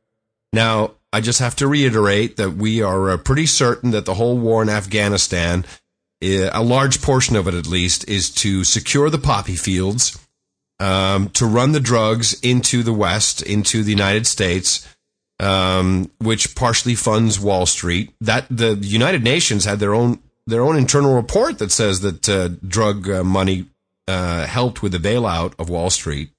Now, I just have to reiterate that we are uh, pretty certain that the whole war in Afghanistan, a large portion of it at least, is to secure the poppy fields, um, to run the drugs into the West, into the United States, um, which partially funds Wall Street. That the United Nations had their own their own internal report that says that uh, drug uh, money uh, helped with the bailout of Wall Street.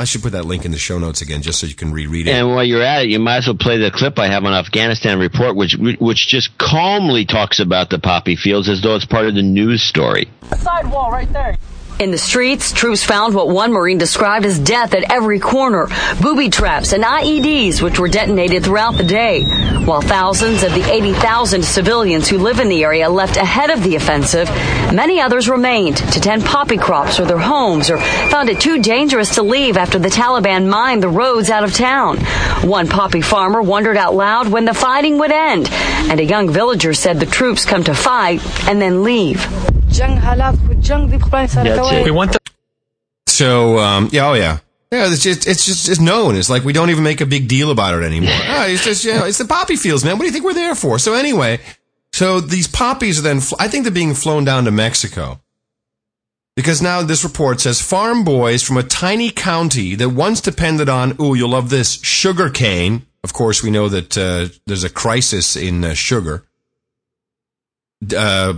I should put that link in the show notes again, just so you can reread it. And while you're at it, you might as well play the clip I have on Afghanistan report, which which just calmly talks about the poppy fields as though it's part of the news story. Side wall right there. In the streets, troops found what one Marine described as death at every corner booby traps and IEDs, which were detonated throughout the day. While thousands of the 80,000 civilians who live in the area left ahead of the offensive, many others remained to tend poppy crops or their homes or found it too dangerous to leave after the Taliban mined the roads out of town. One poppy farmer wondered out loud when the fighting would end, and a young villager said the troops come to fight and then leave. We want the. So, um, yeah, oh yeah. Yeah, it's just, it's just, it's known. It's like we don't even make a big deal about it anymore. Ah, it's just, you know, it's the poppy fields, man. What do you think we're there for? So anyway, so these poppies are then, fl- I think they're being flown down to Mexico. Because now this report says farm boys from a tiny county that once depended on, ooh, you'll love this, sugar cane. Of course, we know that uh, there's a crisis in uh, sugar. Uh,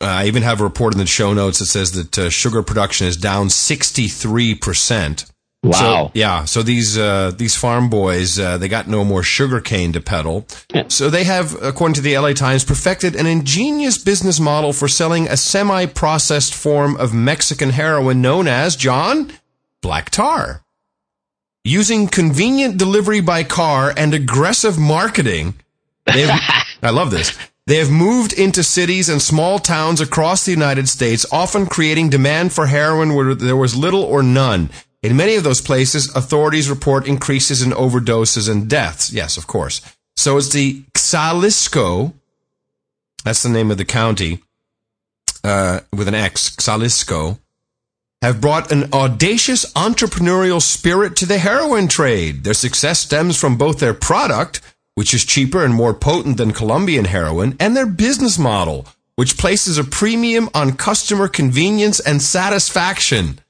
I even have a report in the show notes that says that uh, sugar production is down 63%. Wow. So, yeah. So these, uh, these farm boys, uh, they got no more sugar cane to peddle. So they have, according to the LA Times, perfected an ingenious business model for selling a semi-processed form of Mexican heroin known as, John, black tar. Using convenient delivery by car and aggressive marketing, I love this. They have moved into cities and small towns across the United States, often creating demand for heroin where there was little or none. In many of those places, authorities report increases in overdoses and deaths. Yes, of course. So it's the Xalisco, that's the name of the county, uh, with an X, Xalisco, have brought an audacious entrepreneurial spirit to the heroin trade. Their success stems from both their product, which is cheaper and more potent than Colombian heroin, and their business model, which places a premium on customer convenience and satisfaction.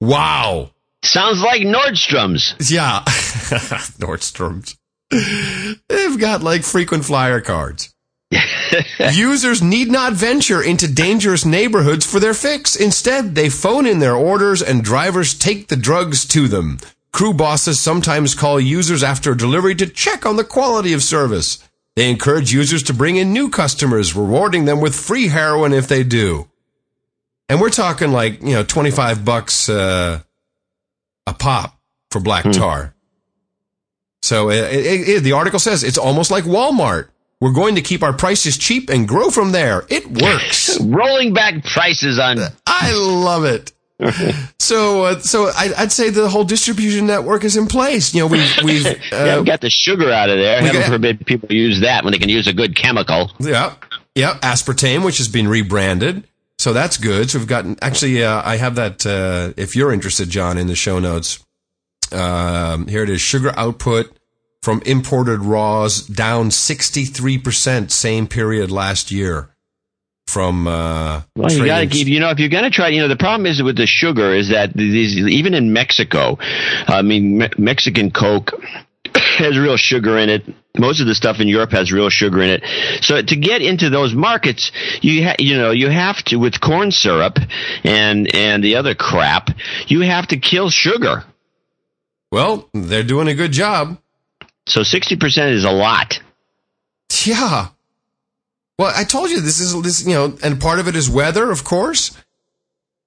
Wow. Sounds like Nordstrom's. Yeah. Nordstrom's. They've got like frequent flyer cards. Users need not venture into dangerous neighborhoods for their fix. Instead, they phone in their orders and drivers take the drugs to them. Crew bosses sometimes call users after delivery to check on the quality of service. They encourage users to bring in new customers, rewarding them with free heroin if they do. And we're talking like, you know, 25 bucks uh, a pop for black tar. So it, it, it, the article says it's almost like Walmart. We're going to keep our prices cheap and grow from there. It works. Rolling back prices on. I love it. so, uh, so I, I'd say the whole distribution network is in place. You know, we've we've uh, yeah, we got the sugar out of there. Heaven got- forbid people use that when they can use a good chemical. Yeah. Yeah. Aspartame, which has been rebranded. So that's good. So we've gotten, actually, uh, I have that, uh, if you're interested, John, in the show notes. Um, here it is. Sugar output from imported raws down 63% same period last year. From. Uh, Well, you got to keep. You know, if you're going to try, you know, the problem is with the sugar is that these even in Mexico, I mean, Me- Mexican Coke has real sugar in it. Most of the stuff in Europe has real sugar in it. So to get into those markets, you ha- you know you have to with corn syrup and and the other crap, you have to kill sugar. Well, they're doing a good job. So sixty percent is a lot. Yeah. Well, I told you this is this, you know, and part of it is weather, of course.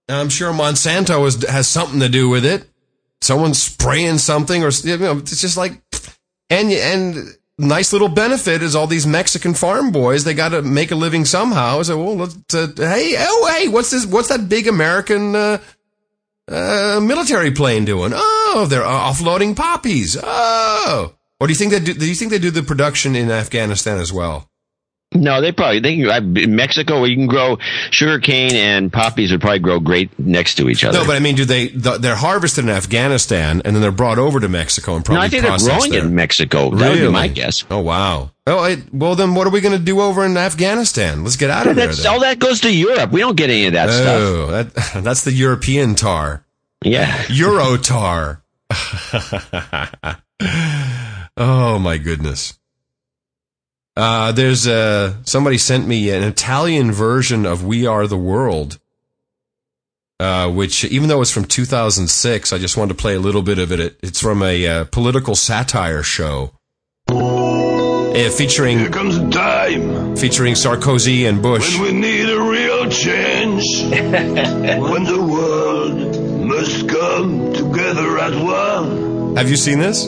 I'm sure Monsanto has, something to do with it. Someone's spraying something, or you know, it's just like, and and nice little benefit is all these Mexican farm boys. They got to make a living somehow. So, well, let's, uh, hey, oh, hey, what's this? What's that big American uh, uh, military plane doing? Oh, they're offloading poppies. Oh, or do you think they do? Do you think they do the production in Afghanistan as well? No, they probably they can. I- In Mexico, where you can grow sugar cane and poppies would probably grow great next to each other. No, but I mean, do they? They're harvested in Afghanistan and then they're brought over to Mexico and probably No, I think they're growing there. in Mexico. That would be my guess. Oh wow. Oh, I, well then, what are we going to do over in Afghanistan? Let's get out of there. That's, then. all that goes to Europe. We don't get any of that stuff. oh, that, that's the European tar. Yeah. Euro tar. oh my goodness. Uh, there's uh, somebody sent me an Italian version of We Are the World, uh, which even though it's from 2006, I just wanted to play a little bit of it. It's from a uh, political satire show, uh, featuring Here comes time featuring Sarkozy and Bush. when we need a real change. when the world must come together as one. Have you seen this?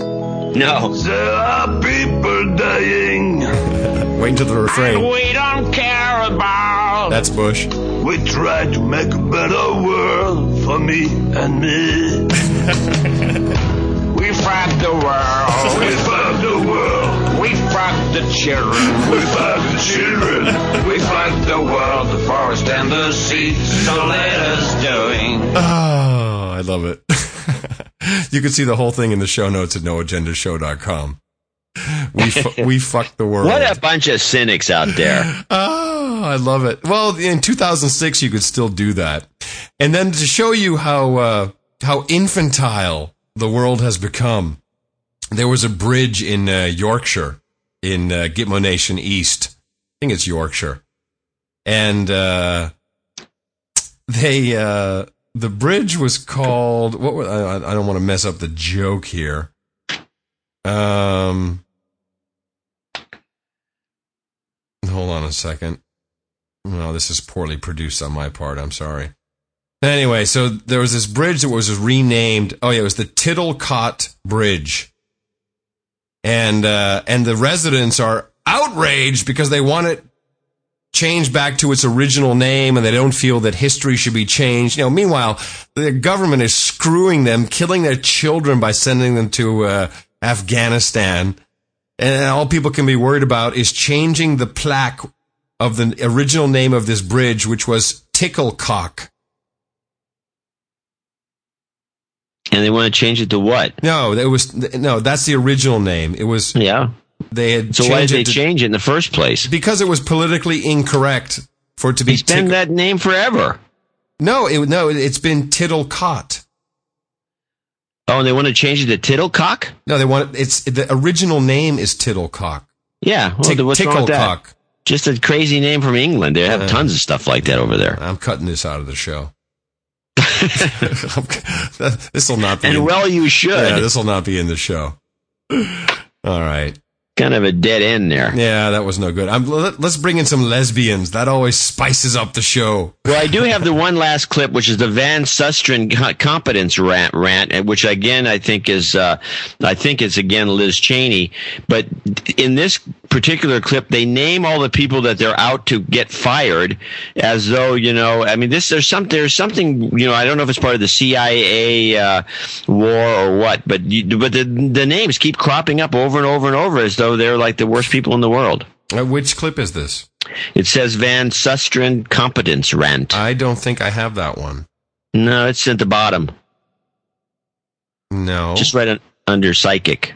No. There are people dying. Wait until the refrain. we don't care about. That's Bush. We try to make a better world for me and me. we fight the world. We fight the world. We fight the children. We fight the children. we fight the world, the forest and the sea. So let us doing. Oh, I love it. you can see the whole thing in the show notes at noagendashow.com. We fu- we fucked the world. What a bunch of cynics out there. Oh, I love it. Well, in 2006, you could still do that. And then to show you how, uh, how infantile the world has become, there was a bridge in uh, Yorkshire, in uh, Gitmo Nation East. I think it's Yorkshire. And, uh, they, uh, the bridge was called, what were, I, I don't want to mess up the joke here. Um, hold on a second. No, this is poorly produced on my part. I'm sorry. Anyway, so there was this bridge that was renamed. Oh yeah, it was the Tittlecott Bridge, and uh, and the residents are outraged because they want it changed back to its original name, and they don't feel that history should be changed. You know, meanwhile, the government is screwing them, killing their children by sending them to uh, Afghanistan, and all people can be worried about is changing the plaque of the original name of this bridge, which was Ticklecock. And they want to change it to what? No, it was no. That's the original name. It was yeah. They had So why did they it to- change it in the first place? because it was politically incorrect for it to be. It's been that name forever. No, it no. It's been Tittlecott. Oh, and they want to change it to Tittlecock? No, they want it's the original name is Tittlecock. Yeah. Well, Tick- what's wrong with that? Just a crazy name from England. They have Uh, tons of stuff like that over there. I'm cutting this out of the show. this will not be. And in- well, you should. Yeah, this will not be in the show. All right. Kind of a dead end there. Yeah, that was no good. I'm, let, let's bring in some lesbians. That always spices up the show. Well, I do have the one last clip, which is the Van Susteren competence rant, rant, which again I think is, uh, I think it's again Liz Cheney. But in this particular clip, they name all the people that they're out to get fired, as though you know. I mean, this there's some there's something you know. I don't know if it's part of the CIA uh, war or what, but you, but the the names keep cropping up over and over and over as though they're like the worst people in the world. Uh, which clip is this? It says Van Susteren competence rant. I don't think I have that one. No, it's at the bottom. No. Just right un- under psychic.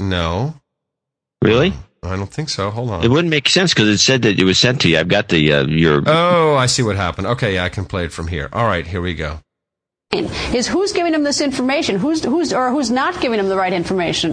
No. Really? I don't think so. Hold on. It wouldn't make sense because it said that it was sent to you. I've got the uh, your. Oh, I see what happened. Okay, yeah, I can play it from here. All right, here we go. Is who's giving him this information? Who's who's or who's not giving him the right information?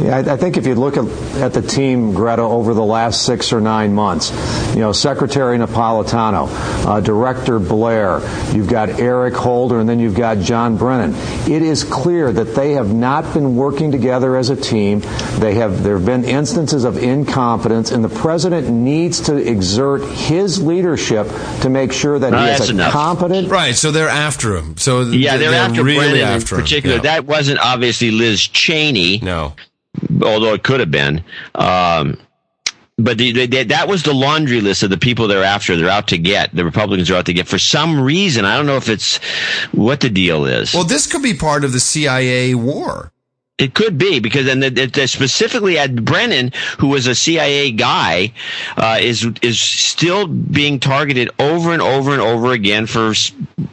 Yeah, I, I think if you look at, at the team, Greta, over the last six or nine months, you know, Secretary Napolitano, uh, Director Blair, you've got Eric Holder, and then you've got John Brennan. It is clear that they have not been working together as a team. They have there have been instances of incompetence, and the president needs to exert his leadership to make sure that No, he is a enough. competent. Right, so they're after him. So Yeah, they're, after really Brennan after in him. particular. Yeah. That wasn't obviously Liz Cheney. No. Although it could have been. Um, but the, the, that was the laundry list of the people they're after. They're out to get. The Republicans are out to get. For some reason, I don't know if it's what the deal is. Well, this could be part of the CIA war. It could be because the, the, specifically at Brennan, who was a CIA guy, uh, is is still being targeted over and over and over again for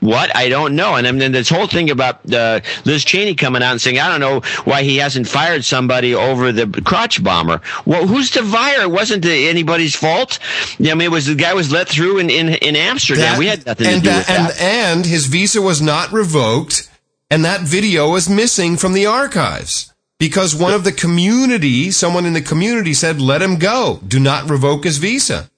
what I don't know. And then this whole thing about uh, Liz Cheney coming out and saying I don't know why he hasn't fired somebody over the crotch bomber. Well, who's to fire? It wasn't anybody's fault. I mean, it was the guy was let through in in, in Amsterdam. That- we had nothing to do that, with that. And, and his visa was not revoked, and that video is missing from the archives because one of the community, someone in the community said, "Let him go. Do not revoke his visa."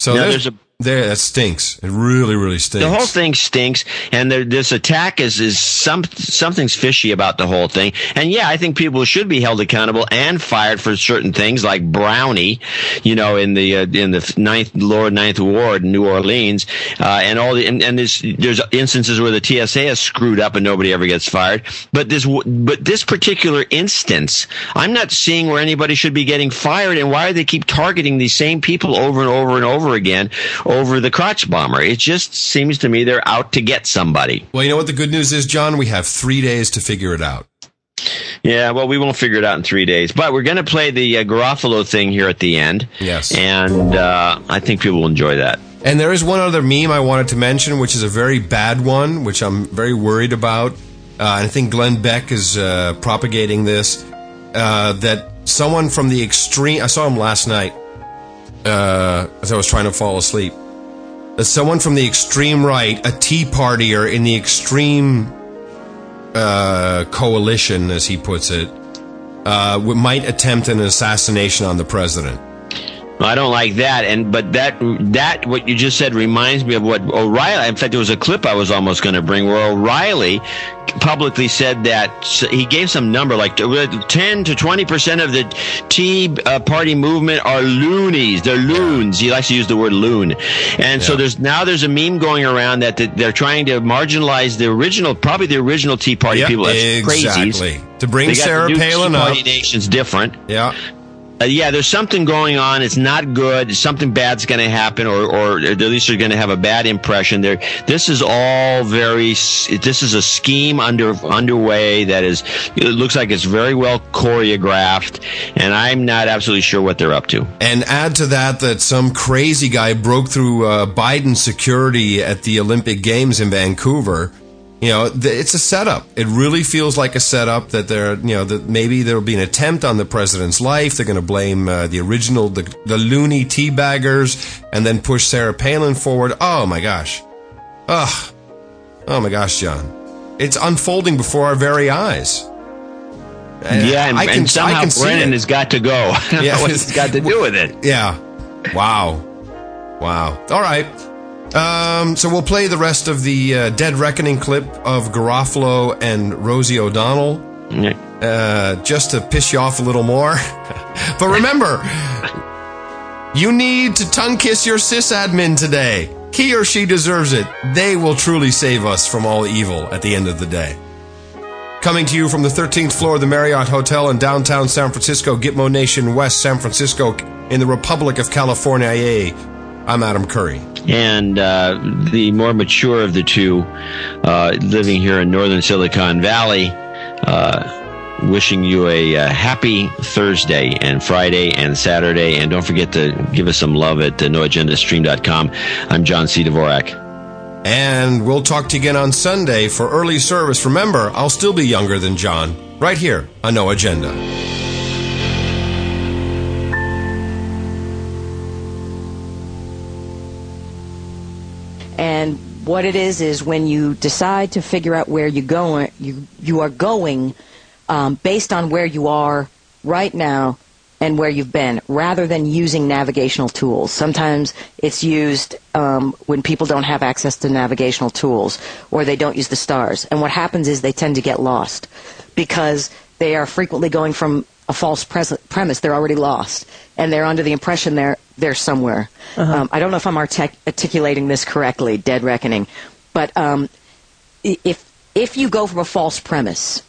So Now, there's, there's a- there that stinks. It really, really stinks. The whole thing stinks, and there, this attack is is some something's fishy about the whole thing. And yeah, I think people should be held accountable and fired for certain things, like Brownie, you know, in the uh, in the ninth Lower Ninth Ward in New Orleans, uh, and all the and, and there's there's instances where the TSA has screwed up and nobody ever gets fired. But this but this particular instance, I'm not seeing where anybody should be getting fired, and why do they keep targeting these same people over and over and over again over the crotch bomber? It just seems to me they're out to get somebody. well, you know what the good news is, John? We have three days to figure it out. Yeah, well, we won't figure it out in three days, but we're going to play the uh, Garofalo thing here at the end. Yes. and uh, I think people will enjoy that. And there is one other meme I wanted to mention, which is a very bad one, which I'm very worried about. Uh, and I think Glenn Beck is uh, propagating this. Uh, that someone from the extreme, I saw him last night uh, as I was trying to fall asleep. That someone from the extreme right, a Tea Partier in the extreme uh, coalition, as he puts it, uh, might attempt an assassination on the president. I don't like that, and but that that what you just said reminds me of what O'Reilly. In fact, there was a clip I was almost going to bring where O'Reilly publicly said that he gave some number like ten to twenty percent of the Tea uh, Party movement are loonies. They're loons. He likes to use the word loon, and so there's now there's a meme going around that they're trying to marginalize the original, probably the original Tea Party Yep, people as exactly. crazies. To bring They got the Sarah new Tea Palin Party up. nation's different. Yeah. Uh, yeah, there's something going on. It's not good. Something bad's going to happen, or, or at least they're going to have a bad impression. There, this is all very. This is a scheme under underway that is. It looks like it's very well choreographed, and I'm not absolutely sure what they're up to. And add to that that some crazy guy broke through uh, Biden's security at the Olympic Games in Vancouver. You know, th- it's a setup. It really feels like a setup that there, you know, that maybe there will be an attempt on the president's life. They're going to blame uh, the original, the, the loony teabaggers, and then push Sarah Palin forward. Oh my gosh. Ugh. Oh my gosh, John. It's unfolding before our very eyes. And yeah, and, I can- and somehow I can Brennan has got to go. I what he's got to do with it. Yeah. Wow. Wow. All right. Um, so we'll play the rest of the uh, Dead Reckoning clip of Garofalo and Rosie O'Donnell. Uh, just to piss you off a little more. but remember, you need to tongue kiss your sysadmin today. He or she deserves it. They will truly save us from all evil at the end of the day. Coming to you from the 13th floor of the Marriott Hotel in downtown San Francisco, Gitmo Nation, West San Francisco, in the Republic of California. I'm Adam Curry. And uh, the more mature of the two, uh, living here in northern Silicon Valley, uh, wishing you a, uh happy Thursday and Friday and Saturday. And don't forget to give us some love at uh, noagendastream.com. I'm John C. Dvorak. And we'll talk to you again on Sunday for early service. Remember, I'll still be younger than John, right here on No Agenda. What it is is when you decide to figure out where you going, you you are going um, based on where you are right now and where you've been, rather than using navigational tools. Sometimes it's used um, when people don't have access to navigational tools or they don't use the stars. And what happens is they tend to get lost because they are frequently going from a false pres- premise. They're already lost, and they're under the impression they're they're somewhere. Um, I don't know if I'm artic- articulating this correctly. Dead reckoning, but um, if if you go from a false premise,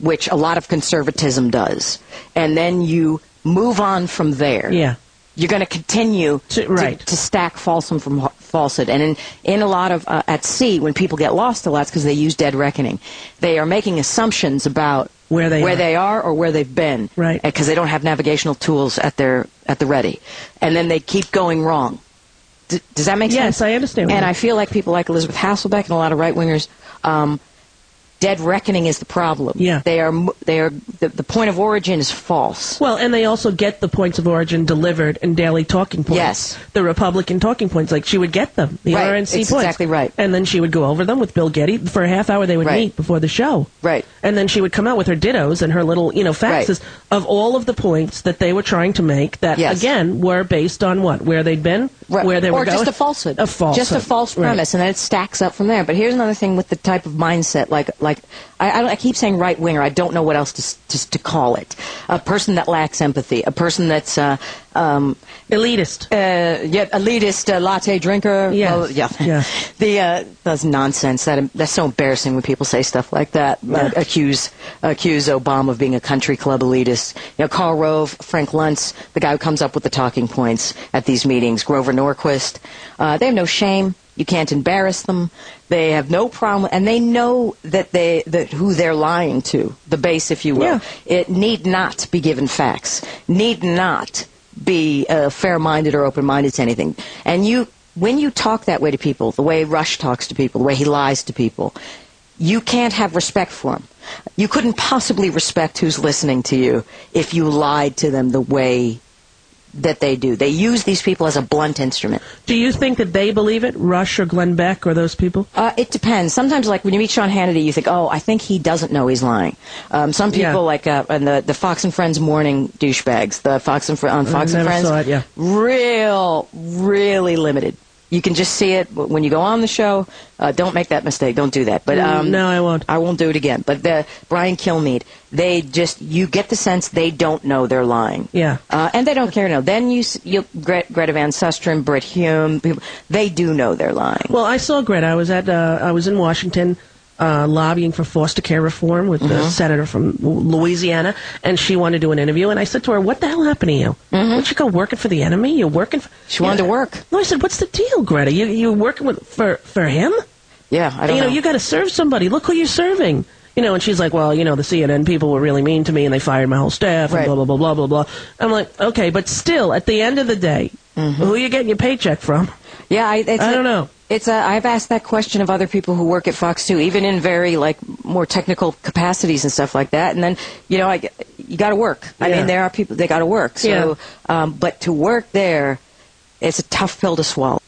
which a lot of conservatism does, and then you move on from there. Yeah. You're going to continue to, right. to stack falsehood from ho- falsehood. And in, in a lot of, uh, at sea, when people get lost a lot, it's because they use dead reckoning. They are making assumptions about where they where are. they are or where they've been. Right. Because they don't have navigational tools at their, at the ready. And then they keep going wrong. D- does that make sense? Yes, I understand. And I feel like people like Elisabeth Hasselbeck and a lot of right wingers, um, dead reckoning is the problem. Yeah. They are, they are, the, the point of origin is false. Well, and they also get the points of origin delivered in daily talking points. Yes. The Republican talking points, like she would get them, the Right, RNC it's points. exactly right. And then she would go over them with Bill Geddie. For a half hour, they would Right. meet before the show. Right. And then she would come out with her dittos and her little, you know, faxes of all of the points that they were trying to make that, Yes. again, were based on what? Where they'd been? Right. Where they or were going? just a falsehood. A falsehood. Just a false Right. premise, and then it stacks up from there. But here's another thing with the type of mindset, like like I, I, don't- I keep saying right winger. I don't know what else to, to to call it. A person that lacks empathy. A person that's uh, um, elitist. Uh, yeah, elitist uh, latte drinker. Yes. Well, yeah. Yeah. The uh, that's nonsense. That that's so embarrassing when people say stuff like that. Uh, Yeah. accuse accuse Obama of being a country club elitist. You know, Karl Rove, Frank Luntz, the guy who comes up with the talking points at these meetings. Grover Norquist. Uh, they have no shame. You can't embarrass them. They have no problem, and they know that they that who they're lying to, the base, if you will. Yeah. It need not be given facts. Need not be uh, fair-minded or open-minded to anything. And you, when you talk that way to people, the way Rush talks to people, the way he lies to people, you can't have respect for him. You couldn't possibly respect who's listening to you if you lied to them the way that they do. They use these people as a blunt instrument. Do you think that they believe it, Rush or Glenn Beck or those people? Uh, it depends. Sometimes, like when you meet Sean Hannity, you think, "Oh, I think he doesn't know he's lying." Um, some people, Yeah. like uh, and the the Fox and Friends morning douchebags, the Fox and Fr- on Fox and Friends, it, yeah. real, really limited. You can just see it when you go on the show. Uh, don't make that mistake. Don't do that. But Mm, um, no, I won't. I won't do it again. But the Brian Kilmeade, they just you get the sense they don't know they're lying. Yeah. Uh, and they don't care to know. Then you, s- you Gre- Greta Van Susteren, Brit Hume, people, they do know they're lying. Well, I saw Greta. I was at uh, I was in Washington uh, lobbying for foster care reform with the Mhm. senator from Louisiana, and she wanted to do an interview. And I said to her, "What the hell happened to you? Would you go working for the enemy? You're working." For, She wanted to work. No, I said, "What's the deal, Greta? You you working with for for him? Yeah, I don't you know, know. you got to serve somebody. Look who you're serving." You know, and she's like, well, you know, the CNN people were really mean to me, and they fired my whole staff, and Right. blah blah blah blah blah blah. I'm like, okay, but still, at the end of the day, who are you getting your paycheck from? Yeah, I, it's I a- don't know. It's a, I've asked that question of other people who work at Fox too, even in very like more technical capacities and stuff like that. And then you know, I, you got to work. I mean, there are people they got to work. So, um, but to work there, it's a tough pill to swallow.